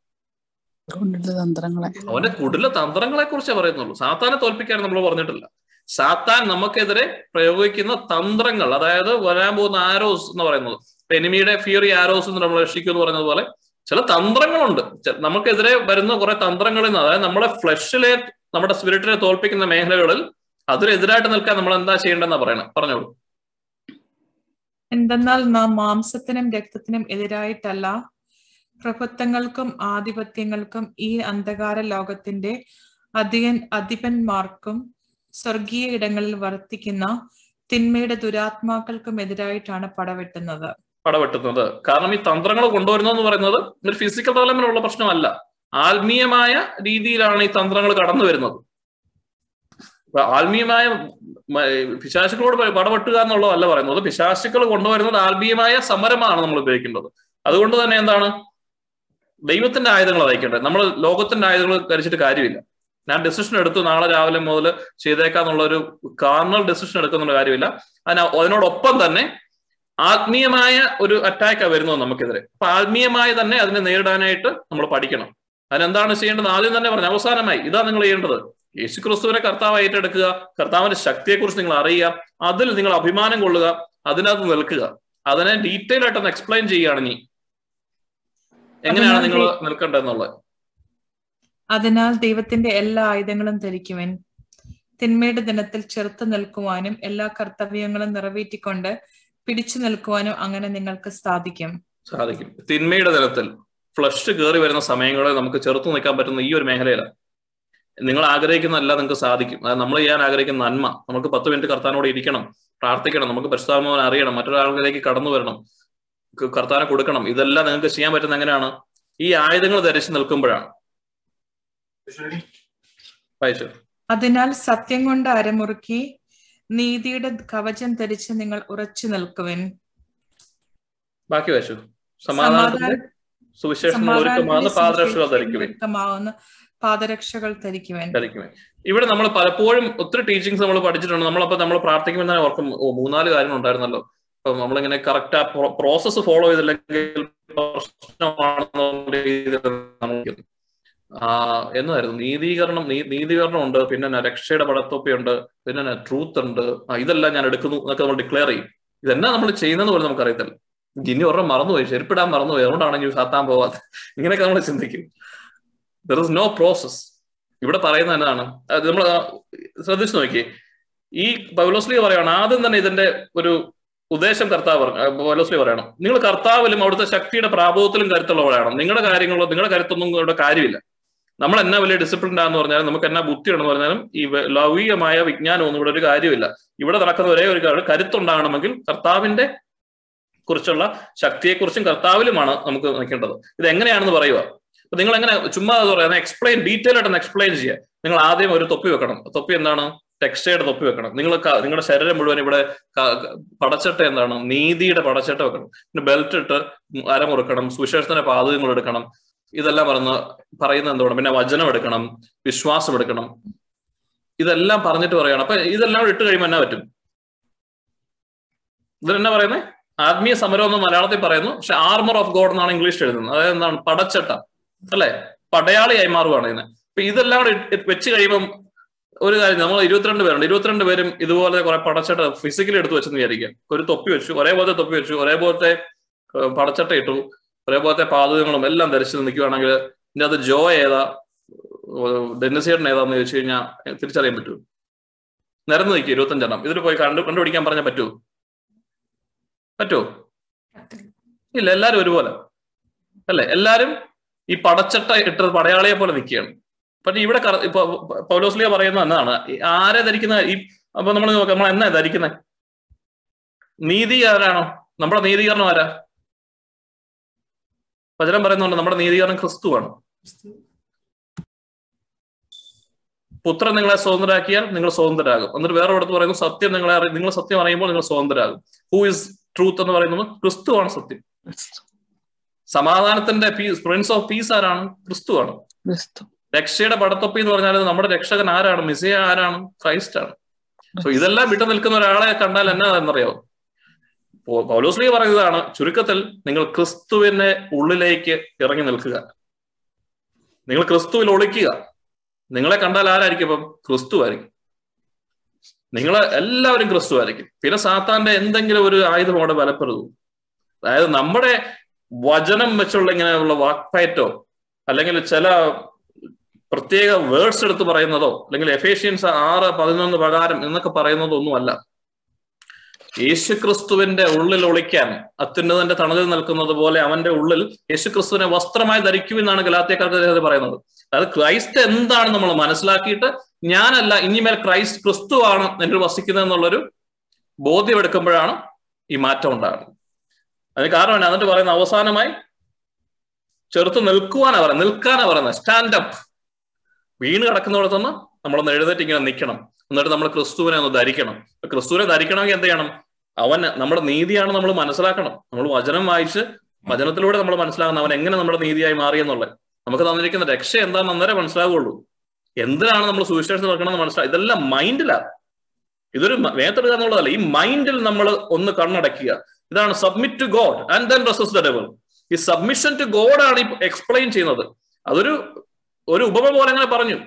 തന്ത്രങ്ങളെ. അവന്റെ കുടില തന്ത്രങ്ങളെ കുറിച്ചേ പറയുന്നുള്ളൂ. സാത്താനെ തോൽപ്പിക്കാൻ നമ്മൾ പറഞ്ഞിട്ടില്ല. സാത്താൻ നമുക്കെതിരെ പ്രയോഗിക്കുന്ന തന്ത്രങ്ങൾ അതായത് വരാൻ പോകുന്ന ആരോസ് എന്ന് പറയുന്നത്. എനിമിയുടെ ഫിയറി ആരോസ് എന്ന് നമ്മൾ രക്ഷിക്കും എന്ന് പറഞ്ഞതുപോലെ ചില തന്ത്രങ്ങളുണ്ട്. നമുക്കെതിരെ വരുന്ന കുറെ തന്ത്രങ്ങളിൽ നിന്ന് അതായത് നമ്മുടെ ഫ്ലഷിലെ നമ്മുടെ സ്പിരിറ്റിനെ തോൽപ്പിക്കുന്ന മേഖലകളിൽ അതിനെതിരായിട്ട് നിൽക്കാൻ നമ്മൾ എന്താ ചെയ്യേണ്ടെന്നാ പറയണം? പറഞ്ഞോളൂ. എന്തെന്നാൽ നാം മാംസത്തിനും രക്തത്തിനും എതിരായിട്ടല്ല പ്രഭുത്വങ്ങൾക്കും ആധിപത്യങ്ങൾക്കും ഈ അന്ധകാര ലോകത്തിന്റെ അധികൻ അധിപന്മാർക്കും സ്വർഗീയ ഇടങ്ങളിൽ വർത്തിക്കുന്ന തിന്മയുടെ ദുരാത്മാക്കൾക്കും എതിരായിട്ടാണ് പടവെട്ടുന്നത്. പടവെട്ടുന്നത്. കാരണം ഈ തന്ത്രങ്ങൾ കൊണ്ടുവരുന്നതെന്ന് പറയുന്നത് ഒരു ഫിസിക്കൽ ഡെവലപ്മെന്റുള്ള പ്രശ്നമല്ല. ആത്മീയമായ രീതിയിലാണ് ഈ തന്ത്രങ്ങൾ കടന്നു വരുന്നത്. ആത്മീയമായ പിശാശുക്കളോട് പടവെട്ടുക എന്നുള്ളതല്ല പറയുന്നത്. പിശാശുക്കൾ കൊണ്ടുവരുന്നത് ആത്മീയമായ സമരമാണ് നമ്മൾ ഉപയോഗിക്കേണ്ടത്. അതുകൊണ്ട് തന്നെ എന്താണ്? ദൈവത്തിന്റെ ആയുധങ്ങൾ അയക്കേണ്ടത് നമ്മൾ ലോകത്തിന്റെ ആയുധങ്ങൾ ധരിച്ചിട്ട് കാര്യമില്ല. ഞാൻ ഡെസിഷൻ എടുത്തു നാളെ രാവിലെ മുതൽ ചെയ്തേക്കാന്നുള്ള ഒരു കാർണൽ ഡെസിഷൻ എടുക്കുന്ന കാര്യമില്ല. അതിന് അതിനോടൊപ്പം തന്നെ ആത്മീയമായ ഒരു അറ്റാക്കാണ് വരുന്നത് നമുക്കെതിരെ. അപ്പൊ ആത്മീയമായി തന്നെ അതിനെ നേരിടാനായിട്ട് നമ്മൾ പഠിക്കണം. അതിനെന്താണ് ചെയ്യേണ്ടത് ആദ്യം തന്നെ പറഞ്ഞു അവസാനമായി ഇതാ നിങ്ങൾ ചെയ്യേണ്ടത്. യേശു ക്രിസ്തുവിനെ കർത്താവ് ഏറ്റെടുക്കുക കർത്താവിന്റെ ശക്തിയെക്കുറിച്ച് നിങ്ങൾ അറിയുക അതിൽ നിങ്ങൾ അഭിമാനം കൊള്ളുക അതിനകത്ത് നിൽക്കുക. അതിനെ ഡീറ്റെയിൽ ആയിട്ട് ഒന്ന് എക്സ്പ്ലെയിൻ ചെയ്യുകയാണ് നീ എങ്ങനെയാണ് നിങ്ങൾ നിൽക്കേണ്ടതെന്നുള്ളത്? അതിനാൽ ദൈവത്തിന്റെ എല്ലാ ആയുധങ്ങളും ധരിക്കുവൻ. തിന്മയുടെ ദിനത്തിൽ ചെറുത്തു നിൽക്കുവാനും എല്ലാ കർത്തവ്യങ്ങളും നിറവേറ്റിക്കൊണ്ട് പിടിച്ചു നിൽക്കുവാനും അങ്ങനെ നിങ്ങൾക്ക് സാധിക്കും. സാധിക്കും. തിന്മയുടെ ദിനത്തിൽ ഫ്ലഷ് കയറി വരുന്ന സമയങ്ങളെ നമുക്ക് ചെറുത്തു നിൽക്കാൻ പറ്റുന്ന ഈ ഒരു മേഖലയിലാണ് നിങ്ങൾ ആഗ്രഹിക്കുന്നതല്ല നിങ്ങൾക്ക് സാധിക്കും. അതായത് നമ്മൾ ചെയ്യാൻ ആഗ്രഹിക്കുന്ന നന്മ. നമുക്ക് പത്ത് മിനിറ്റ് കർത്താനോട് ഇരിക്കണം പ്രാർത്ഥിക്കണം നമുക്ക് പരിശുദ്ധാത്മാവിനെ അറിയണം മറ്റൊരാളിലേക്ക് കടന്നു വരണം. കർത്താനെ കൊടുക്കണം. ഇതെല്ലാം നിങ്ങൾക്ക് ചെയ്യാൻ പറ്റുന്ന എങ്ങനെയാണ്? ഈ ആയുധങ്ങൾ ധരിച്ചു നിൽക്കുമ്പോഴാണ്. വായിച്ചു? അതിനാൽ സത്യം കൊണ്ട് അരമുറുക്കി നീതിയുടെ കവചം ധരിച്ച് നിങ്ങൾ ഉറച്ചു നിൽക്കുവൻ. ബാക്കി വായിച്ചു? സമാധാനത്തിന്റെ സുവിശേഷം ഒരുക്കമാകുന്ന പാദരക്ഷകൾ ധരിക്കുവൻ. ധരിക്കുവേ ഇവിടെ നമ്മൾ പലപ്പോഴും ഒത്തിരി ടീച്ചിങ്സ് നമ്മൾ പഠിച്ചിട്ടുണ്ട്. നമ്മളപ്പോ നമ്മൾ പ്രാർത്ഥിക്കുമ്പോൾ തന്നെ ഓർക്കും മൂന്നാൽ കാര്യങ്ങൾ ഉണ്ടായിരുന്നല്ലോ. ഇപ്പൊ നമ്മളിങ്ങനെ കറക്റ്റ് ആ പ്രോസസ്സ് ഫോളോ ചെയ്തില്ലെങ്കിൽ പ്രശ്നമാണെന്നുള്ള എന്നായിരുന്നു? നീതീകരണം നീതീകരണം ഉണ്ട് പിന്നെ രക്ഷയുടെ പടത്തൊപ്പിയുണ്ട് പിന്നെ ട്രൂത്ത് ഉണ്ട് ഇതെല്ലാം ഞാൻ എടുക്കുന്നു എന്നൊക്കെ നമ്മൾ ഡിക്ലെയർ ചെയ്യും. ഇതെന്നാ നമ്മൾ ചെയ്യുന്നതെന്ന് പോലും നമുക്കറിയത്തില്ല. ഇനി ഒരെണ്ണം മറന്നുപോയി ചെരുപ്പിടാൻ മറന്നുപോയി അതുകൊണ്ടാണെങ്കിൽ സാത്താൻ പോവാതെ. ഇങ്ങനെയൊക്കെ നമ്മൾ ചിന്തിക്കും. ദർ ഇസ് നോ പ്രോസസ് ഇവിടെ പറയുന്ന എന്താണ് നമ്മൾ ശ്രദ്ധിച്ചു നോക്കി ഈ പൗലോസ്ലി പറയുകയാണ് ആദ്യം തന്നെ ഇതിന്റെ ഒരു ഉദ്ദേശം കർത്താവ് പൗലോസ്ലി പറയണം. നിങ്ങൾ കർത്താവിലും അവിടുത്തെ ശക്തിയുടെ പ്രാബോധത്തിലും കരുത്തുള്ളവരാണ്. നിങ്ങളുടെ കാര്യങ്ങളോ നിങ്ങളുടെ കരുത്തൊന്നും ഇവിടെ കാര്യമില്ല. നമ്മൾ എന്നാ വലിയ ഡിസിപ്ലിൻ ആണെന്ന് പറഞ്ഞാലും നമുക്ക് എന്നാ ബുദ്ധിയാണെന്ന് പറഞ്ഞാലും ഈ ലൗകികമായ വിജ്ഞാനമൊന്നും ഇവിടെ ഒരു കാര്യമില്ല. ഇവിടെ നടക്കുന്ന ഒരേ ഒരു കാര്യം കരുത്തുണ്ടാകണമെങ്കിൽ കർത്താവിന്റെ കുറിച്ചുള്ള ശക്തിയെക്കുറിച്ചും കർത്താവിലുമാണ് നമുക്ക് നിൽക്കേണ്ടത്. ഇത് എങ്ങനെയാണെന്ന് പറയുക. അപ്പൊ നിങ്ങൾ എങ്ങനെ ചുമ്മാ പറയാം. എക്സ്പ്ലെയിൻ ഡീറ്റെയിൽ ആയിട്ട് എക്സ്പ്ലെയിൻ ചെയ്യുക. നിങ്ങൾ ആദ്യം ഒരു തൊപ്പി വെക്കണം. തൊപ്പി എന്താണ്? ടെക്സ്റ്റൈഡ് തൊപ്പി വെക്കണം നിങ്ങൾ നിങ്ങളുടെ ശരീരം മുഴുവൻ ഇവിടെ പടച്ചട്ട എന്താണ് നീതിയുടെ പടച്ചട്ട വെക്കണം. പിന്നെ ബെൽറ്റ് ഇട്ട് അരമുറുക്കണം. സുവിശേഷത്തിന്റെ പാതകങ്ങൾ എടുക്കണം. ഇതെല്ലാം പറഞ്ഞ് പറയുന്നത് പിന്നെ വചനം എടുക്കണം. വിശ്വാസം എടുക്കണം. ഇതെല്ലാം പറഞ്ഞിട്ട് പറയണം അപ്പൊ ഇതെല്ലാം ഇട്ട് കഴിയുമ്പോൾ എന്നാ പറ്റും? ഇതിലെന്നാ പറയുന്നത് ആത്മീയ സമരം എന്ന് മലയാളത്തിൽ പറയുന്നു. പക്ഷെ ആർമർ ഓഫ് ഗോഡ് എന്നാണ് ഇംഗ്ലീഷിൽ എഴുതുന്നത്. അതായത് എന്താണ്? പടച്ചട്ട. അല്ലെ? പടയാളിയായി മാറുകയാണ് ഇതിനെ അപ്പൊ ഇതെല്ലാം വെച്ച് കഴിയുമ്പം ഒരു കാര്യം നമ്മൾ ഇരുപത്തിരണ്ട് പേരുണ്ട്. ഇരുപത്തിരണ്ട് പേരും ഇതുപോലെ കുറെ പടച്ചട്ട ഫിസിക്കലി എടുത്ത് വെച്ചെന്ന് വിചാരിക്കുക. ഒരു തൊപ്പി വെച്ചു ഒരേപോലത്തെ തൊപ്പി വെച്ചു ഒരേപോലത്തെ പടച്ചട്ട ഇട്ടു ഒരേപോലത്തെ പാതകങ്ങളും എല്ലാം ധരിച്ചു നിൽക്കുകയാണെങ്കിൽ ഇനി അത് ജോ ഏതാ ഡെന്നിസേട്ടൻ ഏതാന്ന് ചോദിച്ചു കഴിഞ്ഞാൽ തിരിച്ചറിയാൻ പറ്റുമോ നിരന്ന് നിൽക്കും ഇരുപത്തഞ്ചെണ്ണം. ഇതിൽ പോയി കണ്ടു കണ്ടുപിടിക്കാൻ പറഞ്ഞാൽ പറ്റുമോ പറ്റുമോ ഇല്ല എല്ലാരും ഒരുപോലെ. അല്ലെ? എല്ലാരും ഈ പടച്ചട്ട ഇട്ട പടയാളിയെ പോലെ നിൽക്കുകയാണ്. പക്ഷെ ഇവിടെ ഇപ്പൊ പൗലോസ്ലിയ പറയുന്നത് എന്നാണ് ആരെ ധരിക്കുന്ന ഈ അപ്പൊ നമ്മൾ നമ്മൾ എന്നാ ധരിക്കുന്നത് നീതി ആരാണോ നമ്മുടെ നീതീകരണം ആരാ? വചനം പറയുന്നുണ്ട് നമ്മുടെ നീതീകരണം ക്രിസ്തുവാണ്. പുത്രൻ നിങ്ങളെ സ്വതന്ത്രരാക്കിയാൽ നിങ്ങൾ സ്വതന്ത്രരാകും. എന്നിട്ട് വേറെ ഇടത്ത് പറയുന്നു സത്യം നിങ്ങളെ അറിയും നിങ്ങൾ സത്യം അറിയുമ്പോൾ നിങ്ങൾ സ്വതന്ത്രരാകും. ഹൂ ഇസ് ട്രൂത്ത് എന്ന് പറയുന്നത് ക്രിസ്തുവാണ് സത്യം. സമാധാനത്തിന്റെ പീസ് പ്രിൻസ് ഓഫ് പീസ് ആരാണ്? ക്രിസ്തുവാണ്. രക്ഷയുടെ പടത്തൊപ്പി എന്ന് പറഞ്ഞാൽ നമ്മുടെ രക്ഷകൻ ആരാണ്? മിസിയ ആരാണ്? ക്രൈസ്റ്റ് ആണ്. സോ ഇതെല്ലാം വിട്ടു നിൽക്കുന്ന ഒരാളെ കണ്ടാൽ എന്നാ എന്നറിയോ? പൗലോസ്ലി പറയുന്നതാണ് ചുരുക്കത്തിൽ നിങ്ങൾ ക്രിസ്തുവിന്റെ ഉള്ളിലേക്ക് ഇറങ്ങി നിൽക്കുക. നിങ്ങൾ ക്രിസ്തുവിൽ ഒളിക്കുക. നിങ്ങളെ കണ്ടാൽ ആരായിരിക്കും ഇപ്പം? ക്രിസ്തു ആയിരിക്കും. നിങ്ങൾ എല്ലാവരും ക്രിസ്തു ആയിരിക്കും. പിന്നെ സാത്താന്റെ എന്തെങ്കിലും ഒരു ആയുധം അവിടെ ബലപ്പെടുത്തു അതായത് നമ്മുടെ വചനം വെച്ചുള്ള ഇങ്ങനെയുള്ള വാക്പയറ്റോ അല്ലെങ്കിൽ ചില പ്രത്യേക വേർഡ്സ് എടുത്ത് പറയുന്നതോ അല്ലെങ്കിൽ എഫേഷ്യൻസ് ആറ് പതിനൊന്ന് പ്രകാരം എന്നൊക്കെ പറയുന്നതോ ഒന്നുമല്ല യേശുക്രിസ്തുവിന്റെ ഉള്ളിൽ ഒളിക്കാൻ അത്യുന്നതന്റെ തണലിൽ നിൽക്കുന്നത് പോലെ അവന്റെ ഉള്ളിൽ യേശുക്രിസ്തുവിനെ വസ്ത്രമായി ധരിക്കുമെന്നാണ് ഗലാത്യക്കാർക്ക് പറയുന്നത്. അതായത് ക്രൈസ്റ്റ് എന്താണ് നമ്മൾ മനസ്സിലാക്കിയിട്ട് ഞാനല്ല ഇനിമേൽ ക്രൈസ്റ്റ് ക്രിസ്തു ആണ് എന്നിൽ വസിക്കുന്നത് എന്നുള്ളൊരു ബോധ്യമെടുക്കുമ്പോഴാണ് ഈ മാറ്റം ഉണ്ടാകുന്നത്. അതിന് കാരണമാണ് എന്നിട്ട് പറയുന്ന അവസാനമായി ചെറുത്ത് നിൽക്കുവാനാ പറയുന്നത് നിൽക്കാനാ പറയുന്നത് സ്റ്റാൻഡപ്പ് വീണ് കിടക്കുന്നിടത്തുനിന്ന് നമ്മളൊന്ന് എഴുന്നേറ്റ് ഇങ്ങനെ നിൽക്കണം. എന്നിട്ട് നമ്മൾ ക്രിസ്തുവിനെ ഒന്ന് ധരിക്കണം. ക്രിസ്തുവിനെ ധരിക്കണമെങ്കിൽ എന്ത് ചെയ്യണം? അവൻ നമ്മുടെ നീതിയാണ് നമ്മൾ മനസ്സിലാക്കണം. നമ്മൾ വചനം വായിച്ച് വചനത്തിലൂടെ നമ്മൾ മനസ്സിലാകുന്ന അവൻ എങ്ങനെ നമ്മുടെ നീതിയായി മാറി എന്നുള്ളത്. നമുക്ക് തന്നിരിക്കുന്ന രക്ഷ എന്താണെന്ന് അന്നേരം മനസ്സിലാവുള്ളൂ. എന്തിനാണ് നമ്മൾ സുവിശേഷം നടക്കണമെന്ന് മനസ്സിലാക്കുക ഇതെല്ലാം മൈൻഡിലാണ് ഇതൊരു വേത്തെടുക്കുക എന്നുള്ളതല്ല. ഈ മൈൻഡിൽ നമ്മൾ ഒന്ന് കണ്ണടക്കുക ഇതാണ് submit to God and then resist the devil ഈ സബ്മിഷൻ ടു ഗോഡ് ആണ് ഈ എക്സ്പ്ലെയിൻ ചെയ്യുന്നത്. അതൊരു ഒരു ഉപമ പോലെ അങ്ങനെ പറഞ്ഞു.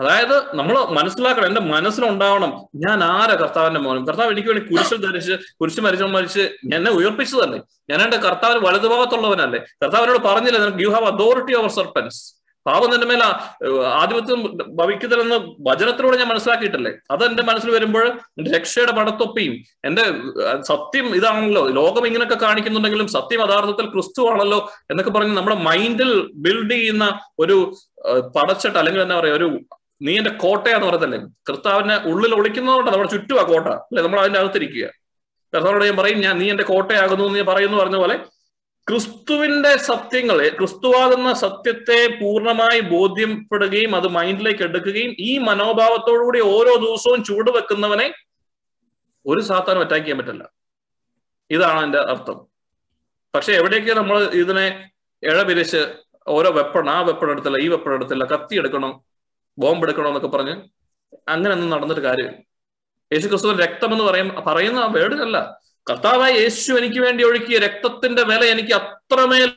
അതായത് നമ്മൾ മനസ്സിലാക്കണം എന്റെ മനസ്സിലുണ്ടാവണം ഞാൻ ആരാ കർത്താവിന്റെ മോനും? കർത്താവ് എനിക്ക് വേണ്ടി കുരിശിൽ ധരിച്ച് കുരിശ് മരിച്ചു മരിച്ച് എന്നെ ഉയർപ്പിച്ചു ഉയർപ്പിച്ചതല്ലേ? ഞാൻ എന്റെ കർത്താവിന് വലതുഭാഗത്തുള്ളവനല്ലേ? കർത്താവിനോട് പറഞ്ഞില്ല you have authority over serpents പാപം നിന്റെ മേലെ ആധിപത്യം ഭവിക്കുന്നില്ലെന്ന് വചനത്തിലൂടെ ഞാൻ മനസ്സിലാക്കിയിട്ടല്ലേ? അത് എന്റെ മനസ്സിൽ വരുമ്പോൾ രക്ഷയുടെ പടത്തൊപ്പിയും എന്റെ സത്യം ഇതാണല്ലോ. ലോകം ഇങ്ങനെയൊക്കെ കാണിക്കുന്നുണ്ടെങ്കിലും സത്യം യഥാർത്ഥത്തിൽ ക്രിസ്തു ആണല്ലോ എന്നൊക്കെ പറഞ്ഞ് നമ്മുടെ മൈൻഡിൽ ബിൽഡ് ചെയ്യുന്ന ഒരു പടച്ചട്ട അല്ലെങ്കിൽ എന്താ പറയാ ഒരു നീ എന്റെ കോട്ടയാന്ന് പറയത്തല്ലേ? കർത്താവിനെ ഉള്ളിൽ ഒളിക്കുന്നതുകൊണ്ട് നമ്മുടെ ചുറ്റും ആ കോട്ട. അല്ലെ? നമ്മൾ അതിന്റെ അകത്തിരിക്കുക. കർത്താവിനോട് ഞാൻ പറയും ഞാൻ നീ എന്റെ കോട്ടയാകുന്നു എന്ന് പറയുന്നു പറഞ്ഞ പോലെ ക്രിസ്തുവിന്റെ സത്യങ്ങളെ ക്രിസ്തുവാകുന്ന സത്യത്തെ പൂർണമായി ബോധ്യപ്പെടുകയും അത് മൈൻഡിലേക്ക് എടുക്കുകയും ഈ മനോഭാവത്തോടുകൂടി ഓരോ ദിവസവും ചൂട് വെക്കുന്നവനെ ഒരു സാത്താനും അറ്റാക്ക് ചെയ്യാൻ പറ്റില്ല. ഇതാണ് എന്റെ അർത്ഥം. പക്ഷെ എവിടെയൊക്കെ നമ്മൾ ഇതിനെ ഇഴപിരിച്ച് ഓരോ വെപ്പൺ ആ വെപ്പൺ എടുത്തില്ല ഈ വെപ്പൺ എടുത്തില്ല കത്തി എടുക്കണം ബോംബ് എടുക്കണം എന്നൊക്കെ പറഞ്ഞ് അങ്ങനെ ഒന്നും നടന്നിട്ട് കാര്യമില്ല. യേശു ക്രിസ്തുവിന്റെ രക്തം എന്ന് പറയും പറയുന്ന ആ വേർഡിനല്ല കർത്താവായ യേശു എനിക്ക് വേണ്ടി ഒഴുക്കിയ രക്തത്തിന്റെ വില എനിക്ക് അത്രമേൽ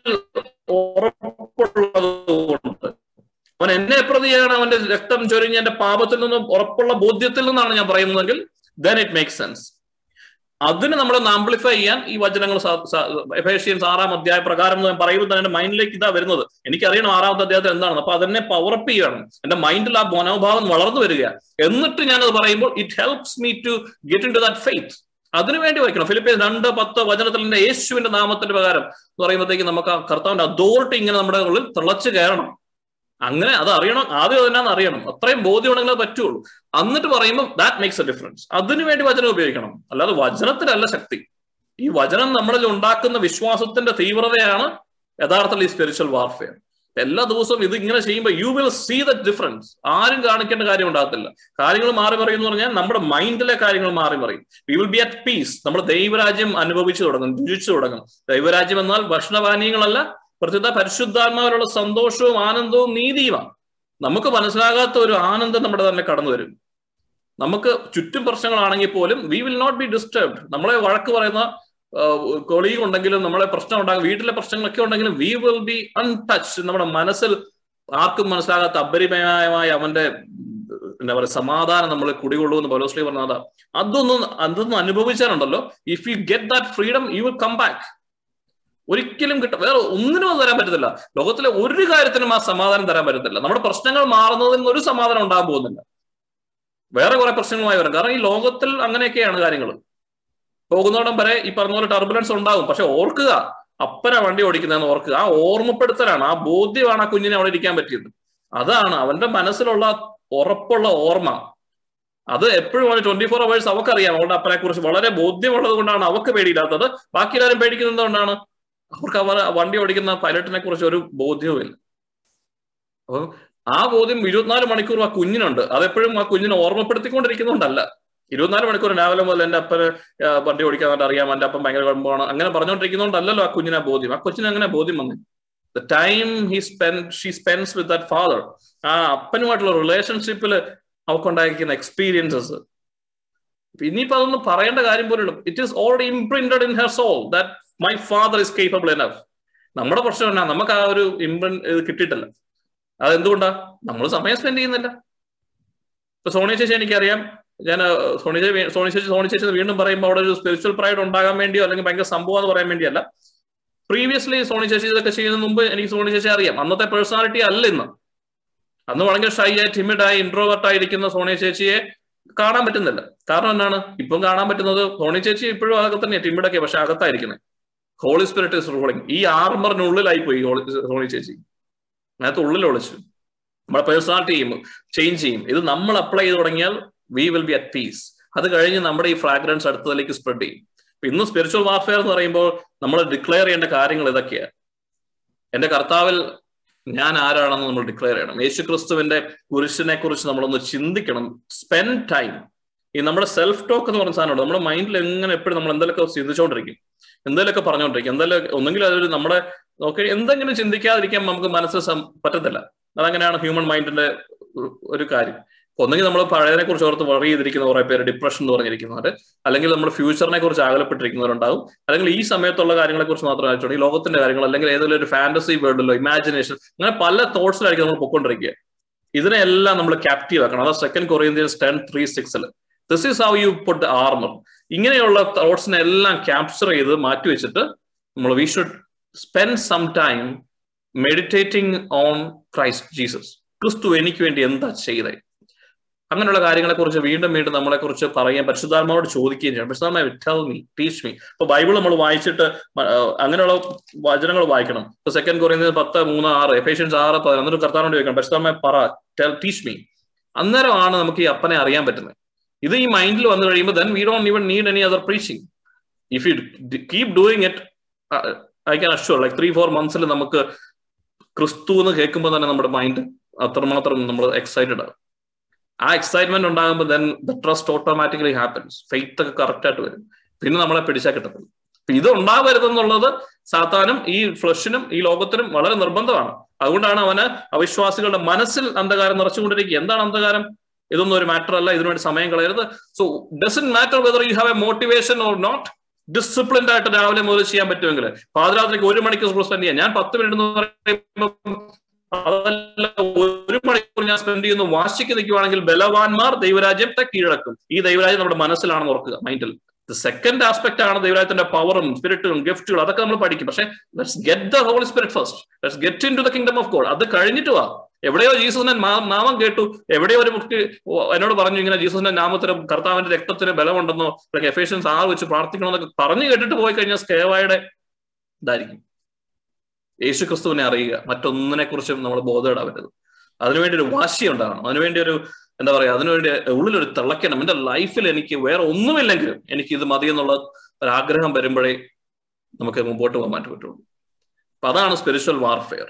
ഉറപ്പുള്ളതുകൊണ്ട്. അവൻ എന്നെ പ്രതിയാണ് അവന്റെ രക്തം ചൊരിഞ്ഞ് എന്റെ പാപത്തിൽ നിന്നും ഉറപ്പുള്ള ബോധ്യത്തിൽ നിന്നാണ് ഞാൻ പറയുന്നതെങ്കിൽ ദെൻ ഇറ്റ് മേക്ക് സെൻസ് അതിന് നമ്മൾ ആംപ്ലിഫൈ ചെയ്യാൻ ഈ വചനങ്ങൾ എഫേഷ്യൻസ് ആറാം അധ്യായ പ്രകാരം എന്ന് പറയുമ്പോൾ തന്നെ എന്റെ മൈൻഡിലേക്ക് ഇതാ വരുന്നത്. എനിക്കറിയണം ആറാമത്തെ അധ്യായത്തിൽ എന്താണ്. അപ്പൊ അതിനെ പവറപ്പ് ചെയ്യണം. എന്റെ മൈൻഡിൽ ആ മനോഭാവം വളർന്നു വരിക. എന്നിട്ട് ഞാനത് പറയുമ്പോൾ it helps me to get into that faith അതിനുവേണ്ടി വായിക്കണം. ഫിലിപ്പീൻസ് രണ്ട് പത്ത് വചനത്തിന്റെ യേശുവിന്റെ നാമത്തിന്റെ പ്രകാരം എന്ന് പറയുമ്പോഴത്തേക്ക് നമുക്ക് ആ കർത്താവിന്റെ അതോറിറ്റി ഇങ്ങനെ നമ്മുടെ ഉള്ളിൽ തിളച്ചു കയറണം. അങ്ങനെ അത് അറിയണം. ആദ്യം അതിനാന്ന് അറിയണം. അത്രയും ബോധ്യം അത് പറ്റുള്ളൂ. എന്നിട്ട് പറയുമ്പോൾ ദാറ്റ് മേക്സ് എ ഡിഫറൻസ് അതിനു വേണ്ടി വചനം ഉപയോഗിക്കണം. അല്ലാതെ വചനത്തിലല്ല ശക്തി. ഈ വചനം നമ്മളിൽ ഉണ്ടാക്കുന്ന വിശ്വാസത്തിന്റെ തീവ്രതയാണ് യഥാർത്ഥത്തിൽ ഈ സ്പിരിച്വൽ വാർഫെയർ എല്ലാ ദിവസവും ഇത് ഇങ്ങനെ ചെയ്യുമ്പോൾ you will see the difference ആരും കാണിക്കേണ്ട കാര്യം ഉണ്ടാകത്തില്ല. കാര്യങ്ങൾ മാറി മറിയും എന്ന് പറഞ്ഞാൽ നമ്മുടെ മൈൻഡിലെ കാര്യങ്ങൾ മാറി മറിയും. We will be at peace നമ്മൾ ദൈവരാജ്യം അനുഭവിച്ചു തുടങ്ങും രുചിച്ചു തുടങ്ങും. ദൈവരാജ്യം എന്നാൽ ഭക്ഷണപാനീയങ്ങളല്ല പ്രത്യേക പരിശുദ്ധാത്മാവിലുള്ള സന്തോഷവും ആനന്ദവും നീതിയുമാണ്. നമുക്ക് മനസ്സിലാകാത്ത ഒരു ആനന്ദം നമ്മുടെ തന്നെ കടന്നു വരും നമുക്ക് ചുറ്റും പ്രശ്നങ്ങളാണെങ്കിൽ പോലും we will not be disturbed നമ്മളെ വഴക്ക് പറയുന്ന കൊളീഗ് ഉണ്ടെങ്കിലും നമ്മളെ പ്രശ്നം ഉണ്ടാകും വീട്ടിലെ പ്രശ്നങ്ങളൊക്കെ ഉണ്ടെങ്കിലും വി വിൽ ബി അൺടച്ച് നമ്മുടെ മനസ്സിൽ ആർക്കും മനസ്സിലാകാത്ത അപരിമയമായ അവന്റെ എന്താ പറയുക സമാധാനം നമ്മൾ കുടികൊള്ളൂ എന്ന് പലോസ്ലി പറഞ്ഞാൽ അതൊന്നും അതൊന്നും അനുഭവിച്ചാലുണ്ടല്ലോ. If you get that freedom you will come back ഒരിക്കലും കിട്ടും വേറെ ഒന്നിനും അത് തരാൻ പറ്റത്തില്ല. ലോകത്തിലെ ഒരു കാര്യത്തിനും ആ സമാധാനം തരാൻ പറ്റത്തില്ല. നമ്മുടെ പ്രശ്നങ്ങൾ മാറുന്നതിന് ഒരു സമാധാനം ഉണ്ടാകാൻ പോകുന്നില്ല. വേറെ കുറെ പ്രശ്നങ്ങളുമായി വരും കാരണം ഈ ലോകത്തിൽ അങ്ങനെയൊക്കെയാണ് കാര്യങ്ങൾ പോകുന്നോടം വരെ ഈ പറഞ്ഞ പോലെ ടർബുലൻസ് ഉണ്ടാകും പക്ഷെ ഓർക്കുക അപ്പന വണ്ടി ഓടിക്കുന്നതെന്ന് ഓർക്കുക. ആ ഓർമ്മപ്പെടുത്തലാണ് ആ ബോധ്യമാണ് ആ കുഞ്ഞിനെ അവിടെ ഇരിക്കാൻ പറ്റിയത്. അതാണ് അവന്റെ മനസ്സിലുള്ള ഉറപ്പുള്ള ഓർമ്മ. അത് എപ്പോഴും അവന് ട്വന്റി ഫോർ അവേഴ്സ് അവക്കറിയാം. അവളുടെ അപ്പനെ കുറിച്ച് വളരെ ബോധ്യമുള്ളത് കൊണ്ടാണ് അവക്ക് പേടിയില്ലാത്തത്. ബാക്കി എല്ലാവരും പേടിക്കുന്നത് കൊണ്ടാണ് അവർക്ക് അവർ വണ്ടി ഓടിക്കുന്ന പൈലറ്റിനെ കുറിച്ച് ഒരു ബോധ്യവുമില്ല. അപ്പൊ ആ ബോധ്യം ഇരുപത്തിനാല് മണിക്കൂർ ആ കുഞ്ഞിനുണ്ട്. അതെപ്പോഴും ആ കുഞ്ഞിനെ ഓർമ്മപ്പെടുത്തിക്കൊണ്ടിരിക്കുന്നുണ്ടല്ല. ഇരുപത്തിനാല് മണിക്കൂർ രാവിലെ മുതൽ എന്റെ അപ്പന് വണ്ടി ഓടിക്കാനായിട്ട് അറിയാം എന്റെ അപ്പം ഭയങ്കര കുഴപ്പമാണ്. അങ്ങനെ പറഞ്ഞുകൊണ്ടിരിക്കുന്നതുകൊണ്ടല്ലോ ആ കുഞ്ഞിനെ ബോധ്യം. ആ കൊച്ചിന് അങ്ങനെ ബോധ്യം വന്നു. The time he spend she spends with that father ആ അപ്പനുമായിട്ടുള്ള റിലേഷൻഷിപ്പിൽ അവക്കുണ്ടായിരിക്കുന്ന എക്സ്പീരിയൻസസ് ഇനിയിപ്പോ അതൊന്നും പറയേണ്ട കാര്യം പോലും it is already imprinted in her soul that my father is capable enough നമ്മുടെ പ്രശ്നം എന്നാ നമുക്ക് ആ ഒരു ഇംപ്രിന്റ് ഇത് കിട്ടിയിട്ടില്ല. അതെന്തുകൊണ്ടാ? നമ്മൾ സമയം സ്പെൻഡ് ചെയ്യുന്നില്ല. ഇപ്പൊ സോണി ചേച്ചി എനിക്കറിയാം ഞാൻ സോണി ചേച്ചി സോണി ചേച്ചി സോണി ചേച്ചി വീണ്ടും പറയുമ്പോൾ അവിടെ ഒരു സ്പിരിച്വൽ പ്രൈഡ് ഉണ്ടാകാൻ വേണ്ടിയോ അല്ലെങ്കിൽ ഭയങ്കര സംഭവം എന്ന് പറയാൻ വേണ്ടിയല്ല. പ്രീവിയസ്ലി സോണി ചേച്ചി ഇതൊക്കെ ചെയ്യുന്ന മുമ്പ് എനിക്ക് സോണി ചേച്ചി അറിയാം. അന്നത്തെ പേഴ്സണാലിറ്റി അല്ല ഇന്ന്. അന്ന് വളരെ ഷൈ ആയി ടിമിഡായി ഇൻട്രോവേർട്ട് ആയിരിക്കുന്ന സോണി ചേച്ചിയെ കാണാൻ പറ്റുന്നില്ല. കാരണം എന്താണ്? ഇപ്പം കാണാൻ പറ്റുന്നത് സോണി ചേച്ചി ഇപ്പോഴും അതൊക്കെ തന്നെ ടിമിഡൊക്കെ പക്ഷെ അകത്തായിരിക്കുന്നത് ഹോളി സ്പിരിറ്റ് ഇസ് റൂളിംഗ് ഈ ആർമറിനുള്ളിലായി പോയി സോണി ചേച്ചി. അതിനകത്ത് ഉള്ളിൽ ഒളിച്ചു. നമ്മുടെ പേഴ്സണാലിറ്റി ചെയ്യും ചേഞ്ച് ചെയ്യും. ഇത് നമ്മൾ അപ്ലൈ ചെയ്ത് തുടങ്ങിയാൽ we will be at peace അത് കഴിഞ്ഞ് നമ്മുടെ ഈ ഫ്രാഗ്രൻസ് അടുത്തതിലേക്ക് സ്പ്രെഡ് ചെയ്യും. ഇന്ന് സ്പിരിച്വൽ വാർഫെയർ എന്ന് പറയുമ്പോൾ നമ്മൾ ഡിക്ലെയർ ചെയ്യേണ്ട കാര്യങ്ങൾ ഇതൊക്കെയാണ് എന്റെ കർത്താവിൽ ഞാൻ ആരാണെന്ന് നമ്മൾ ഡിക്ലെയർ ചെയ്യണം. യേശു ക്രിസ്തുവിന്റെ കുരിശിനെ കുറിച്ച് നമ്മളൊന്ന് ചിന്തിക്കണം. സ്പെൻഡ് ടൈം ഈ നമ്മുടെ സെൽഫ് ടോക്ക് എന്ന് പറഞ്ഞ സാധനമുണ്ട്. നമ്മുടെ മൈൻഡിൽ എങ്ങനെ എപ്പോഴും നമ്മൾ എന്തെങ്കിലുമൊക്കെ ചിന്തിച്ചുകൊണ്ടിരിക്കും എന്തെങ്കിലുമൊക്കെ പറഞ്ഞുകൊണ്ടിരിക്കും എന്തെങ്കിലും ഒന്നെങ്കിൽ അതൊരു നമ്മുടെ ഓക്കെ എന്തെങ്കിലും ചിന്തിക്കാതിരിക്കാൻ നമുക്ക് മനസ്സ് പറ്റത്തില്ല. അതങ്ങനെയാണ് ഹ്യൂമൻ മൈൻഡിന്റെ ഒരു കാര്യം. ഒന്നെങ്കിൽ നമ്മൾ പഴയതിനെ കുറിച്ച് ഓർത്ത് വറി ചെയ്തിരിക്കുന്ന കുറെ പേര് ഡിപ്രഷൻ എന്ന് പറഞ്ഞിരിക്കുന്നവർ അല്ലെങ്കിൽ നമ്മൾ ഫ്യൂച്ചറിനെ കുറിച്ച് അകലപ്പെട്ടിരിക്കുന്നവരുണ്ടാവും അല്ലെങ്കിൽ ഈ സമയത്തുള്ള കാര്യങ്ങളെ കുറിച്ച് മാത്രം ആയിട്ടുണ്ട് ഈ ലോകത്തിന്റെ കാര്യങ്ങൾ അല്ലെങ്കിൽ ഏതെങ്കിലും ഒരു ഫാന്റസി വേൾഡിലോ ഇമാജിനേഷൻ അങ്ങനെ പല തോട്ട്സിലായിരിക്കും നമ്മൾ പൊക്കൊണ്ടിരിക്കുക ഇതിനെല്ലാം നമ്മൾ ക്യാപ്റ്റീവ് ആക്കണം. അതാ സെക്കൻഡ് കൊറിയന്ത്യൻസ് ടെൻ ത്രീ സിക്സിൽ this is how you put armour ഇങ്ങനെയുള്ള തോട്ട്സിനെ എല്ലാം ക്യാപ്ചർ ചെയ്ത് മാറ്റി വെച്ചിട്ട് നമ്മൾ we should spend some time meditating on Christ Jesus ക്രിസ്തു എനിക്ക് വേണ്ടി എന്താ ചെയ്തേ? അങ്ങനെയുള്ള കാര്യങ്ങളെ കുറിച്ച് വീണ്ടും വീണ്ടും നമ്മളെ കുറിച്ച് പറയാൻ പരിശുദ്ധാത്മാവോട് ചോദിക്കുകയും ചെയ്യണം പരിശുദ്ധാത്മാവ് ടെൽ മീ ടീച്ച് മീ ഇപ്പൊ ബൈബിൾ നമ്മൾ വായിച്ചിട്ട് അങ്ങനെയുള്ള വചനങ്ങൾ വായിക്കണം. ഇപ്പൊ സെക്കൻഡ് കുറയുന്നത് പത്ത് മൂന്ന് ആറ് എഫേഷ്യൻസ് ആറ് പതിനൊന്നൊരു കർത്താവിനോട് ചോദിക്കണം. പരിശുദ്ധാത്മാവ് പറ ടെൽ ടീച്ച് മീ അന്നേരമാണ് നമുക്ക് ഈ അപ്പനെ അറിയാൻ പറ്റുന്നത്. ഇത് ഈ മൈൻഡിൽ വന്നു കഴിയുമ്പോൾ then we don't even need any other preaching if you keep doing it I can assure like three four മന്ത്സിൽ നമുക്ക് ക്രിസ്തു എന്ന് കേൾക്കുമ്പോൾ തന്നെ നമ്മുടെ മൈൻഡ് അത്രമാത്രം നമ്മൾ എക്സൈറ്റഡ് ആകും ആ എക്സൈറ്റ്മെന്റ് ഉണ്ടാകുമ്പോൾ then the trust automatically happens faith ഒക്കെ കറക്റ്റ് ആയിട്ട് വരും. പിന്നെ നമ്മളെ പിടിച്ചാൽ കിട്ടത്തില്ല ഇത് ഉണ്ടാവരുതെന്നുള്ളത് സാത്താനും ഈ ഫ്ലഷിനും ഈ ലോകത്തിനും വളരെ നിർബന്ധമാണ്. അതുകൊണ്ടാണ് അവന് അവിശ്വാസികളുടെ മനസ്സിൽ അന്ധകാരം നിറച്ചുകൊണ്ടിരിക്കുക. എന്താണ് അന്ധകാരം? ഇതൊന്നും ഒരു മാറ്റർ അല്ല. ഇതിനുവേണ്ടി സമയം കളയരുത്. So doesn't matter whether you have a motivation or not disciplined ആയിട്ട് രാവിലെ മുതൽ ചെയ്യാൻ പറ്റുമെങ്കിൽ പാതിരാത്രിക്ക് ഒരു മണിക്കൂർ സ്പെൻഡ് ചെയ്യാം. ഞാൻ പത്ത് മിനിറ്റ് എന്ന് പറയുമ്പോൾ അതല്ല ഒരു മണിക്കൂർ ഞാൻ സ്പെൻഡ് ചെയ്യുന്നു. വാശിക്ക് നിൽക്കുവാണെങ്കിൽ ബലവാന്മാർ ദൈവരാജ്യത്തെ കീഴടക്കും. ഈ ദൈവരാജ്യം നമ്മുടെ മനസ്സിലാണെന്ന് ഓർക്കുക മൈൻഡിൽ സെക്കൻഡ് ആസ്പെക്ട് ആണ് ദൈവരാജ്യത്തിന്റെ പവറും സ്പിരിറ്റും ഗിഫ്റ്റുകളും അതൊക്കെ നമ്മൾ പഠിക്കും. പക്ഷേ let's get the holy spirit first let's get into the kingdom of God അത് കഴിഞ്ഞിട്ട് വാ. എവിടെയോ ജീസസിന്റെ നാമം കേട്ടു. എവിടെയോ ഒരു മുക്തി എന്നോട് പറഞ്ഞു ഇങ്ങനെ ജീസസിന്റെ നാമത്തിന് കർത്താവിന്റെ രക്തത്തിന് ബലമുണ്ടെന്നോ അല്ലെങ്കിൽ എഫേഷ്യൻസ് ആറ് വെച്ച് പ്രാർത്ഥിക്കണമെന്നൊക്കെ പറഞ്ഞു കേട്ടിട്ട് പോയി കഴിഞ്ഞാൽ സ്കേവായുടെ ഇതായിരിക്കും. യേശു ക്രിസ്തുവിനെ അറിയുക. മറ്റൊന്നിനെ കുറിച്ചും നമ്മൾ ബോധമിടാവരുത് അതിനുവേണ്ടി ഒരു വാശി ഉണ്ടാകണം. അതിനുവേണ്ടി ഒരു എന്താ പറയാ അതിനുവേണ്ടി ഉള്ളിലൊരു തിളക്കണം എന്റെ ലൈഫിൽ എനിക്ക് വേറെ ഒന്നുമില്ലെങ്കിലും എനിക്ക് ഇത് മതി എന്നുള്ള ഒരു ആഗ്രഹം വരുമ്പോഴേ നമുക്ക് മുമ്പോട്ട് പോകാൻ പറ്റുള്ളൂ. അപ്പൊ അതാണ് spiritual warfare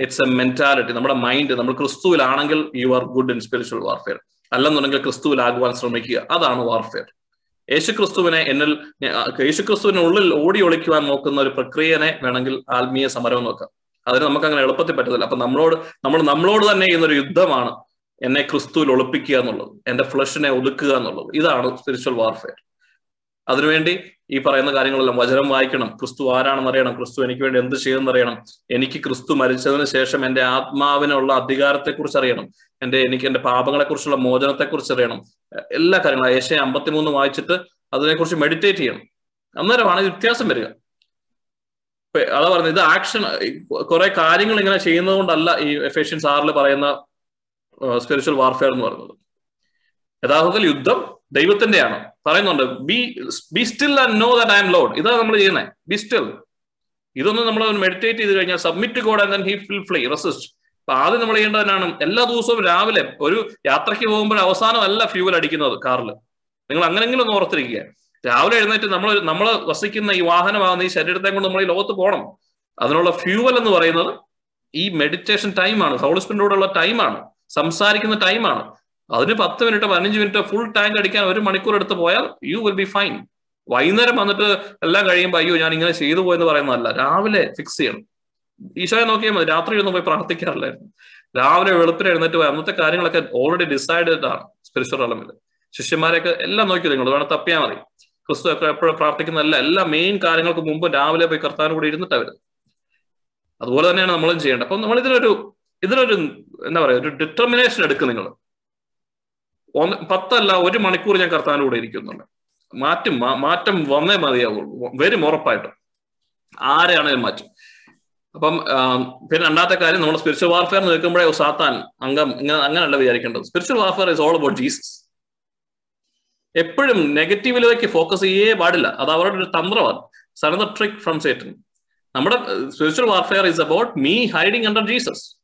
it's a mentality നമ്മുടെ മൈൻഡ് നമ്മൾ ക്രിസ്തുവിലാണെങ്കിൽ you are good in spiritual warfare അല്ലെന്നുണ്ടെങ്കിൽ ക്രിസ്തുവിലാകുവാൻ ശ്രമിക്കുക. അതാണ് വാർഫെയർ യേശുക്രിസ്തുവിനെ എന്നിൽ യേശുക്രിസ്തുവിനുള്ളിൽ ഓടി ഒളിക്കുവാൻ നോക്കുന്ന ഒരു പ്രക്രിയനെ വേണമെങ്കിൽ ആത്മീയ സമരം നോക്കാം. അതിന് നമുക്ക് അങ്ങനെ എളുപ്പത്തിൽ പറ്റത്തില്ല. അപ്പൊ നമ്മളോട് നമ്മൾ നമ്മളോട് തന്നെ ചെയ്യുന്ന ഒരു യുദ്ധമാണ് എന്നെ ക്രിസ്തുവിൽ ഒളിപ്പിക്കുക എന്നുള്ളത്. എന്റെ ഫ്ലഷിനെ ഒതുക്കുക എന്നുള്ളത്. ഇതാണ് സ്പിരിച്വൽ വാർഫെയർ അതിനുവേണ്ടി ഈ പറയുന്ന കാര്യങ്ങളെല്ലാം വചനം വായിക്കണം. ക്രിസ്തു ആരാണെന്ന് അറിയണം ക്രിസ്തു എനിക്ക് വേണ്ടി എന്ത് ചെയ്യുമെന്ന് അറിയണം എനിക്ക് ക്രിസ്തു മരിച്ചതിന് ശേഷം എന്റെ ആത്മാവിനുള്ള അധികാരത്തെക്കുറിച്ച് അറിയണം. എന്റെ എനിക്ക് എന്റെ പാപങ്ങളെക്കുറിച്ചുള്ള മോചനത്തെക്കുറിച്ച് അറിയണം. എല്ലാ കാര്യങ്ങളും ഏഷ്യ അമ്പത്തിമൂന്ന് വായിച്ചിട്ട് അതിനെക്കുറിച്ച് മെഡിറ്റേറ്റ് ചെയ്യണം. അന്നേരമാണ് വ്യത്യാസം വരിക. അതാ പറഞ്ഞത് ഇത് ആക്ഷൻ കുറെ കാര്യങ്ങൾ ഇങ്ങനെ ചെയ്യുന്നത് കൊണ്ടല്ല ഈ എഫേഷ്യൻസ് ആറിൽ പറയുന്ന സ്പിരിച്വൽ വാർഫെയർ എന്ന് പറയുന്നത്. യഥാർത്ഥത്തിൽ യുദ്ധം ദൈവത്തിന്റെയാണ്. പറയുന്നുണ്ട് be be still and know that I am Lord ഇതാ നമ്മൾ ചെയ്യുന്നത് ബി സ്റ്റിൽ ഇതൊന്നും നമ്മൾ മെഡിറ്റേറ്റ് ചെയ്ത് കഴിഞ്ഞാൽ submit God and he fill fly resist അപ്പൊ ആദ്യം നമ്മൾ ചെയ്യേണ്ടതിനാണ് എല്ലാ ദിവസവും രാവിലെ ഒരു യാത്രയ്ക്ക് പോകുമ്പോൾ അവസാനം അല്ല ഫ്യൂവൽ അടിക്കുന്നത് കാറിൽ നിങ്ങൾ അങ്ങനെങ്കിലും ഒന്ന് ഓർത്തിരിക്കുക. രാവിലെ എഴുന്നേറ്റ് നമ്മൾ നമ്മൾ വസിക്കുന്ന ഈ വാഹനമാകുന്ന ഈ ശരീരത്തെ കൊണ്ട് നമ്മൾ ഈ ലോകത്ത് പോകണം. അതിനുള്ള ഫ്യൂവൽ എന്ന് പറയുന്നത് ഈ മെഡിറ്റേഷൻ ടൈമാണ് ഹോളിസ്പിനോടുള്ള ടൈമാണ് സംസാരിക്കുന്ന ടൈമാണ് അതിന് പത്ത് മിനിറ്റ് പതിനഞ്ച് മിനിറ്റ് ഫുൾ ടാങ്ക് അടിക്കാൻ ഒരു മണിക്കൂർ എടുത്ത് പോയാൽ യു വിൽ ബി ഫൈൻ വൈകുന്നേരം വന്നിട്ട് എല്ലാം കഴിയുമ്പോൾ അയ്യോ ഞാൻ ഇങ്ങനെ ചെയ്തു പോയെന്ന് പറയുന്നതല്ല. രാവിലെ ഫിക്സ് ചെയ്യണം. ഈശോയെ നോക്കിയാൽ മതി. രാത്രി ഒന്നും പോയി പ്രാർത്ഥിക്കാറില്ലായിരുന്നു. രാവിലെ വെളുപ്പിന് എഴുന്നേറ്റ് പോയി. അന്നത്തെ കാര്യങ്ങളൊക്കെ ഓൾറെഡി ഡിസൈഡഡ് ആണ് സ്പിരിച്വൽ അളമിൽ ശിഷ്യന്മാരെയൊക്കെ എല്ലാം നോക്കി നിങ്ങൾ? വേണം തപ്പിയാൽ മതി. ക്രിസ്തു ഒക്കെ എപ്പോഴും പ്രാർത്ഥിക്കുന്നതല്ല. എല്ലാ മെയിൻ കാര്യങ്ങൾക്ക് മുമ്പ് രാവിലെ പോയി കർത്താവിന് കൂടി ഇരുന്നിട്ട് അവർ അതുപോലെ തന്നെയാണ് നമ്മളും ചെയ്യേണ്ടത്. അപ്പം നമ്മൾ ഇതിനൊരു ഇതിനൊരു എന്താ പറയുക ഒരു ഡിറ്റർമിനേഷൻ എടുക്കും നിങ്ങൾ. ഒന്ന് പത്തല്ല ഒരു മണിക്കൂർ ഞാൻ കർത്താവിന്റെ കൂടെ ഇരിക്കുന്നുണ്ട്. മാറ്റം മാറ്റം വന്നേ മതിയാവുള്ളൂ വരും ഉറപ്പായിട്ടും. ആരെയാണെങ്കിലും മാറ്റും? അപ്പം പിന്നെ രണ്ടാമത്തെ കാര്യം നമ്മൾ സ്പിരിച്വൽ വാർഫെയർ നിൽക്കുമ്പോഴേ സാത്താൻ അംഗം ഇങ്ങനെ അങ്ങനെയല്ല വിചാരിക്കേണ്ടത്. Spiritual warfare is all about Jesus എപ്പോഴും നെഗറ്റീവിലേക്ക് ഫോക്കസ് ചെയ്യേ പാടില്ല. അത് അവരുടെ ഒരു തന്ത്രമാണ്. സനദർ ട്രിക് ഫ്രം സേറ്റൻ നമ്മുടെ spiritual warfare is about me hiding under Jesus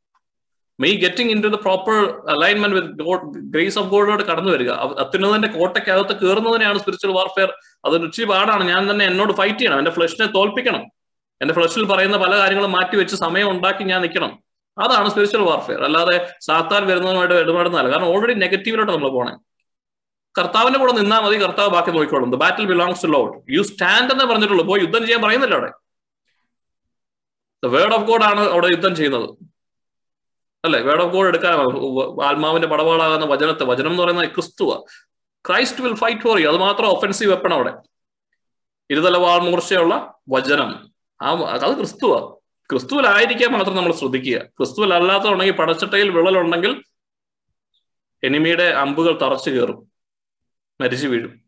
me getting into the proper alignment with grace of ഗോഡിനോട് കടന്നു വരിക. അത്യുന്നതന്റെ കോട്ടയ്ക്കകത്ത് കയറുന്നതിനെയാണ് സ്പിരിച്വൽ വാർഫെയർ അതൊരു രുചി പാടാണ് ഞാൻ തന്നെ എന്നോട് ഫൈറ്റ് ചെയ്യണം. എന്റെ ഫ്ലഷിനെ തോൽപ്പിക്കണം. എന്റെ ഫ്ലഷിൽ പറയുന്ന പല കാര്യങ്ങളും മാറ്റി വെച്ച് സമയം ഉണ്ടാക്കി ഞാൻ നിൽക്കണം. അതാണ് സ്പിരിച്വൽ വാർഫെയർ അല്ലാതെ സാത്താൻ വരുന്നതുമായിട്ട് ഇടപെടുന്നതല്ല. കാരണം ഓൾറെഡി നെഗറ്റീവിലോട്ട് നമ്മൾ പോണേ. കർത്താവിന്റെ കൂടെ നിന്നാൽ മതി. കർത്താവ് ബാക്കി നോക്കിക്കോളും. The battle belongs to Lord you stand എന്നേ പറഞ്ഞിട്ടുള്ളൂ. പോയി യുദ്ധം ചെയ്യാൻ പറയുന്നില്ല അവിടെ. ദ വേർഡ് ഓഫ് ഗോഡ് ആണ് അവിടെ യുദ്ധം ചെയ്യുന്നത്. അല്ലെ? വേർഡ് ഓഫ് ഗോഡ് എടുക്കാൻ ആത്മാവിന്റെ പടവാളാകുന്ന വചനത്തെ. വചനം എന്ന് പറയുന്നത് ക്രിസ്തുവ. Christ will fight for you. അത് മാത്രം ഒഫൻസീവ് വെപ്പൺ അവിടെ. ഇരുതലവാൾ മൂർച്ചയുള്ള വചനം. ആ അത് ക്രിസ്തുവ. ക്രിസ്തുവിലായിരിക്കാൻ മാത്രം നമ്മൾ ശ്രദ്ധിക്കുക. ക്രിസ്തുവിൽ അല്ലാത്തതുണ്ടെങ്കിൽ പടച്ചട്ടയിൽ വിള്ളലുണ്ടെങ്കിൽ എനിമിയുടെ അമ്പുകൾ തറച്ചു കയറും. മരിച്ചു വീഴും.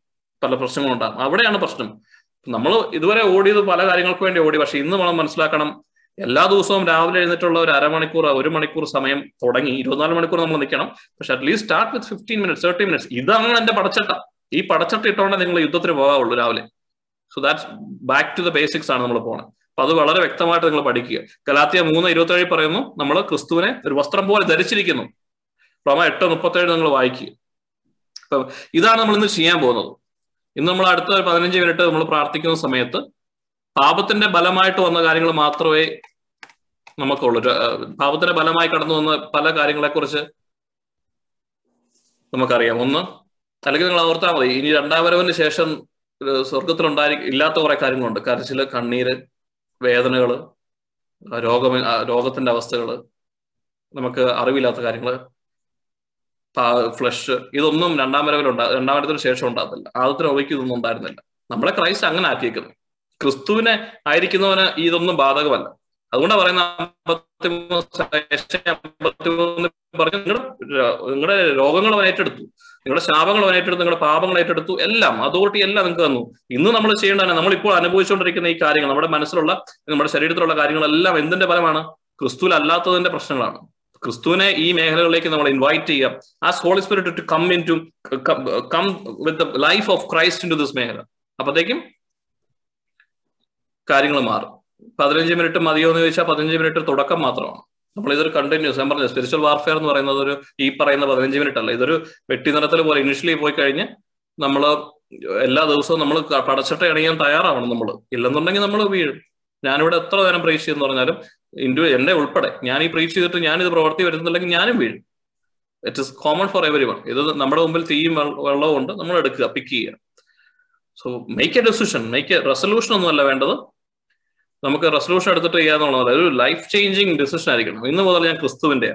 പല പ്രശ്നങ്ങളുണ്ടാകും. അവിടെയാണ് പ്രശ്നം. നമ്മൾ ഇതുവരെ ഓടിയത് പല കാര്യങ്ങൾക്ക് വേണ്ടി ഓടി. പക്ഷെ ഇന്ന് നമ്മൾ മനസ്സിലാക്കണം. എല്ലാ ദിവസവും രാവിലെ എഴുന്നിട്ടുള്ള ഒരു അരമണിക്കൂർ ഒരു മണിക്കൂർ സമയം തുടങ്ങി ഇരുപത്തിനാല് മണിക്കൂർ നമ്മൾ നിൽക്കണം. പക്ഷെ at least start with fifteen minutes thirty minutes ഇതാണ് എന്റെ പടച്ചട്ട. ഈ പടച്ചട്ട ഇട്ടുകൊണ്ടേ നിങ്ങൾ യുദ്ധത്തിന് പോകാവുള്ളൂ രാവിലെ. So that's back to the basics ആണ് നമ്മൾ പോകുന്നത് അപ്പൊ അത് വളരെ വ്യക്തമായിട്ട് നിങ്ങൾ പഠിക്കുക. കലാത്തിയ മൂന്ന് ഇരുപത്തേഴ് പറയുന്നു നമ്മൾ ക്രിസ്തുവിനെ ഒരു വസ്ത്രം പോലെ ധരിച്ചിരിക്കുന്നു. റോമ എട്ട് മുപ്പത്തേഴ് നിങ്ങൾ വായിക്കുക. അപ്പൊ ഇതാണ് നമ്മൾ ഇന്ന് ചെയ്യാൻ പോകുന്നത്. ഇന്ന് നമ്മൾ അടുത്ത പതിനഞ്ച് മിനിറ്റ് നമ്മൾ പ്രാർത്ഥിക്കുന്ന സമയത്ത് പാപത്തിന്റെ ബലമായിട്ട് വന്ന കാര്യങ്ങൾ മാത്രമേ നമുക്കുള്ളൂ. പാപത്തിന്റെ ബലമായി കടന്നു വന്ന പല കാര്യങ്ങളെ കുറിച്ച് നമുക്കറിയാം. ഒന്ന് അല്ലെങ്കിൽ നിങ്ങൾ ഓർത്താൽ മതി. ഇനി രണ്ടാം വരവിന് ശേഷം സ്വർഗത്തിലുണ്ടായി ഇല്ലാത്ത കുറെ കാര്യങ്ങളുണ്ട്. കരച്ചിൽ കണ്ണീര് വേദനകൾ രോഗം രോഗത്തിന്റെ അവസ്ഥകൾ നമുക്ക് അറിവില്ലാത്ത കാര്യങ്ങൾ ഫ്ലഷ് ഇതൊന്നും രണ്ടാം വരവിലുണ്ടാ രണ്ടാം വരത്തിന് ശേഷം ഉണ്ടാകത്തില്ല. ആദ്യത്തിന് ഒവയ്ക്ക് ഇതൊന്നും ഉണ്ടായിരുന്നില്ല. നമ്മളെ ക്രൈസ്റ്റ് അങ്ങനെ ആക്കിയേക്കുന്നു. ക്രിസ്തുവിനെ ആയിരിക്കുന്നവന് ഇതൊന്നും ബാധകമല്ല. അതുകൊണ്ടാണ് പറയുന്ന പറഞ്ഞു നിങ്ങളുടെ നിങ്ങളുടെ രോഗങ്ങൾ അവൻ ഏറ്റെടുത്തു. നിങ്ങളുടെ ശാപങ്ങൾ അവൻ ഏറ്റെടുത്തു നിങ്ങളുടെ പാപങ്ങൾ ഏറ്റെടുത്തു എല്ലാം അതോറിറ്റി എല്ലാം നിങ്ങൾക്ക് തന്നു. ഇന്ന് നമ്മൾ ചെയ്യേണ്ടതാണ് നമ്മളിപ്പോൾ അനുഭവിച്ചുകൊണ്ടിരിക്കുന്ന ഈ കാര്യങ്ങൾ നമ്മുടെ മനസ്സിലുള്ള നമ്മുടെ ശരീരത്തിലുള്ള കാര്യങ്ങളെല്ലാം എന്തിന്റെ ഫലമാണ്? ക്രിസ്തുവിൽ അല്ലാത്തതിന്റെ പ്രശ്നങ്ങളാണ്. ക്രിസ്തുവിനെ ഈ മേഖലകളിലേക്ക് നമ്മൾ ഇൻവൈറ്റ് ചെയ്യാം ആ holy spirit to come in to come with life of Christ into this മേഖല. അപ്പോഴത്തേക്കും കാര്യങ്ങൾ മാറും. പതിനഞ്ച് മിനിറ്റ് മതിയോ എന്ന് ചോദിച്ചാൽ പതിനഞ്ച് മിനിറ്റ് തുടക്കം മാത്രമാണ്. നമ്മൾ ഇതൊരു കണ്ടിന്യൂസ് ഞാൻ പറഞ്ഞു സ്പിരിച്വൽ വാർഫെയർ എന്ന് പറയുന്നത് ഒരു ഈ പറയുന്ന പതിനഞ്ച് മിനിറ്റ് അല്ല. ഇതൊരു വെട്ടി നിറത്തിൽ പോലെ ഇനിഷ്യലി പോയി കഴിഞ്ഞ് നമ്മൾ എല്ലാ ദിവസവും നമ്മൾ പടച്ചിട്ട് അണിയാൻ തയ്യാറാവണം നമ്മൾ. ഇല്ലെന്നുണ്ടെങ്കിൽ നമ്മൾ വീഴും. ഞാനിവിടെ എത്ര നേരം പ്രീച്ച് ചെയ്യുന്ന പറഞ്ഞാലും ഇൻഡു എന്റെ ഉൾപ്പെടെ ഞാൻ ഈ പ്രീച്ച് ചെയ്തിട്ട് ഞാൻ ഇത് പ്രവർത്തി വരുന്നില്ലെങ്കിൽ ഞാനും വീഴും. It is common for everyone ഇത് നമ്മുടെ മുമ്പിൽ തീയും വെള്ളവും ഉണ്ട് നമ്മൾ എടുക്കുക പിക്ക് ചെയ്യുക. So make a decision make a resolution ഒന്നുമല്ല വേണ്ടത്. നമുക്ക് റെസൊല്യൂഷൻ എടുത്തിട്ട് ചെയ്യാന്നുള്ളത്. ഒരു ലൈഫ് ചേഞ്ചിങ് ഡിസിഷൻ ആയിരിക്കണം. ഇന്ന് മുതൽ ഞാൻ ക്രിസ്തുവിന്റെ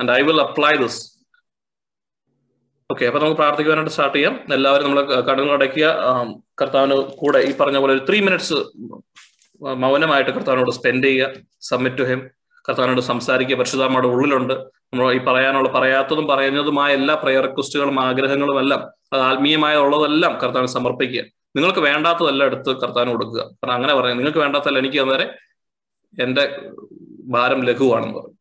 and I will apply this okay അപ്പൊ നമുക്ക് പ്രാർത്ഥിക്കുവാനായിട്ട് സ്റ്റാർട്ട് ചെയ്യാം. എല്ലാവരും നമ്മൾ കടങ്ങൾ അടയ്ക്കുക. കർത്താവിന് കൂടെ ഈ പറഞ്ഞ പോലെ ഒരു ത്രീ മിനിറ്റ്സ് മൗനമായിട്ട് കർത്താവിനോട് സ്പെൻഡ് ചെയ്യുക. സബ്മിറ്റ് ടു ഹിം കർത്താവിനോട് സംസാരിക്കുക. പരിശുദ്ധമ്മയുടെ ഉള്ളിലുണ്ട്. നമ്മൾ ഈ പറയാനുള്ള പറയാത്തതും പറയുന്നതുമായ എല്ലാ പ്രയർ റിക്വസ്റ്റുകളും ആഗ്രഹങ്ങളും എല്ലാം അത് ആത്മീയമായ ഉള്ളതെല്ലാം കർത്താവിന് സമർപ്പിക്കുക. നിങ്ങൾക്ക് വേണ്ടാത്തതെല്ലാം എടുത്ത് കർത്താവിന് കൊടുക്കുക. കാരണം അങ്ങനെ പറയാം നിങ്ങൾക്ക് വേണ്ടാത്തതല്ല എനിക്ക് അന്നേരം എന്റെ ഭാരം ലഘുവാണെന്ന് പറയും.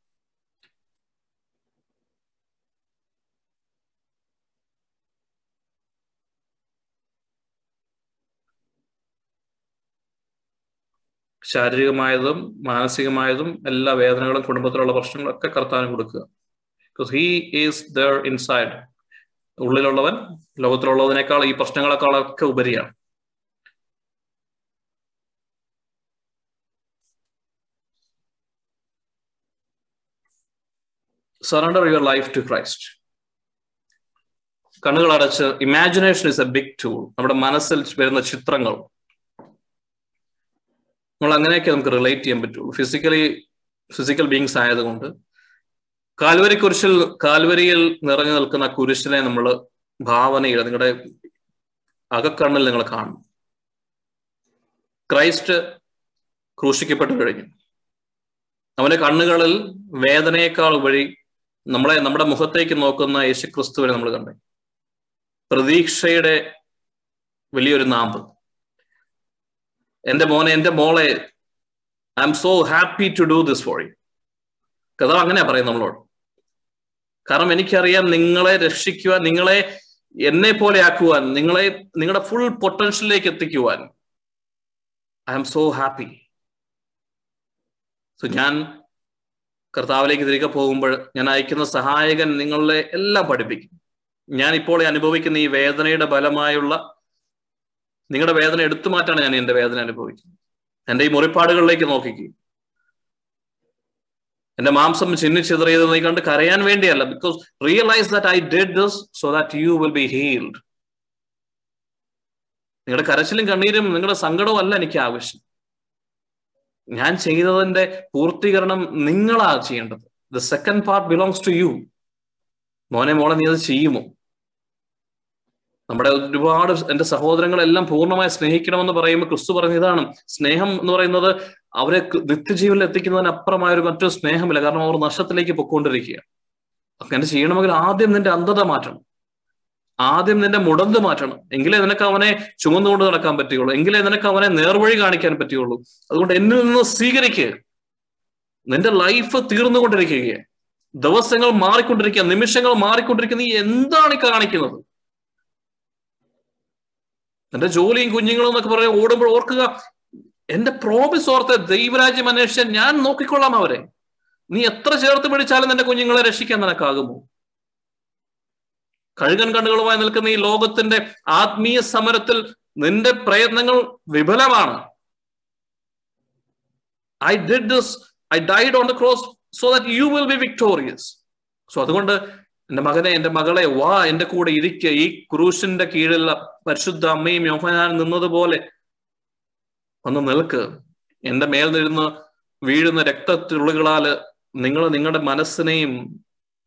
ശാരീരികമായതും മാനസികമായതും എല്ലാ വേദനകളും കുടുംബത്തിലുള്ള പ്രശ്നങ്ങളൊക്കെ കർത്താവിന് കൊടുക്കുക. Because he is there inside ഉള്ളിലുള്ളവൻ ലോകത്തിലുള്ളതിനേക്കാൾ ഈ പ്രശ്നങ്ങളെക്കാളൊക്കെ ഉപരിയാണ്. Surrender your life to Christ കണ്ണുകൾ അടച്ച് imagination is a big tool നമ്മുടെ മനസ്സിൽ വരുന്ന ചിത്രങ്ങൾ. നമ്മൾ അങ്ങനെയൊക്കെ നമുക്ക് റിലേറ്റ് ചെയ്യാൻ പറ്റുള്ളൂ. ഫിസിക്കലി ഫിസിക്കൽ ബീങ്സ് ആയതുകൊണ്ട് കാൽവരി കുരിശിൽ കാൽവരിയിൽ നിറഞ്ഞു നിൽക്കുന്ന കുരിശിനെ നമ്മൾ ഭാവനയിൽ നിങ്ങളുടെ അകക്കണ്ണിൽ നിങ്ങൾ കാണും ക്രൈസ്റ്റ് ക്രൂശിക്കപ്പെട്ടു കഴിഞ്ഞു. അവന്റെ കണ്ണുകളിൽ വേദനയേക്കാൾ വഴി നമ്മളെ നമ്മുടെ മുഖത്തേക്ക് നോക്കുന്ന യേശു ക്രിസ്തുവിനെ നമ്മൾ കണ്ടു. പ്രതീക്ഷയുടെ വലിയൊരു നാമ്പ്. എന്റെ മോനെ എന്റെ മോളെ I am so happy to do this for you കഥ അങ്ങനെയാ പറയും നമ്മളോട്. കാരണം എനിക്കറിയാം നിങ്ങളെ രക്ഷിക്കുവാൻ നിങ്ങളെ എന്നെ പോലെ ആക്കുവാൻ നിങ്ങളെ നിങ്ങളുടെ ഫുൾ പൊട്ടൻഷ്യലിലേക്ക് എത്തിക്കുവാൻ. I am so happy so ഞാൻ കർത്താവിലേക്ക് തിരികെ പോകുമ്പോൾ ഞാൻ അയക്കുന്ന സഹായകൻ നിങ്ങളെ എല്ലാം പഠിപ്പിക്കും. ഞാൻ ഇപ്പോൾ അനുഭവിക്കുന്ന ഈ വേദനയുടെ ഫലമായുള്ള നിങ്ങളുടെ വേദന എടുത്തു മാറ്റാണ് ഞാൻ എന്റെ വേദന അനുഭവിക്കുന്നത്. എന്റെ ഈ മുറിപ്പാടുകളിലേക്ക് നോക്കിക്കുക എന്റെ മാംസം ചിന്നിച്ചിതറിയത് നീ കണ്ട് കരയാൻ വേണ്ടിയല്ല. Because realize that I did this so that you will be healed നിങ്ങളുടെ കരച്ചിലും കണ്ണീരും നിങ്ങളുടെ സങ്കടവും അല്ല എനിക്ക് ആവശ്യം. ഞാൻ ചെയ്തതിന്റെ പൂർത്തീകരണം നിങ്ങളാ ചെയ്യേണ്ടത്. The second part belongs to you മോനെ മോളെ നീ അത് ചെയ്യുമോ? നമ്മുടെ ഒരുപാട് എന്റെ സഹോദരങ്ങളെല്ലാം പൂർണമായി സ്നേഹിക്കണമെന്ന് പറയുമ്പോൾ ക്രിസ്തു പറഞ്ഞ ഇതാണ്. സ്നേഹം എന്ന് പറയുന്നത് അവരെ നിത്യജീവനിൽ എത്തിക്കുന്നതിനപ്പുറമായ ഒരു മറ്റൊരു സ്നേഹമില്ല. കാരണം അവർ നഷ്ടത്തിലേക്ക് പൊക്കോണ്ടിരിക്കുക അങ്ങനെ ചെയ്യണമെങ്കിൽ ആദ്യം നിന്റെ അന്ധത മാറ്റണം. ആദ്യം നിന്റെ മുടന്ത് മാറ്റണം. എങ്കിലേ നിനക്ക് അവനെ ചുമന്നുകൊണ്ട് നടക്കാൻ പറ്റുകയുള്ളൂ. എങ്കിലേ നിനക്ക് അവനെ നേർവഴി കാണിക്കാൻ പറ്റുകയുള്ളൂ. അതുകൊണ്ട് എന്നിൽ നിന്ന് സ്വീകരിക്കുക നിന്റെ ലൈഫ് തീർന്നുകൊണ്ടിരിക്കുക ദിവസങ്ങൾ മാറിക്കൊണ്ടിരിക്കുക നിമിഷങ്ങൾ മാറിക്കൊണ്ടിരിക്കുന്ന നീ എന്താണ് കാണിക്കുന്നത്? എന്റെ ജോലിയും കുഞ്ഞുങ്ങളും എന്നൊക്കെ പറയാൻ ഓടുമ്പോൾ ഓർക്കുക എന്റെ പ്രോമിസ് ഓർത്ത് ദൈവരാജ്യം അന്വേഷിച്ച ഞാൻ നോക്കിക്കൊള്ളാം അവരെ. നീ എത്ര ചേർത്ത് പിടിച്ചാലും നിന്റെ കുഞ്ഞുങ്ങളെ രക്ഷിക്കാൻ നിനക്കാകുമോ? കഴുകൻ കണ്ണുകളുമായി നിൽക്കുന്ന ഈ ലോകത്തിന്റെ ആത്മീയ സമരത്തിൽ നിന്റെ പ്രയത്നങ്ങൾ വിഫലമാണ്. I did this I died on the cross so that you will be victorious so അതുകൊണ്ട് എന്റെ മകനെ എന്റെ മകളെ വാ എന്റെ കൂടെ ഇരിക്കുക ഈ ക്രൂശിന്റെ കീഴിലുള്ള പരിശുദ്ധ അമ്മയും യോഹനാൻ നിന്നതുപോലെ ഒന്ന് നിൽക്ക്. എന്റെ മേൽ നിരുന്ന് വീഴുന്ന രക്തത്തുള്ളികളാൽ നിങ്ങൾ നിങ്ങളുടെ മനസ്സിനെയും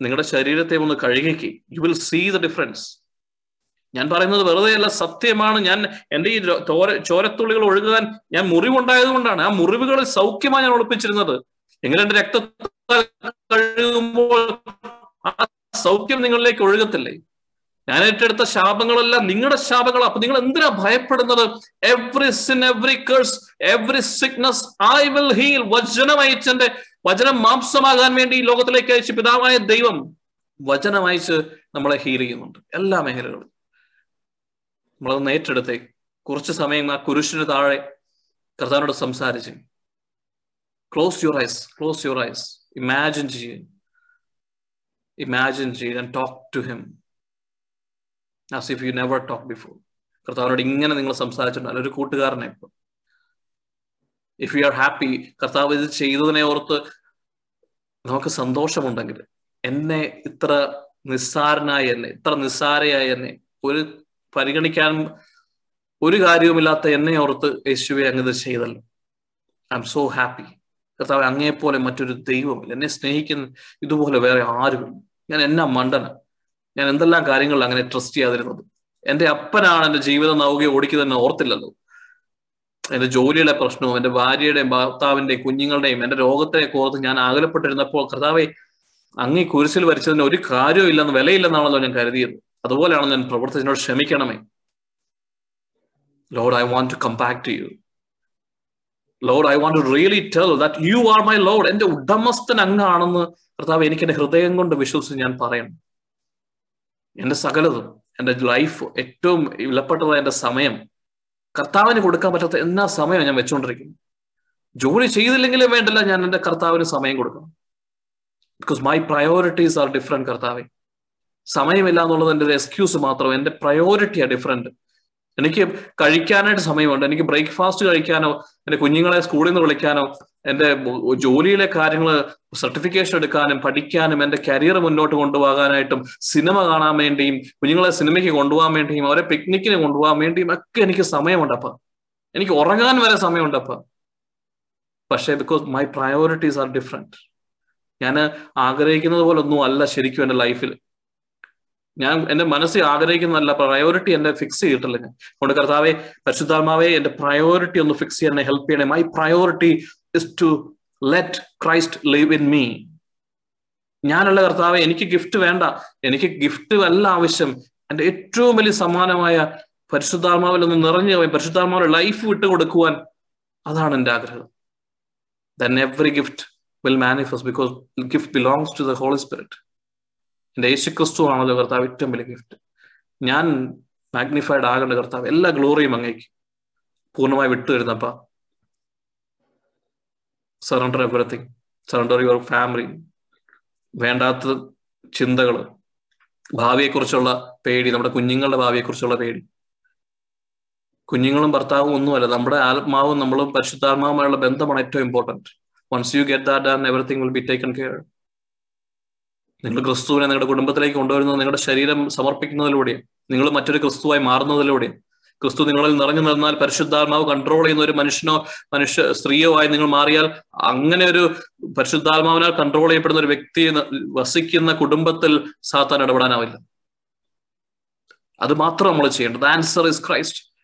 നിങ്ങളുടെ ശരീരത്തെ ഒന്ന് കഴുകിക്ക് you will see the difference ഞാൻ പറയുന്നത് വെറുതെയല്ല സത്യമാണ്. ഞാൻ എന്റെ ഈ ചോര ചോരത്തുള്ളികൾ ഒഴുകാൻ ഞാൻ മുറിവുണ്ടായത് കൊണ്ടാണ്. ആ മുറിവുകളിൽ സൗഖ്യമായി ഞാൻ ഒളിപ്പിച്ചിരുന്നത്. എങ്ങനെ എന്റെ രക്തത്താൽ കഴുകുമ്പോൾ ആ സൗഖ്യം നിങ്ങളിലേക്ക് ഒഴുകത്തില്ലേ? ഞാൻ ഏറ്റെടുത്ത ശാപങ്ങളെല്ലാം നിങ്ങളുടെ ശാപങ്ങൾ അപ്പൊ നിങ്ങൾ എന്തിനാ ഭയപ്പെടുന്നത്? Every sin every curse every sickness I will heal വചനം വചനം മാംസമാകാൻ വേണ്ടി ഈ ലോകത്തിലേക്ക് അയച്ച് പിതാവായ ദൈവം വചനം അയച്ച് നമ്മളെ ഹീൽ ചെയ്യുന്നുണ്ട്. എല്ലാ മേഖലകളും നമ്മളതൊന്ന് ഏറ്റെടുത്തേ. കുറച്ച് സമയം ആ കുരിശിന് താഴെ കർത്താനോട് സംസാരിച്ച്. Close your eyes close your eyes imagine ചെയ്യുക ഇമാജിൻ ചെയ്യുക and talk to him as if you never talk before കർത്താവിനോട് ഇങ്ങനെ നിങ്ങൾ സംസാരിച്ചിട്ടുണ്ട്. ഒരു കൂട്ടുകാരനെ ഇപ്പൊ ഇഫ് യു ആർ ഹാപ്പി കർത്താവ് ഇത് ചെയ്തതിനെ ഓർത്ത് നമുക്ക് സന്തോഷമുണ്ടെങ്കിൽ എന്നെ ഇത്ര നിസ്സാരനായ എന്നെ ഇത്ര നിസ്സാരയായ എന്നെ ഒരു പരിഗണിക്കാൻ ഒരു കാര്യവുമില്ലാത്ത എന്നെ ഓർത്ത് യേശുവെ അങ്ങ് ഇത് ചെയ്തല്ലോ. ഐ എം സോ ഹാപ്പി കർത്താവ് അങ്ങേപ്പോലെ മറ്റൊരു ദൈവമില്ല എന്നെ സ്നേഹിക്കുന്ന ഇതുപോലെ വേറെ ആരുമില്ല. ഞാൻ എന്നാ മണ്ടന. ഞാൻ എന്തെല്ലാം കാര്യങ്ങളിൽ അങ്ങനെ ട്രസ്റ്റ് ചെയ്യാതിരുന്നത്? എന്റെ അപ്പനാണ് എന്റെ ജീവിതം നൗകെ ഓടിക്കുന്നതെന്ന് ഓർത്തില്ലല്ലോ. എന്റെ ജോലിയുടെ പ്രശ്നവും എന്റെ ഭാര്യയുടെയും ഭർത്താവിന്റെയും കുഞ്ഞുങ്ങളുടെയും എന്റെ രോഗത്തെ ഓർത്ത് ഞാൻ അകലപ്പെട്ടിരുന്നപ്പോൾ കർത്താവെ അങ്ങ് ഈ കുരിശിൽ വരച്ചതിന് ഒരു കാര്യവും ഇല്ലെന്ന് വിലയില്ലെന്നാണല്ലോ ഞാൻ കരുതിയത് അതുപോലെയാണ് ഞാൻ പ്രവർത്തിച്ചതിനോട് ക്ഷമിക്കണമേ. Lord I want to come back to you Lord I want to really tell that you are my Lord എന്റെ ഉടമസ്ഥൻ അങ്ങാണെന്ന് കർത്താവ് എനിക്ക് എന്റെ ഹൃദയം കൊണ്ട് വിശ്വസിച്ച് ഞാൻ പറയണം. എന്റെ സകലതും എന്റെ ലൈഫ് ഏറ്റവും വിലപ്പെട്ടതായ എന്റെ സമയം കർത്താവിന് കൊടുക്കാൻ പറ്റാത്ത എന്നാ സമയം ഞാൻ വെച്ചുകൊണ്ടിരിക്കുന്നു. ജോലി ചെയ്തില്ലെങ്കിലും വേണ്ടല്ല ഞാൻ എന്റെ കർത്താവിന് സമയം കൊടുക്കണം. Because my priorities are different കർത്താവെ. സമയമില്ല എന്നുള്ളത് എന്റെ ഒരു എക്സ്ക്യൂസ് മാത്രം. എന്റെ പ്രയോറിറ്റിയാണ് ഡിഫറെന്റ് എനിക്ക് കഴിക്കാനായിട്ട് സമയമുണ്ട്. എനിക്ക് ബ്രേക്ക്ഫാസ്റ്റ് കഴിക്കാനോ എന്റെ കുഞ്ഞുങ്ങളെ സ്കൂളിൽ നിന്ന് വിളിക്കാനോ എന്റെ ജോലിയിലെ കാര്യങ്ങൾ സർട്ടിഫിക്കേഷൻ എടുക്കാനും പഠിക്കാനും എന്റെ കരിയർ മുന്നോട്ട് കൊണ്ടുപോകാനായിട്ടും സിനിമ കാണാൻ വേണ്ടിയും കുഞ്ഞുങ്ങളെ സിനിമയ്ക്ക് കൊണ്ടുപോകാൻ വേണ്ടിയും അവരെ പിക്നിക്കിന് കൊണ്ടുപോകാൻ വേണ്ടിയും ഒക്കെ എനിക്ക് സമയമുണ്ടപ്പ എനിക്ക് ഉറങ്ങാൻ വരെ സമയമുണ്ടപ്പ പക്ഷേ because my priorities are different ഞാൻ ആഗ്രഹിക്കുന്നത് പോലെ ഒന്നും അല്ല ശരിക്കും എന്റെ ലൈഫിൽ ഞാൻ എന്റെ മനസ്സിൽ ആഗ്രഹിക്കുന്നതല്ല പ്രയോറിറ്റി എന്നെ ഫിക്സ് ചെയ്തിട്ടില്ല ഞാൻ. അതുകൊണ്ട് കർത്താവെ പരിശുദ്ധാത്മാവെ എന്റെ പ്രയോറിറ്റി ഒന്ന് ഫിക്സ് ചെയ്യാൻ ഹെൽപ്പ് ചെയ്യണേ. My priority is to let Christ live in me ഞാനുള്ള കർത്താവെ എനിക്ക് ഗിഫ്റ്റ് വേണ്ട. എനിക്ക് ഗിഫ്റ്റ് അല്ല ആവശ്യം. എന്റെ ഏറ്റവും വലിയ സമാനമായ പരിശുദ്ധാത്മാവിൽ ഒന്ന് നിറഞ്ഞു പോയി പരിശുദ്ധാത്മാവിന്റെ ലൈഫ് വിട്ടു കൊടുക്കുവാൻ അതാണ് എന്റെ ആഗ്രഹം. Then every gift will manifest because gift belongs to the Holy Spirit എന്റെ യേശു ക്രിസ്തു ആണല്ലോ കർത്താവ് ഏറ്റവും വലിയ ഗിഫ്റ്റ് ഞാൻ മാഗ്നിഫൈഡ് ആകേണ്ട കർത്താവ് എല്ലാ ഗ്ലോറിയും അങ്ങേക്ക് പൂർണമായി വിട്ടു തരുന്നപ്പ surrender everything surrender your family വേണ്ടാത്ത ചിന്തകൾ ഭാവിയെക്കുറിച്ചുള്ള പേടി നമ്മുടെ കുഞ്ഞുങ്ങളുടെ ഭാവിയെക്കുറിച്ചുള്ള പേടി. കുഞ്ഞുങ്ങളും ഭർത്താവും ഒന്നുമല്ല നമ്മുടെ ആത്മാവും നമ്മളും പരിശുദ്ധാത്മാവുമായുള്ള ബന്ധമാണ് ഏറ്റവും important once you get that and everything will be taken care നിങ്ങൾ ക്രിസ്തുവിനെ നിങ്ങളുടെ കുടുംബത്തിലേക്ക് കൊണ്ടുവരുന്നത് നിങ്ങളുടെ ശരീരം സമർപ്പിക്കുന്നതിലൂടെ നിങ്ങൾ മറ്റൊരു ക്രിസ്തുവായി മാറുന്നതിലൂടെ ക്രിസ്തു നിങ്ങളിൽ നിറഞ്ഞു നിന്നാൽ പരിശുദ്ധാത്മാവ് കൺട്രോൾ ചെയ്യുന്ന ഒരു മനുഷ്യനോ മനുഷ്യ സ്ത്രീയോ ആയി നിങ്ങൾ മാറിയാൽ അങ്ങനെ ഒരു പരിശുദ്ധാത്മാവിനാൽ കൺട്രോൾ ചെയ്യപ്പെടുന്ന ഒരു വ്യക്തി വസിക്കുന്ന കുടുംബത്തിൽ സാത്താൻ ഇടപെടാനാവില്ല. അത് മാത്രം നമ്മൾ ചെയ്യേണ്ടത്. Answer is Christ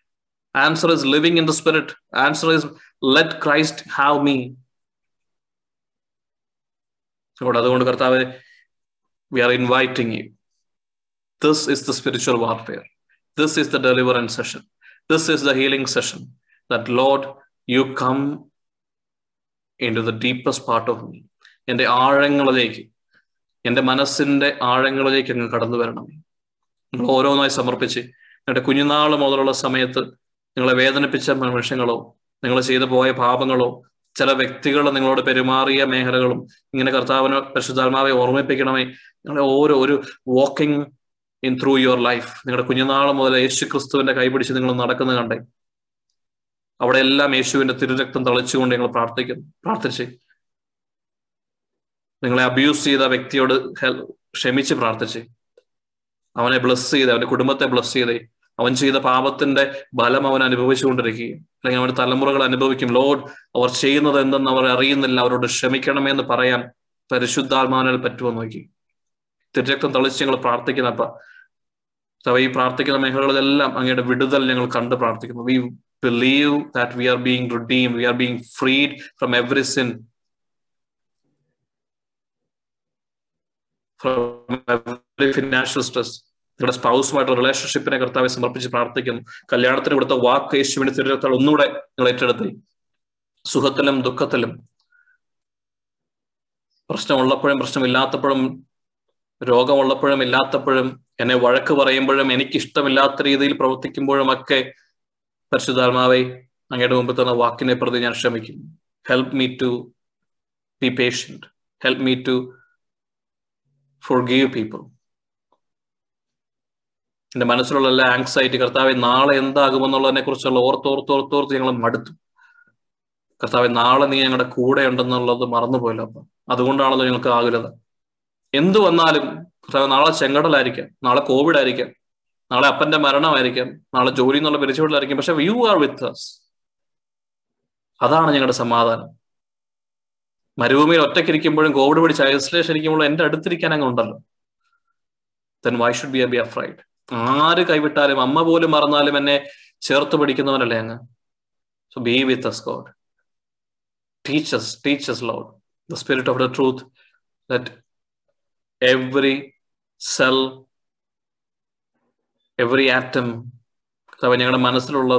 answer is living in the spirit answer is let Christ have me അതുകൊണ്ട് കർത്താവ് we are inviting you. This is the spiritual warfare. This is the deliverance session. This is the healing session. That Lord, you come into the deepest part of me. എൻ്റെ ആഴങ്ങളിലേക്ക് എൻ്റെ മനസ്സിൻ്റെ ആഴങ്ങളിലേക്ക് അങ്ങ് കടന്നു വരണമേ നിങ്ങൾ ഓരോന്നായി സമർപ്പിച്ച് നിങ്ങളുടെ കുഞ്ഞുനാൾ മുതലുള്ള സമയത്ത് നിങ്ങളെ വേദനിപ്പിച്ച നിമിഷങ്ങളോ നിങ്ങൾ ചെയ്തു പോയ പാപങ്ങളോ ചില വ്യക്തികൾ നിങ്ങളോട് പെരുമാറിയ മേഖലകളും ഇങ്ങനെ കർത്താവിനെ പരിശുദ്ധാത്മാവെ ഓർമ്മിപ്പിക്കണമേ. നിങ്ങളുടെ ഓരോ ഒരു walking in through your life നിങ്ങളുടെ കുഞ്ഞുനാൾ മുതൽ യേശു ക്രിസ്തുവിന്റെ കൈപിടിച്ച് നിങ്ങൾ നടക്കുന്നത് കണ്ടേ. അവിടെ എല്ലാം യേശുവിന്റെ തിരുരക്തം തളിച്ചുകൊണ്ട് ഞങ്ങൾ പ്രാർത്ഥിക്കുന്നു. പ്രാർത്ഥിച്ച്. നിങ്ങളെ അബ്യൂസ് ചെയ്ത വ്യക്തിയോട് ക്ഷമിച്ച് പ്രാർത്ഥിച്ച്. അവനെ ബ്ലസ് ചെയ്ത് അവന്റെ കുടുംബത്തെ ബ്ലസ് ചെയ്തേ അവൻ ചെയ്ത പാപത്തിന്റെ ഫലം അവൻ അനുഭവിച്ചുകൊണ്ടിരിക്കുകയും അല്ലെങ്കിൽ അവന്റെ തലമുറകൾ അനുഭവിക്കും. ലോഡ് അവർ ചെയ്യുന്നത് എന്തെന്ന് അവർ അറിയുന്നില്ല അവരോട് ക്ഷമിക്കണമെന്ന് പറയാൻ പരിശുദ്ധാത്മാവിനാൽ പറ്റുമോ നോക്കി. തിരുരക്തം തളിച്ച് ഞങ്ങൾ പ്രാർത്ഥിക്കുന്നപ്പ ഈ പ്രാർത്ഥിക്കുന്ന മേഖലകളിലെല്ലാം അങ്ങയുടെ വിടുതൽ ഞങ്ങൾ കണ്ട് പ്രാർത്ഥിക്കുന്നു. We believe that we are being redeem we are being freed from every sin from every financial stress നിങ്ങളുടെ സ്പൗസുമായിട്ടുള്ള റിലേഷൻഷിപ്പിനെ കർത്താവെ സമർപ്പിച്ച് പ്രാർത്ഥിക്കുന്നു. കല്യാണത്തിന് കൊടുത്ത വാക്ക് യേശുവിന്റെ തിരുരത്താൽ ഒന്നുകൂടെ നിങ്ങൾ ഏറ്റെടുത്തി സുഖത്തിലും ദുഃഖത്തിലും പ്രശ്നമുള്ളപ്പോഴും പ്രശ്നമില്ലാത്തപ്പോഴും രോഗമുള്ളപ്പോഴും ഇല്ലാത്തപ്പോഴും എന്നെ വഴക്ക് പറയുമ്പോഴും എനിക്ക് ഇഷ്ടമില്ലാത്ത രീതിയിൽ പ്രവർത്തിക്കുമ്പോഴും ഒക്കെ പരിശുദ്ധാത്മാവെ അങ്ങയുടെ മുമ്പ് തന്ന വാക്കിനെ പ്രതി ഞാൻ ശ്രമിക്കുന്നു help me to be patient help me to forgive people എന്റെ മനസ്സിലുള്ള എല്ലാ ആങ്സൈറ്റി കർത്താവെ നാളെ എന്താകുമെന്നുള്ളതിനെ കുറിച്ചുള്ള ഓർത്തോർത്തോർത്തോർത്ത് ഞങ്ങൾ മടുത്തു. കർത്താവെ നാളെ നീ ഞങ്ങളുടെ കൂടെ ഉണ്ടെന്നുള്ളത് മറന്നുപോയല്ലോ അപ്പം. അതുകൊണ്ടാണല്ലോ ഞങ്ങൾക്ക് ആകുലത. എന്തു വന്നാലും കർത്താവ് നാളെ ചെങ്കടലായിരിക്കാം നാളെ കോവിഡ് ആയിരിക്കാം നാളെ അപ്പന്റെ മരണമായിരിക്കാം നാളെ ജോലി എന്നുള്ള പിരിച്ചുവിടലായിരിക്കും പക്ഷെ യു ആർ വിത്ത് അസ് അതാണ് ഞങ്ങളുടെ സമാധാനം. മരുഭൂമിയിൽ ഒറ്റയ്ക്കിരിക്കുമ്പോഴും കോവിഡ് പിടിച്ച് ഐസൊലേഷൻ ഇരിക്കുമ്പോഴും എന്റെ അടുത്തിരിക്കാൻ അങ്ങ് ഉണ്ടല്ലോ. Then why should be be afraid ആര് കൈവിട്ടാലും അമ്മ പോലും മറന്നാലും എന്നെ ചേർത്ത് പിടിക്കുന്നവനല്ലേ അങ്ങ്? So be with us God teaches teaches Lord the spirit of the truth that every cell every atom ഞങ്ങളുടെ മനസ്സിലുള്ള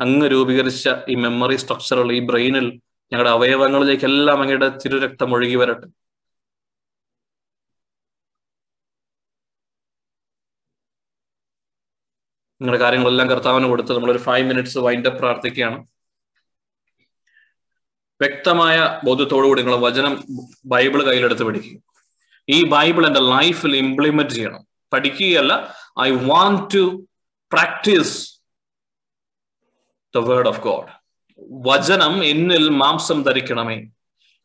അങ്ങ് രൂപീകരിച്ച ഈ മെമ്മറി സ്ട്രക്ചറുകൾ ഈ ബ്രെയിനിൽ ഞങ്ങളുടെ അവയവങ്ങളിലേക്കെല്ലാം അങ്ങയുടെ തിരുരക്തം ഒഴുകി വരട്ടെ. നിങ്ങളുടെ കാര്യങ്ങളെല്ലാം കർത്താവിന് കൊടുത്ത് നമ്മളൊരു ഫൈവ് മിനിറ്റ്സ് വൈൻഡപ്പ് പ്രാർത്ഥിക്കുകയാണ്. വ്യക്തമായ ബോധ്യത്തോടുകൂടി നിങ്ങൾ വചനം ബൈബിൾ കയ്യിലെടുത്ത് പഠിക്കുക. ഈ ബൈബിൾ എന്റെ ലൈഫിൽ ഇംപ്ലിമെന്റ് ചെയ്യണം. പഠിക്കുകയല്ല I want to practice the word of God വചനം എന്നിൽ മാംസം ധരിക്കണമേ.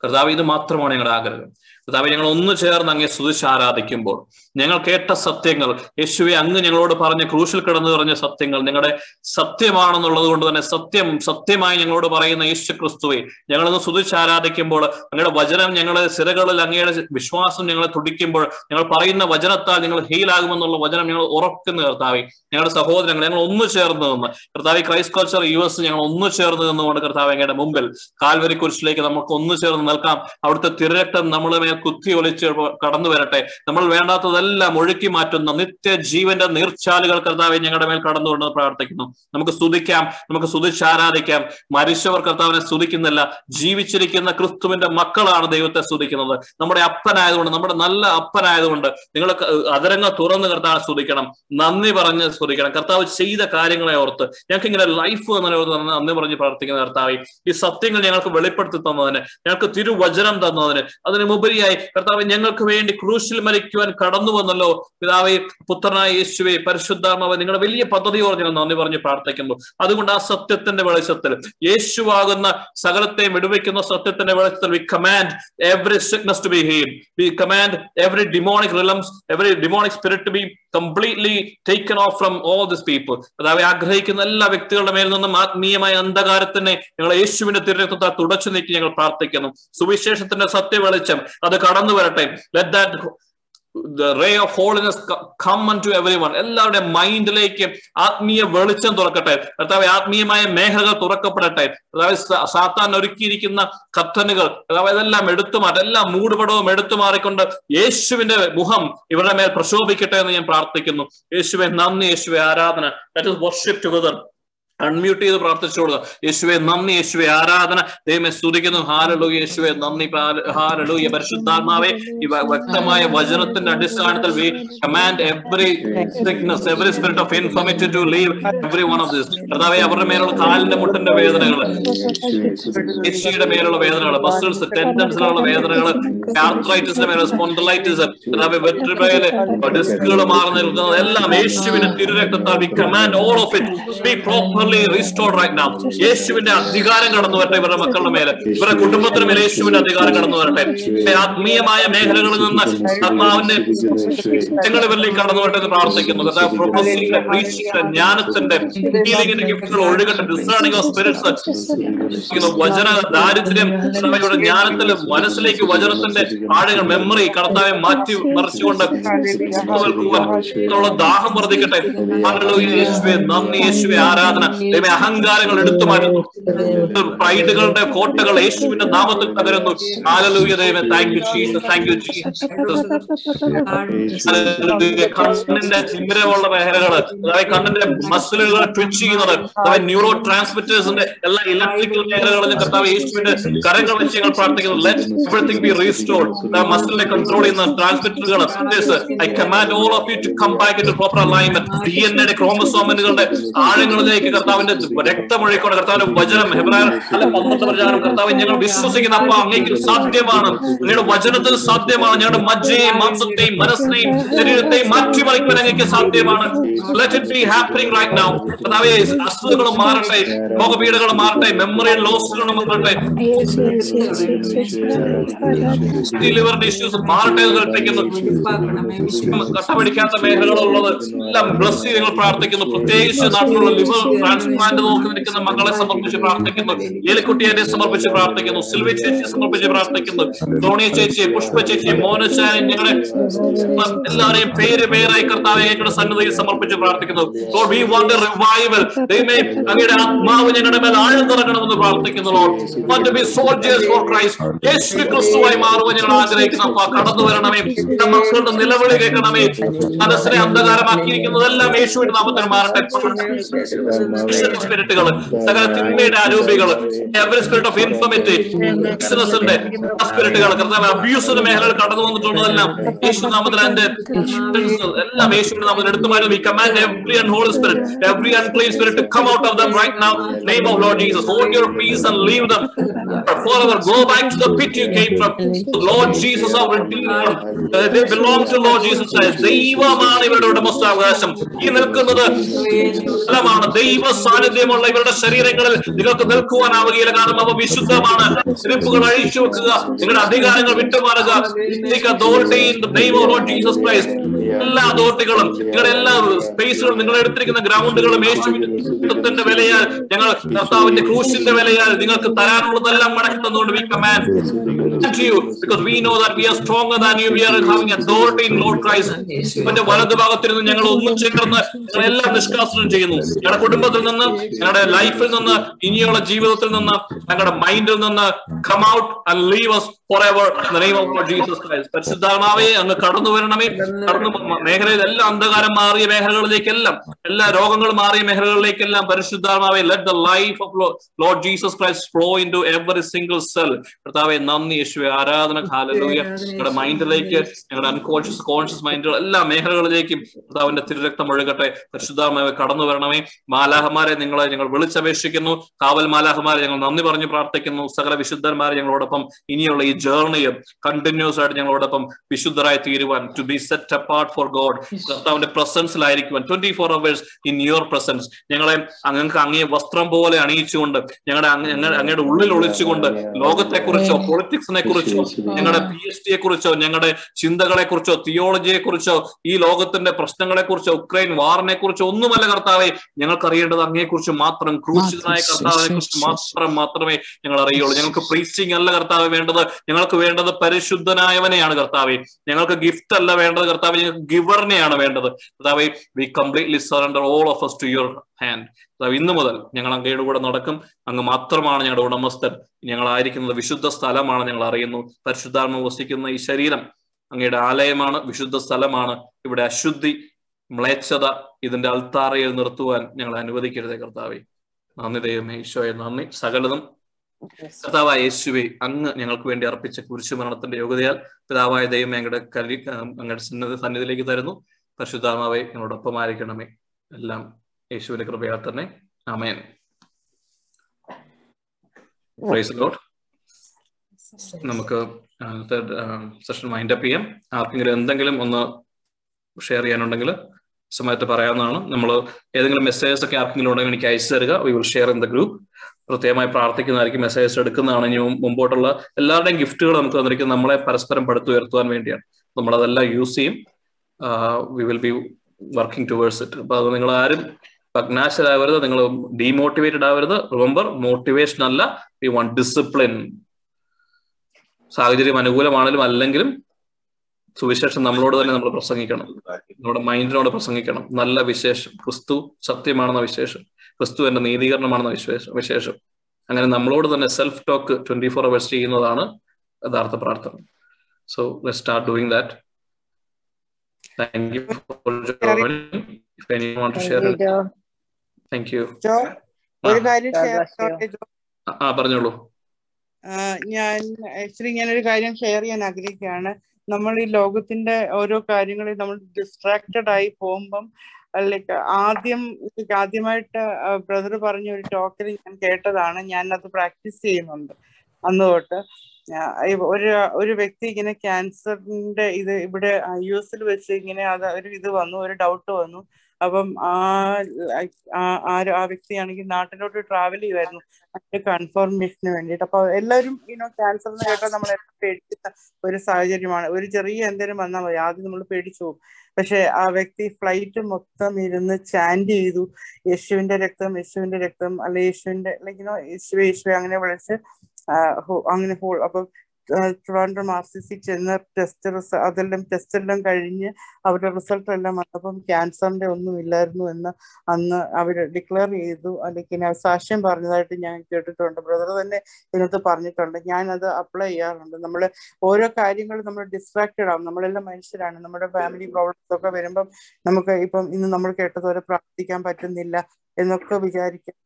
കർത്താവ് ഇത് മാത്രമാണ് ഞങ്ങളുടെ ആഗ്രഹം. കർത്താവ് ഞങ്ങൾ ഒന്ന് ചേർന്ന് അങ്ങേ സ്തുതിച്ച് ആരാധിക്കുമ്പോൾ ഞങ്ങൾ കേട്ട സത്യങ്ങൾ യേശുവെ അങ്ങ് ഞങ്ങളോട് പറഞ്ഞ ക്രൂശിൽ കിടന്നു പറഞ്ഞ സത്യങ്ങൾ നിങ്ങളുടെ സത്യമാണെന്നുള്ളത് കൊണ്ട് തന്നെ സത്യം സത്യമായി ഞങ്ങളോട് പറയുന്ന യേശു ക്രിസ്തുവെ ഞങ്ങളൊന്ന് സ്തുതിച്ച് ആരാധിക്കുമ്പോൾ അങ്ങയുടെ വചനം ഞങ്ങളുടെ സിരകളിൽ അങ്ങയുടെ വിശ്വാസം ഞങ്ങളെ തുടിക്കുമ്പോൾ ഞങ്ങൾ പറയുന്ന വചനത്താൽ നിങ്ങൾ ഹീലാകുമെന്നുള്ള വചനം ഞങ്ങൾ ഉറക്കുന്ന കർത്താവെ. ഞങ്ങളുടെ സഹോദരങ്ങൾ ഞങ്ങൾ ഒന്ന് ചേർന്ന് നിന്ന് കർത്താവ് ക്രൈസ്റ്റ് കൾച്ചർ യു എസ് ഞങ്ങൾ ഒന്ന് ചേർന്ന് നിന്നുകൊണ്ട് കർത്താവ് അങ്ങയുടെ മുമ്പിൽ കാൽവരി കുരിശിലേക്ക് നമുക്ക് ഒന്ന് ചേർന്ന് നിൽക്കാം. അവിടുത്തെ തിരരക്തം നമ്മളെ കുത്തി ഒളിച്ച് കടന്നു വരട്ടെ. നമ്മൾ വേണ്ടാത്തതെല്ലാം ഒഴുക്കി മാറ്റുന്ന നിത്യ ജീവന്റെ നീർച്ചാലുകൾ കർത്താവെ ഞങ്ങളുടെ മേൽ കടന്നു കൊണ്ടെന്ന് പ്രാർത്ഥിക്കുന്നു. നമുക്ക് സ്തുതിക്കാം നമുക്ക് സ്തുതിച്ച് ആരാധിക്കാം. മരിച്ചവർ കർത്താവിനെ സ്തുതിക്കുന്നില്ല. ജീവിച്ചിരിക്കുന്ന ക്രിസ്തുവിന്റെ മക്കളാണ് ദൈവത്തെ സ്തുതിക്കുന്നത്. നമ്മുടെ അപ്പനായതുകൊണ്ട് നമ്മുടെ നല്ല അപ്പനായതുകൊണ്ട് നിങ്ങൾ അതരങ്ങൾ തുറന്ന് കർത്താവ് സ്തുതിക്കണം. നന്ദി പറഞ്ഞ് സ്തുതിക്കണം. കർത്താവ് ചെയ്ത കാര്യങ്ങളെ ഓർത്ത് ഞങ്ങൾക്ക് ഇങ്ങനെ ലൈഫ് എന്നതിനെ നന്ദി പറഞ്ഞ് പ്രാർത്ഥിക്കുന്ന കർത്താവ് ഈ സത്യങ്ങൾ ഞങ്ങൾക്ക് വെളിപ്പെടുത്തി തന്നതിന് ഞങ്ങൾക്ക് തിരുവചനം തന്നതിന് അതിനുപരിയായി കർത്താവ് ഞങ്ങൾക്ക് വേണ്ടി ക്രൂശിൽ മരിക്കുവാൻ കടന്നു വന്നല്ലോ. പിതാവെ പുത്രനായ യേശുവെ പരിശുദ്ധാമാവ് നിങ്ങളുടെ വലിയ പദ്ധതി ഞങ്ങൾ നന്ദി പറഞ്ഞ് പ്രാർത്ഥിക്കുന്നു. അതുകൊണ്ട് ആ സത്യത്തിന്റെ വെളിച്ചത്തിൽ യേശുവാകുന്ന സകലത്തെ വിടുവയ്ക്കുന്ന സത്യത്തിന്റെ വെളിച്ചത്തിൽ we command every sickness to be heal we command every demonic realms every demonic spirit to be completely taken off from all this people അതായത് ആഗ്രഹിക്കുന്ന എല്ലാ വ്യക്തികളുടെ മേൽ നിന്നും ആത്മീയമായ അന്ധകാരത്തിനെ ഞങ്ങൾ യേശുവിന്റെ തിരഞ്ഞെടുത്ത തുടച്ചു നീക്കി ഞങ്ങൾ പ്രാർത്ഥിക്കുന്നു. സുവിശേഷത്തിന്റെ സത്യവെളിച്ചം അത് കടന്നു വരട്ടെ let that ray of holiness unto to every one എല്ലാവരുടെ മൈൻഡിലേക്ക് ആത്മീയ വെളിച്ചം തുറക്കട്ടെ. കർത്താവ് ആത്മീയമായ മേഖലകൾ തുറക്കപ്പെടട്ടെ. അതായത് സാത്താൻ ഒരുക്കിയിരിക്കുന്ന കത്തനുകൾ അതായത് എല്ലാം എടുത്തു മാറ്റം എല്ലാ മൂടുപടവും എടുത്തു മാറിക്കൊണ്ട് യേശുവിന്റെ മുഖം ഇവരുടെ മേൽ പ്രശോഭിക്കട്ടെ എന്ന് ഞാൻ പ്രാർത്ഥിക്കുന്നു. യേശുവെ നന്ദി യേശുവെ ആരാധന. That is worship together unmute ചെയ്ത് പ്രാർത്ഥിച്ചോളുക യേശുവെ നന്ദി യേശുവെ. ആരാധന ദൈവമെ സ്തുതിക്കുന്നു. ഹാരലു യേശുവെ. നന്ദി ഹാരലു പരിശുദ്ധാത്മാവെ ഈ വ്യക്തമായ വചനത്തിന്റെ അടിസ്ഥാനത്തിൽ we command every sickness every spirit of infirmity to leave every one of this കർത്താവെ അവരുടെ മേലുള്ള കാലിന്റെ മുട്ടിന്റെ വേദനകൾ എച്ചിയുടെ മേലുള്ള വേദനകൾ മസിൽസ് ടെൻഡൻസിലുള്ള വേദനകൾ ആർത്രൈറ്റിസിന്റെ മേലുള്ള സ്പോണ്ടലൈറ്റിസ് കർത്താവെ വെട്രിബയിൽ ഡിസ്കുകൾ മാറി നിൽക്കുന്നത് എല്ലാം യേശുവിന്റെ തിരുരക്തത്താൽ we command all of it be properly divinely restored right now യേശുവിന്റെ അധികാരം കടന്നു വരട്ടെ ഇവരുടെ മക്കളുടെ മേലെ. ഇവരുടെ കുടുംബത്തിന് മേലെ യേശുവിന്റെ അധികാരം കടന്നു വരട്ടെ. ആത്മീയമായ മേഖലകളിൽ നിന്ന് ആത്മാവിന്റെ ഞങ്ങൾ ഇവരിലേക്ക് കടന്നു വരട്ടെ എന്ന് പ്രാർത്ഥിക്കുന്നു. ജ്ഞാനത്തിന്റെ ഗിഫ്റ്റുകൾ ഒഴുകട്ടെ. ഡിസേണിംഗ് ഓഫ് സ്പിരിറ്റ്സ് വചന ദാരിദ്ര്യം സഭയുടെ ജ്ഞാനത്തിലും മനസ്സിലേക്ക് വചനത്തിന്റെ ആഴകൾ മെമ്മറി കടത്താവെ മാറ്റി മറിച്ചുകൊണ്ട് ദാഹം വർദ്ധിക്കട്ടെ. യേശുവേ നന്ദി. യേശുവെ ആരാധന. ദൈവമേ അഹങ്കാരങ്ങൾ എടുത്തു മാറ്റുന്നു. പ്രൈഡുകളുടെ കോട്ടകൾ യേശുവിന്റെ നാമത്തിൽ തകരുന്നു. ആലലൂയ ദൈവമേ thank you Jesus thank you Jesus കണ്ണിന്റെ ചിമ്മരമുള്ള മേഖലകൾ അതായത് കണ്ണിന്റെ മസിലുകൾ ട്വിച്ച് ചെയ്യുന്നത് അതായത് ന്യൂറോ ട്രാൻസ്മിറ്റേഴ്സിന്റെ എല്ലാ ഇലക്ട്രിക്കൽ മേഖലകളിലും കർത്താവ് യേശുവിന്റെ കരങ്ങൾ വെച്ച് ഞങ്ങൾ പ്രാർത്ഥിക്കുന്നു. ലെറ്റ് എവറിത്തിങ് ബി റീസ്റ്റോർഡ് മസിലിനെ കൺട്രോൾ ചെയ്യുന്ന ട്രാൻസ്മിറ്ററുകൾ I command all of you to come back in proper alignment D N എയുടെ ക്രോമസോമനുകളുടെ ആഴങ്ങളിലേക്ക് കർത്താവിന്റെ രക്തമൊഴിക്കൊണ്ട് കർത്താവിന്റെ വചനം ഹെബ്രായ അല്ല പന്ത്രണ്ട് പ്രചാരം കർത്താവ് ഞങ്ങൾ വിശ്വസിക്കുന്ന അപ്പ അങ്ങേക്ക് സാധ്യമാണ്. നിങ്ങളുടെ വചനത്തിൽ സാധ്യമാണ്. ഞങ്ങളുടെ മജ്ജയെയും മാംസത്തെയും മനസ്സിനെയും ശരീരത്തെയും മാറ്റിമറിക്കാൻ അങ്ങേക്ക് സാധ്യമാണ്. Let it be happening right now മാറട്ടെ. രോഗപീഠകളും മാറട്ടെ. മെമ്മറി ലോസുകളും മാറട്ടെ. ലിവറിന്റെ ഇഷ്യൂസ് മാറട്ടെ എന്ന് കൽപ്പിക്കുന്നു. കട്ടപിടിക്കാത്ത മേഖലകളുള്ളത് എല്ലാം ബ്ലസ് ചെയ്ത് നിങ്ങൾ പ്രാർത്ഥിക്കുന്നു. പ്രത്യേകിച്ച് നാട്ടിലുള്ള ലിവർ ട്രാൻസ്പ്ലാന്റ് നോക്കി നിൽക്കുന്ന മകളെ സമർപ്പിച്ച് പ്രാർത്ഥിക്കുന്നു. ഏലിക്കുട്ടിയെ സമർപ്പിച്ച് പ്രാർത്ഥിക്കുന്നു. സിൽവി ചേച്ചിയെ സമർപ്പിച്ച് പ്രാർത്ഥിക്കുന്നു. ധോണിയ ചേച്ചിയെ പുഷ്പ ചേച്ചിയെ മോന ഞങ്ങളെ എല്ലാവരെയും പേര് പേരായി കർത്താവ് ഞങ്ങളുടെ സന്നദ്ധയിൽ സമർപ്പിച്ച് പ്രാർത്ഥിക്കുന്നു. വി റിവൈവൽ അങ്ങയുടെ ആത്മാവ് ഞങ്ങളുടെ മേൽ ആഴ്ന്നിറങ്ങണമെന്ന് പ്രാർത്ഥിക്കുന്നു. We ബി ഫോർ ക്രൈസ്റ്റ് ക്രിസ്തുവായി മാറുവാൻ ഞങ്ങൾ ആഗ്രഹിക്കുന്നു. കടന്നു വരണമേ. മക്കളുടെ നിലവിളി കേൾക്കണമേ. മനസ്സിനെ അന്ധകാരമാക്കിയിരിക്കുന്നതെല്ലാം യേശുവിന്റെ നാമത്തിന് മാറട്ടെ. സ്പിരിറ്റുകൾ സകല തിന്മയുടെ ആരോപികൾ എവറി സ്പിരിറ്റ് ഓഫ് ഇൻഫോമിറ്റി ബിസിനസിന്റെ സ്പിരിറ്റുകൾ കർത്താവ് അബ്യൂസിന്റെ മേഖലകൾ കടന്നു വന്നിട്ടുള്ളതെല്ലാം യേശു നാമത്തിൽ അതിന്റെ എല്ലാം യേശുവിന്റെ നാമത്തിൽ എടുത്തു മാറ്റും we command every unholy spirit every unclean spirit to come out of them right now name of Lord Jesus hold your peace and leave them back to the pit you came from. Lord Jesus our Redeemer. Uh, they belong to Lord Jesus Christ. ദൈവമാണ് ഇവരുടെ ഉടമസ്ഥാവകാശം. ഈ നിൽക്കുന്നത് ഫലമാണ് ദൈവ സാന്നിധ്യമുള്ള ഇവരുടെ ശരീരങ്ങളിൽ നിങ്ങൾക്ക് നിൽക്കുവാനാവുകയില്ല. കാരണം അവ വിശുദ്ധമാണ്. സ്ലിപ്പുകൾ അഴിച്ചു വെക്കുക നിങ്ങളുടെ അധികാരങ്ങൾ വിട്ടുമാറുക. അതോറിറ്റി ഇൻ ലോർഡ് ക്രൈസ്റ്റ് എല്ലാ അതോറിറ്റികളും നിങ്ങളുടെ എല്ലാ സ്പേസുകളും നിങ്ങൾ എടുത്തിരിക്കുന്ന ഗ്രൗണ്ടുകളും യേശുവിന്റെ വിലയാൽ ഞങ്ങൾ കർത്താവിന്റെ ക്രൂശിന്റെ വിലയാൽ നിങ്ങൾക്ക് തരാനുള്ളതെല്ലാം മടക്കി തന്നുകൊണ്ട് we command to you we we know that we are stronger than you. We are having authority in Lord Christ. അവന്റെ വലതു ഭാഗത്തിരുന്ന് ഞങ്ങൾ ഒന്നും ചേർന്ന് ഞങ്ങളെല്ലാം നിഷ്കാസനം ചെയ്യുന്നു ഞങ്ങളുടെ കുടുംബത്തിൽ നിന്ന് ഞങ്ങളുടെ ലൈഫിൽ നിന്ന് ഇനിയുള്ള ജീവിതത്തിൽ നിന്ന് ഞങ്ങളുടെ മൈൻഡിൽ നിന്ന് come out and leave us forever in the name of Lord Jesus Christ. പരിശുദ്ധാത്മാവേ അങ്ങ് കടന്നു വരണമേ. കടന്നു മേഖലയിൽ എല്ലാ അന്ധകാരം മാറിയ മേഖലകളിലേക്കെല്ലാം എല്ലാ രോഗങ്ങൾ മാറിയ മേഖലകളിലേക്കെല്ലാം പരിശുദ്ധാത്മാവേ let the life of Lord Jesus Christ flow into every single cell കർത്താവെ നന്ദി യേശുവെ. ആരാധന കാലലൂയ ഞങ്ങളുടെ മൈൻഡിലേക്ക് ഞങ്ങളുടെ അൺകോൺഷ്യസ് കോൺഷ്യസ് മൈൻഡുകൾ എല്ലാ മേഖലകളിലേക്കും കർത്താവിന്റെ തിരുരക്തം ഒഴുകട്ടെ. പരിശുദ്ധാത്മാവെ കടന്നു വരണമേ. മാലാഹമാരെ നിങ്ങളെ ഞങ്ങൾ വിളിച്ചപേക്ഷിക്കുന്നു. കാവൽ മാലാഹമാരെ ഞങ്ങൾ നന്ദി പറഞ്ഞു പ്രാർത്ഥിക്കുന്നു. സകല വിശുദ്ധന്മാരെ ഞങ്ങളോടൊപ്പം ഇനിയുള്ള ഈ ജേർണിയും കണ്ടിന്യൂസ് ആയിട്ട് ഞങ്ങളോടൊപ്പം വിശുദ്ധരായി തീരുവാൻ to be set apart for God കർത്താവിന്റെ പ്രസൻസിലായിരിക്കുവാൻ twenty four hours in your presence ഞങ്ങളെ അങ്ങക്ക് അങ്ങേ വസ്ത്രം പോലെ അണിയിച്ചുകൊണ്ട് ഞങ്ങളുടെ അങ്ങ- അങ്ങയുടെ ഉള്ളിൽ ഒളിച്ചുകൊണ്ട് ലോകത്തെക്കുറിച്ചോ പൊളിറ്റിക്സിനെ കുറിച്ചോ ഞങ്ങളുടെ പി എച്ച് ഡിയെ കുറിച്ചോ ഞങ്ങളുടെ ചിന്തകളെ കുറിച്ചോ തിയോളജിയെ കുറിച്ചോ ഈ ലോകത്തിന്റെ പ്രശ്നങ്ങളെ കുറിച്ചോ ഉക്രൈൻ വാറിനെ കുറിച്ചോ ഒന്നുമല്ല കർത്താവെ ഞങ്ങൾക്ക് അറിയേണ്ടത് അങ്ങയെ കുറിച്ച് മാത്രം ക്രൂശിതനായ കർത്താവിനെ കുറിച്ച് മാത്രം മാത്രമേ ഞങ്ങൾ അറിയുള്ളൂ ഞങ്ങൾക്ക് പ്രീച്ചിങ് അല്ല കർത്താവ് വേണ്ടത്. ഞങ്ങൾക്ക് വേണ്ടത് പരിശുദ്ധനായവനെയാണ് കർത്താവെ. ഞങ്ങൾക്ക് ഗിഫ്റ്റ് അല്ല വേണ്ടത് കർത്താവ് ഞങ്ങൾക്ക് ഗിവറിനെയാണ് വേണ്ടത്. കർത്താവെ we completely surrender all of us to your hand കർത്താവ് ഇന്നു മുതൽ ഞങ്ങൾ അങ്ങയുടെ കൂടെ നടക്കും. അങ്ങ് മാത്രമാണ് ഞങ്ങളുടെ ഉടമസ്ഥൻ. ഞങ്ങളായിരിക്കുന്നത് വിശുദ്ധ സ്ഥലമാണ് ഞങ്ങൾ അറിയുന്നു. പരിശുദ്ധാത്മ വസിക്കുന്ന ഈ ശരീരം അങ്ങയുടെ ആലയമാണ് വിശുദ്ധ സ്ഥലമാണ്. ഇവിടെ അശുദ്ധി മ്ലേച്ഛത ഇതിന്റെ അൽത്താറയിൽ നിർത്തുവാൻ ഞങ്ങൾ അനുവദിക്കരുതേ കർത്താവെ. നന്ദി ദൈവമേ ഈശോയെ നന്ദി. സകലതും കർത്താവായ യേശുവെ അങ്ങ് ഞങ്ങൾക്ക് വേണ്ടി അർപ്പിച്ച കുരിശുമരണത്തിന്റെ യോഗ്യതയാൽ പിതാവായ ദൈവം ഞങ്ങളുടെ കലി അങ്ങയുടെ സന്നിധി സന്നിധിയിലേക്ക് തരുന്നു. പരിശുദ്ധാത്മാവെ ഞങ്ങളോടൊപ്പം ആയിരിക്കണമേ. എല്ലാം യേശുവിന്റെ കൃപയാൽ തന്നെ. അമയൻ നമുക്ക് സെഷൻ മൈൻഡ് അപ്പ് ചെയ്യാം. ആർക്കെങ്കിലും എന്തെങ്കിലും ഒന്ന് ഷെയർ ചെയ്യാനുണ്ടെങ്കിൽ സമയത്ത് പറയാവുന്നതാണ്. നമ്മൾ ഏതെങ്കിലും മെസ്സേജസ് ഒക്കെ ആർക്കെങ്കിലും ഉണ്ടെങ്കിൽ എനിക്ക് അയച്ചു തരിക. We will share in the group പ്രത്യേകമായി പ്രാർത്ഥിക്കുന്നതായിരിക്കും മെസ്സേജസ് എടുക്കുന്നതാണ്. ഇനി മുമ്പോട്ടുള്ള എല്ലാവരുടെയും ഗിഫ്റ്റുകൾ നമുക്ക് തന്നിരിക്കുന്നത് നമ്മളെ പരസ്പരം പടുത്തുയർത്തുവാൻ വേണ്ടിയാണ്. നമ്മളതെല്ലാം യൂസ് ചെയ്യും. We will be working towards it അപ്പൊ അത് നിങ്ങൾ ആരും പഗ്നാശരാകരുത്. നിങ്ങൾ ഡീമോട്ടിവേറ്റഡ് ആവരുത്. റിമെമ്പർ മോട്ടിവേഷൻ അല്ല വി വാണ്ട് ഡിസിപ്ലിൻ സാഹചര്യം അനുകൂലമാണെങ്കിലും അല്ലെങ്കിലും സുവിശേഷം നമ്മളോട് തന്നെ നമ്മൾ പ്രസംഗിക്കണം. നമ്മുടെ മൈൻഡിനോട് പ്രസംഗിക്കണം. നല്ല വിശേഷം. ക്രിസ്തു സത്യമാണെന്ന വിശേഷം. ക്രിസ്തു എന്റെ നീതീകരണമാണെന്ന വിശേഷം വിശേഷം. അങ്ങനെ നമ്മളോട് തന്നെ self talk twenty four hours ചെയ്യുന്നതാണ് യഥാർത്ഥ പ്രാർത്ഥന. So let start doing that thank you for if any want to share thank you ഒരു കാര്യം ജോ ആ പറഞ്ഞോളൂ. ഞാൻ ആക്ച്വലി ഞാനൊരു കാര്യം ഷെയർ ചെയ്യാൻ ആഗ്രഹിക്കുകയാണ്. നമ്മൾ ഈ ലോകത്തിന്റെ ഓരോ കാര്യങ്ങളിൽ നമ്മൾ ഡിസ്ട്രാക്റ്റഡ് ആയി പോകുമ്പം ലൈക്ക് ആദ്യം like ആദ്യമായിട്ട് ബ്രദർ പറഞ്ഞ ഒരു ടോക്കിൽ ഞാൻ കേട്ടതാണ്. ഞാൻ അത് പ്രാക്ടീസ് ചെയ്യുന്നുണ്ട്. അന്ന് തൊട്ട് ഒരു ഒരു വ്യക്തി ഇങ്ങനെ ക്യാൻസറിന്റെ ഇത് ഇവിടെ യു എസിൽ വെച്ച് ഇങ്ങനെ അത് ഒരു ഇത് വന്നു ഒരു ഡൗട്ട് വന്നു. അപ്പം ആ ആ- വ്യക്തിയാണെങ്കിൽ നാട്ടിലോട്ട് ട്രാവൽ ചെയ്യുമായിരുന്നു അതിന്റെ കൺഫർമേഷന് വേണ്ടിയിട്ട്. അപ്പൊ എല്ലാവരും ഇനോ ക്യാൻസർ എന്ന് കേട്ടാൽ നമ്മൾ പേടിക്കുന്ന ഒരു സാഹചര്യമാണ്. ഒരു ചെറിയ എന്തെങ്കിലും വന്നാൽ മതി. ആദ്യം നമ്മൾ പേടിച്ചു പോകും. പക്ഷെ ആ വ്യക്തി ഫ്ലൈറ്റ് മൊത്തം ഇരുന്ന് ചാൻഡ് ചെയ്തു. യേശുവിന്റെ രക്തം യേശുവിന്റെ രക്തം അല്ലെ യേശുവിന്റെ യുനോ യേശു യേശു അങ്ങനെ വിളിച്ച് അങ്ങനെ whole Trivandrum R C C ചെന്ന് ടെസ്റ്റ് അതെല്ലാം ടെസ്റ്റ് എല്ലാം കഴിഞ്ഞ് അവരുടെ റിസൾട്ട് എല്ലാം വന്നപ്പം ക്യാൻസറിന്റെ ഒന്നും ഇല്ലായിരുന്നു എന്ന് അന്ന് അവർ ഡിക്ലെയർ ചെയ്തു. അല്ലെങ്കിൽ സാക്ഷ്യം പറഞ്ഞതായിട്ട് ഞാൻ കേട്ടിട്ടുണ്ട്. ബ്രദർ തന്നെ ഇതിനകത്ത് പറഞ്ഞിട്ടുണ്ട്. ഞാനത് അപ്ലൈ ചെയ്യാറുണ്ട്. നമ്മൾ ഓരോ കാര്യങ്ങളും നമ്മൾ ഡിസ്ട്രാക്റ്റഡ് ആവും. നമ്മളെല്ലാം മനുഷ്യരാണ്. നമ്മുടെ ഫാമിലി പ്രോബ്ലംസ് ഒക്കെ വരുമ്പം നമുക്ക് ഇപ്പം ഇന്ന് നമ്മൾ കേട്ടതുപോലെ പ്രാർത്ഥിക്കാൻ പറ്റുന്നില്ല എന്നൊക്കെ വിചാരിക്കാം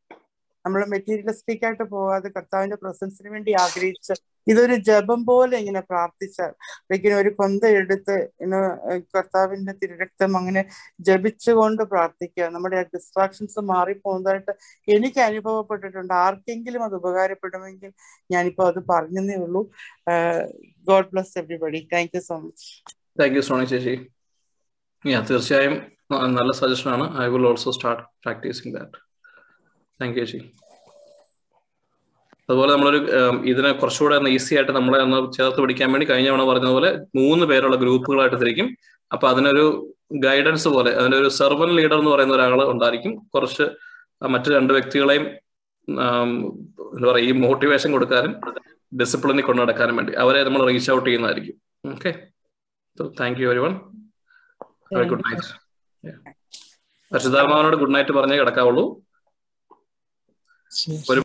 നമ്മൾ മെറ്റീരിയലിസ്റ്റിക് ആയിട്ട് പോകാതെ കർത്താവിന്റെ പ്രസൻസിന് വേണ്ടി ആഗ്രഹിച്ച് ഇതൊരു ജപം പോലെ ഇങ്ങനെ പ്രാർത്ഥിച്ചാൽ ഇങ്ങനെ ഒരു കൊന്ത എടുത്ത് കർത്താവിന്റെ തിരുരക്തം അങ്ങനെ ജപിച്ചുകൊണ്ട് പ്രാർത്ഥിക്കുക. നമ്മുടെ ഡിസ്ട്രാക്ഷൻസ് മാറിപ്പോകുന്നതായിട്ട് എനിക്ക് അനുഭവപ്പെട്ടിട്ടുണ്ട്. ആർക്കെങ്കിലും അത് ഉപകാരപ്പെടുമെങ്കിൽ ഞാനിപ്പോ അത് പറഞ്ഞതേ ഉള്ളൂ. God bless everybody thank you so much thank you Soni ചേച്ചി. യാ തീർച്ചയായും നല്ല സജഷൻ ആണ്. I will also start practicing that thank you ചേച്ചി. അതുപോലെ നമ്മളൊരു ഇതിനെ കുറച്ചുകൂടെ ഒന്ന് ഈസി ആയിട്ട് നമ്മളെ ഒന്ന് ചേർത്ത് പിടിക്കാൻ വേണ്ടി കഴിഞ്ഞ തവണ പറഞ്ഞതുപോലെ മൂന്ന് പേരുള്ള ഗ്രൂപ്പുകളായിട്ട് തിരിക്കും. അപ്പൊ അതിനൊരു ഗൈഡൻസ് പോലെ അതിനൊരു സെർവൻ ലീഡർ എന്ന് പറയുന്ന ഒരാൾ ഉണ്ടായിരിക്കും. കുറച്ച് മറ്റു രണ്ട് വ്യക്തികളെയും എന്താ പറയുക ഈ മോട്ടിവേഷൻ കൊടുക്കാനും ഡിസിപ്ലിനിൽ കൊണ്ടു നടക്കാനും വേണ്ടി അവരെ നമ്മൾ റീച്ച് ഔട്ട് ചെയ്യുന്നതായിരിക്കും. Okay thank you very one good night അർഷിതാത്മാവനോട് good night പറഞ്ഞേ കിടക്കാവുള്ളൂ. ഒരു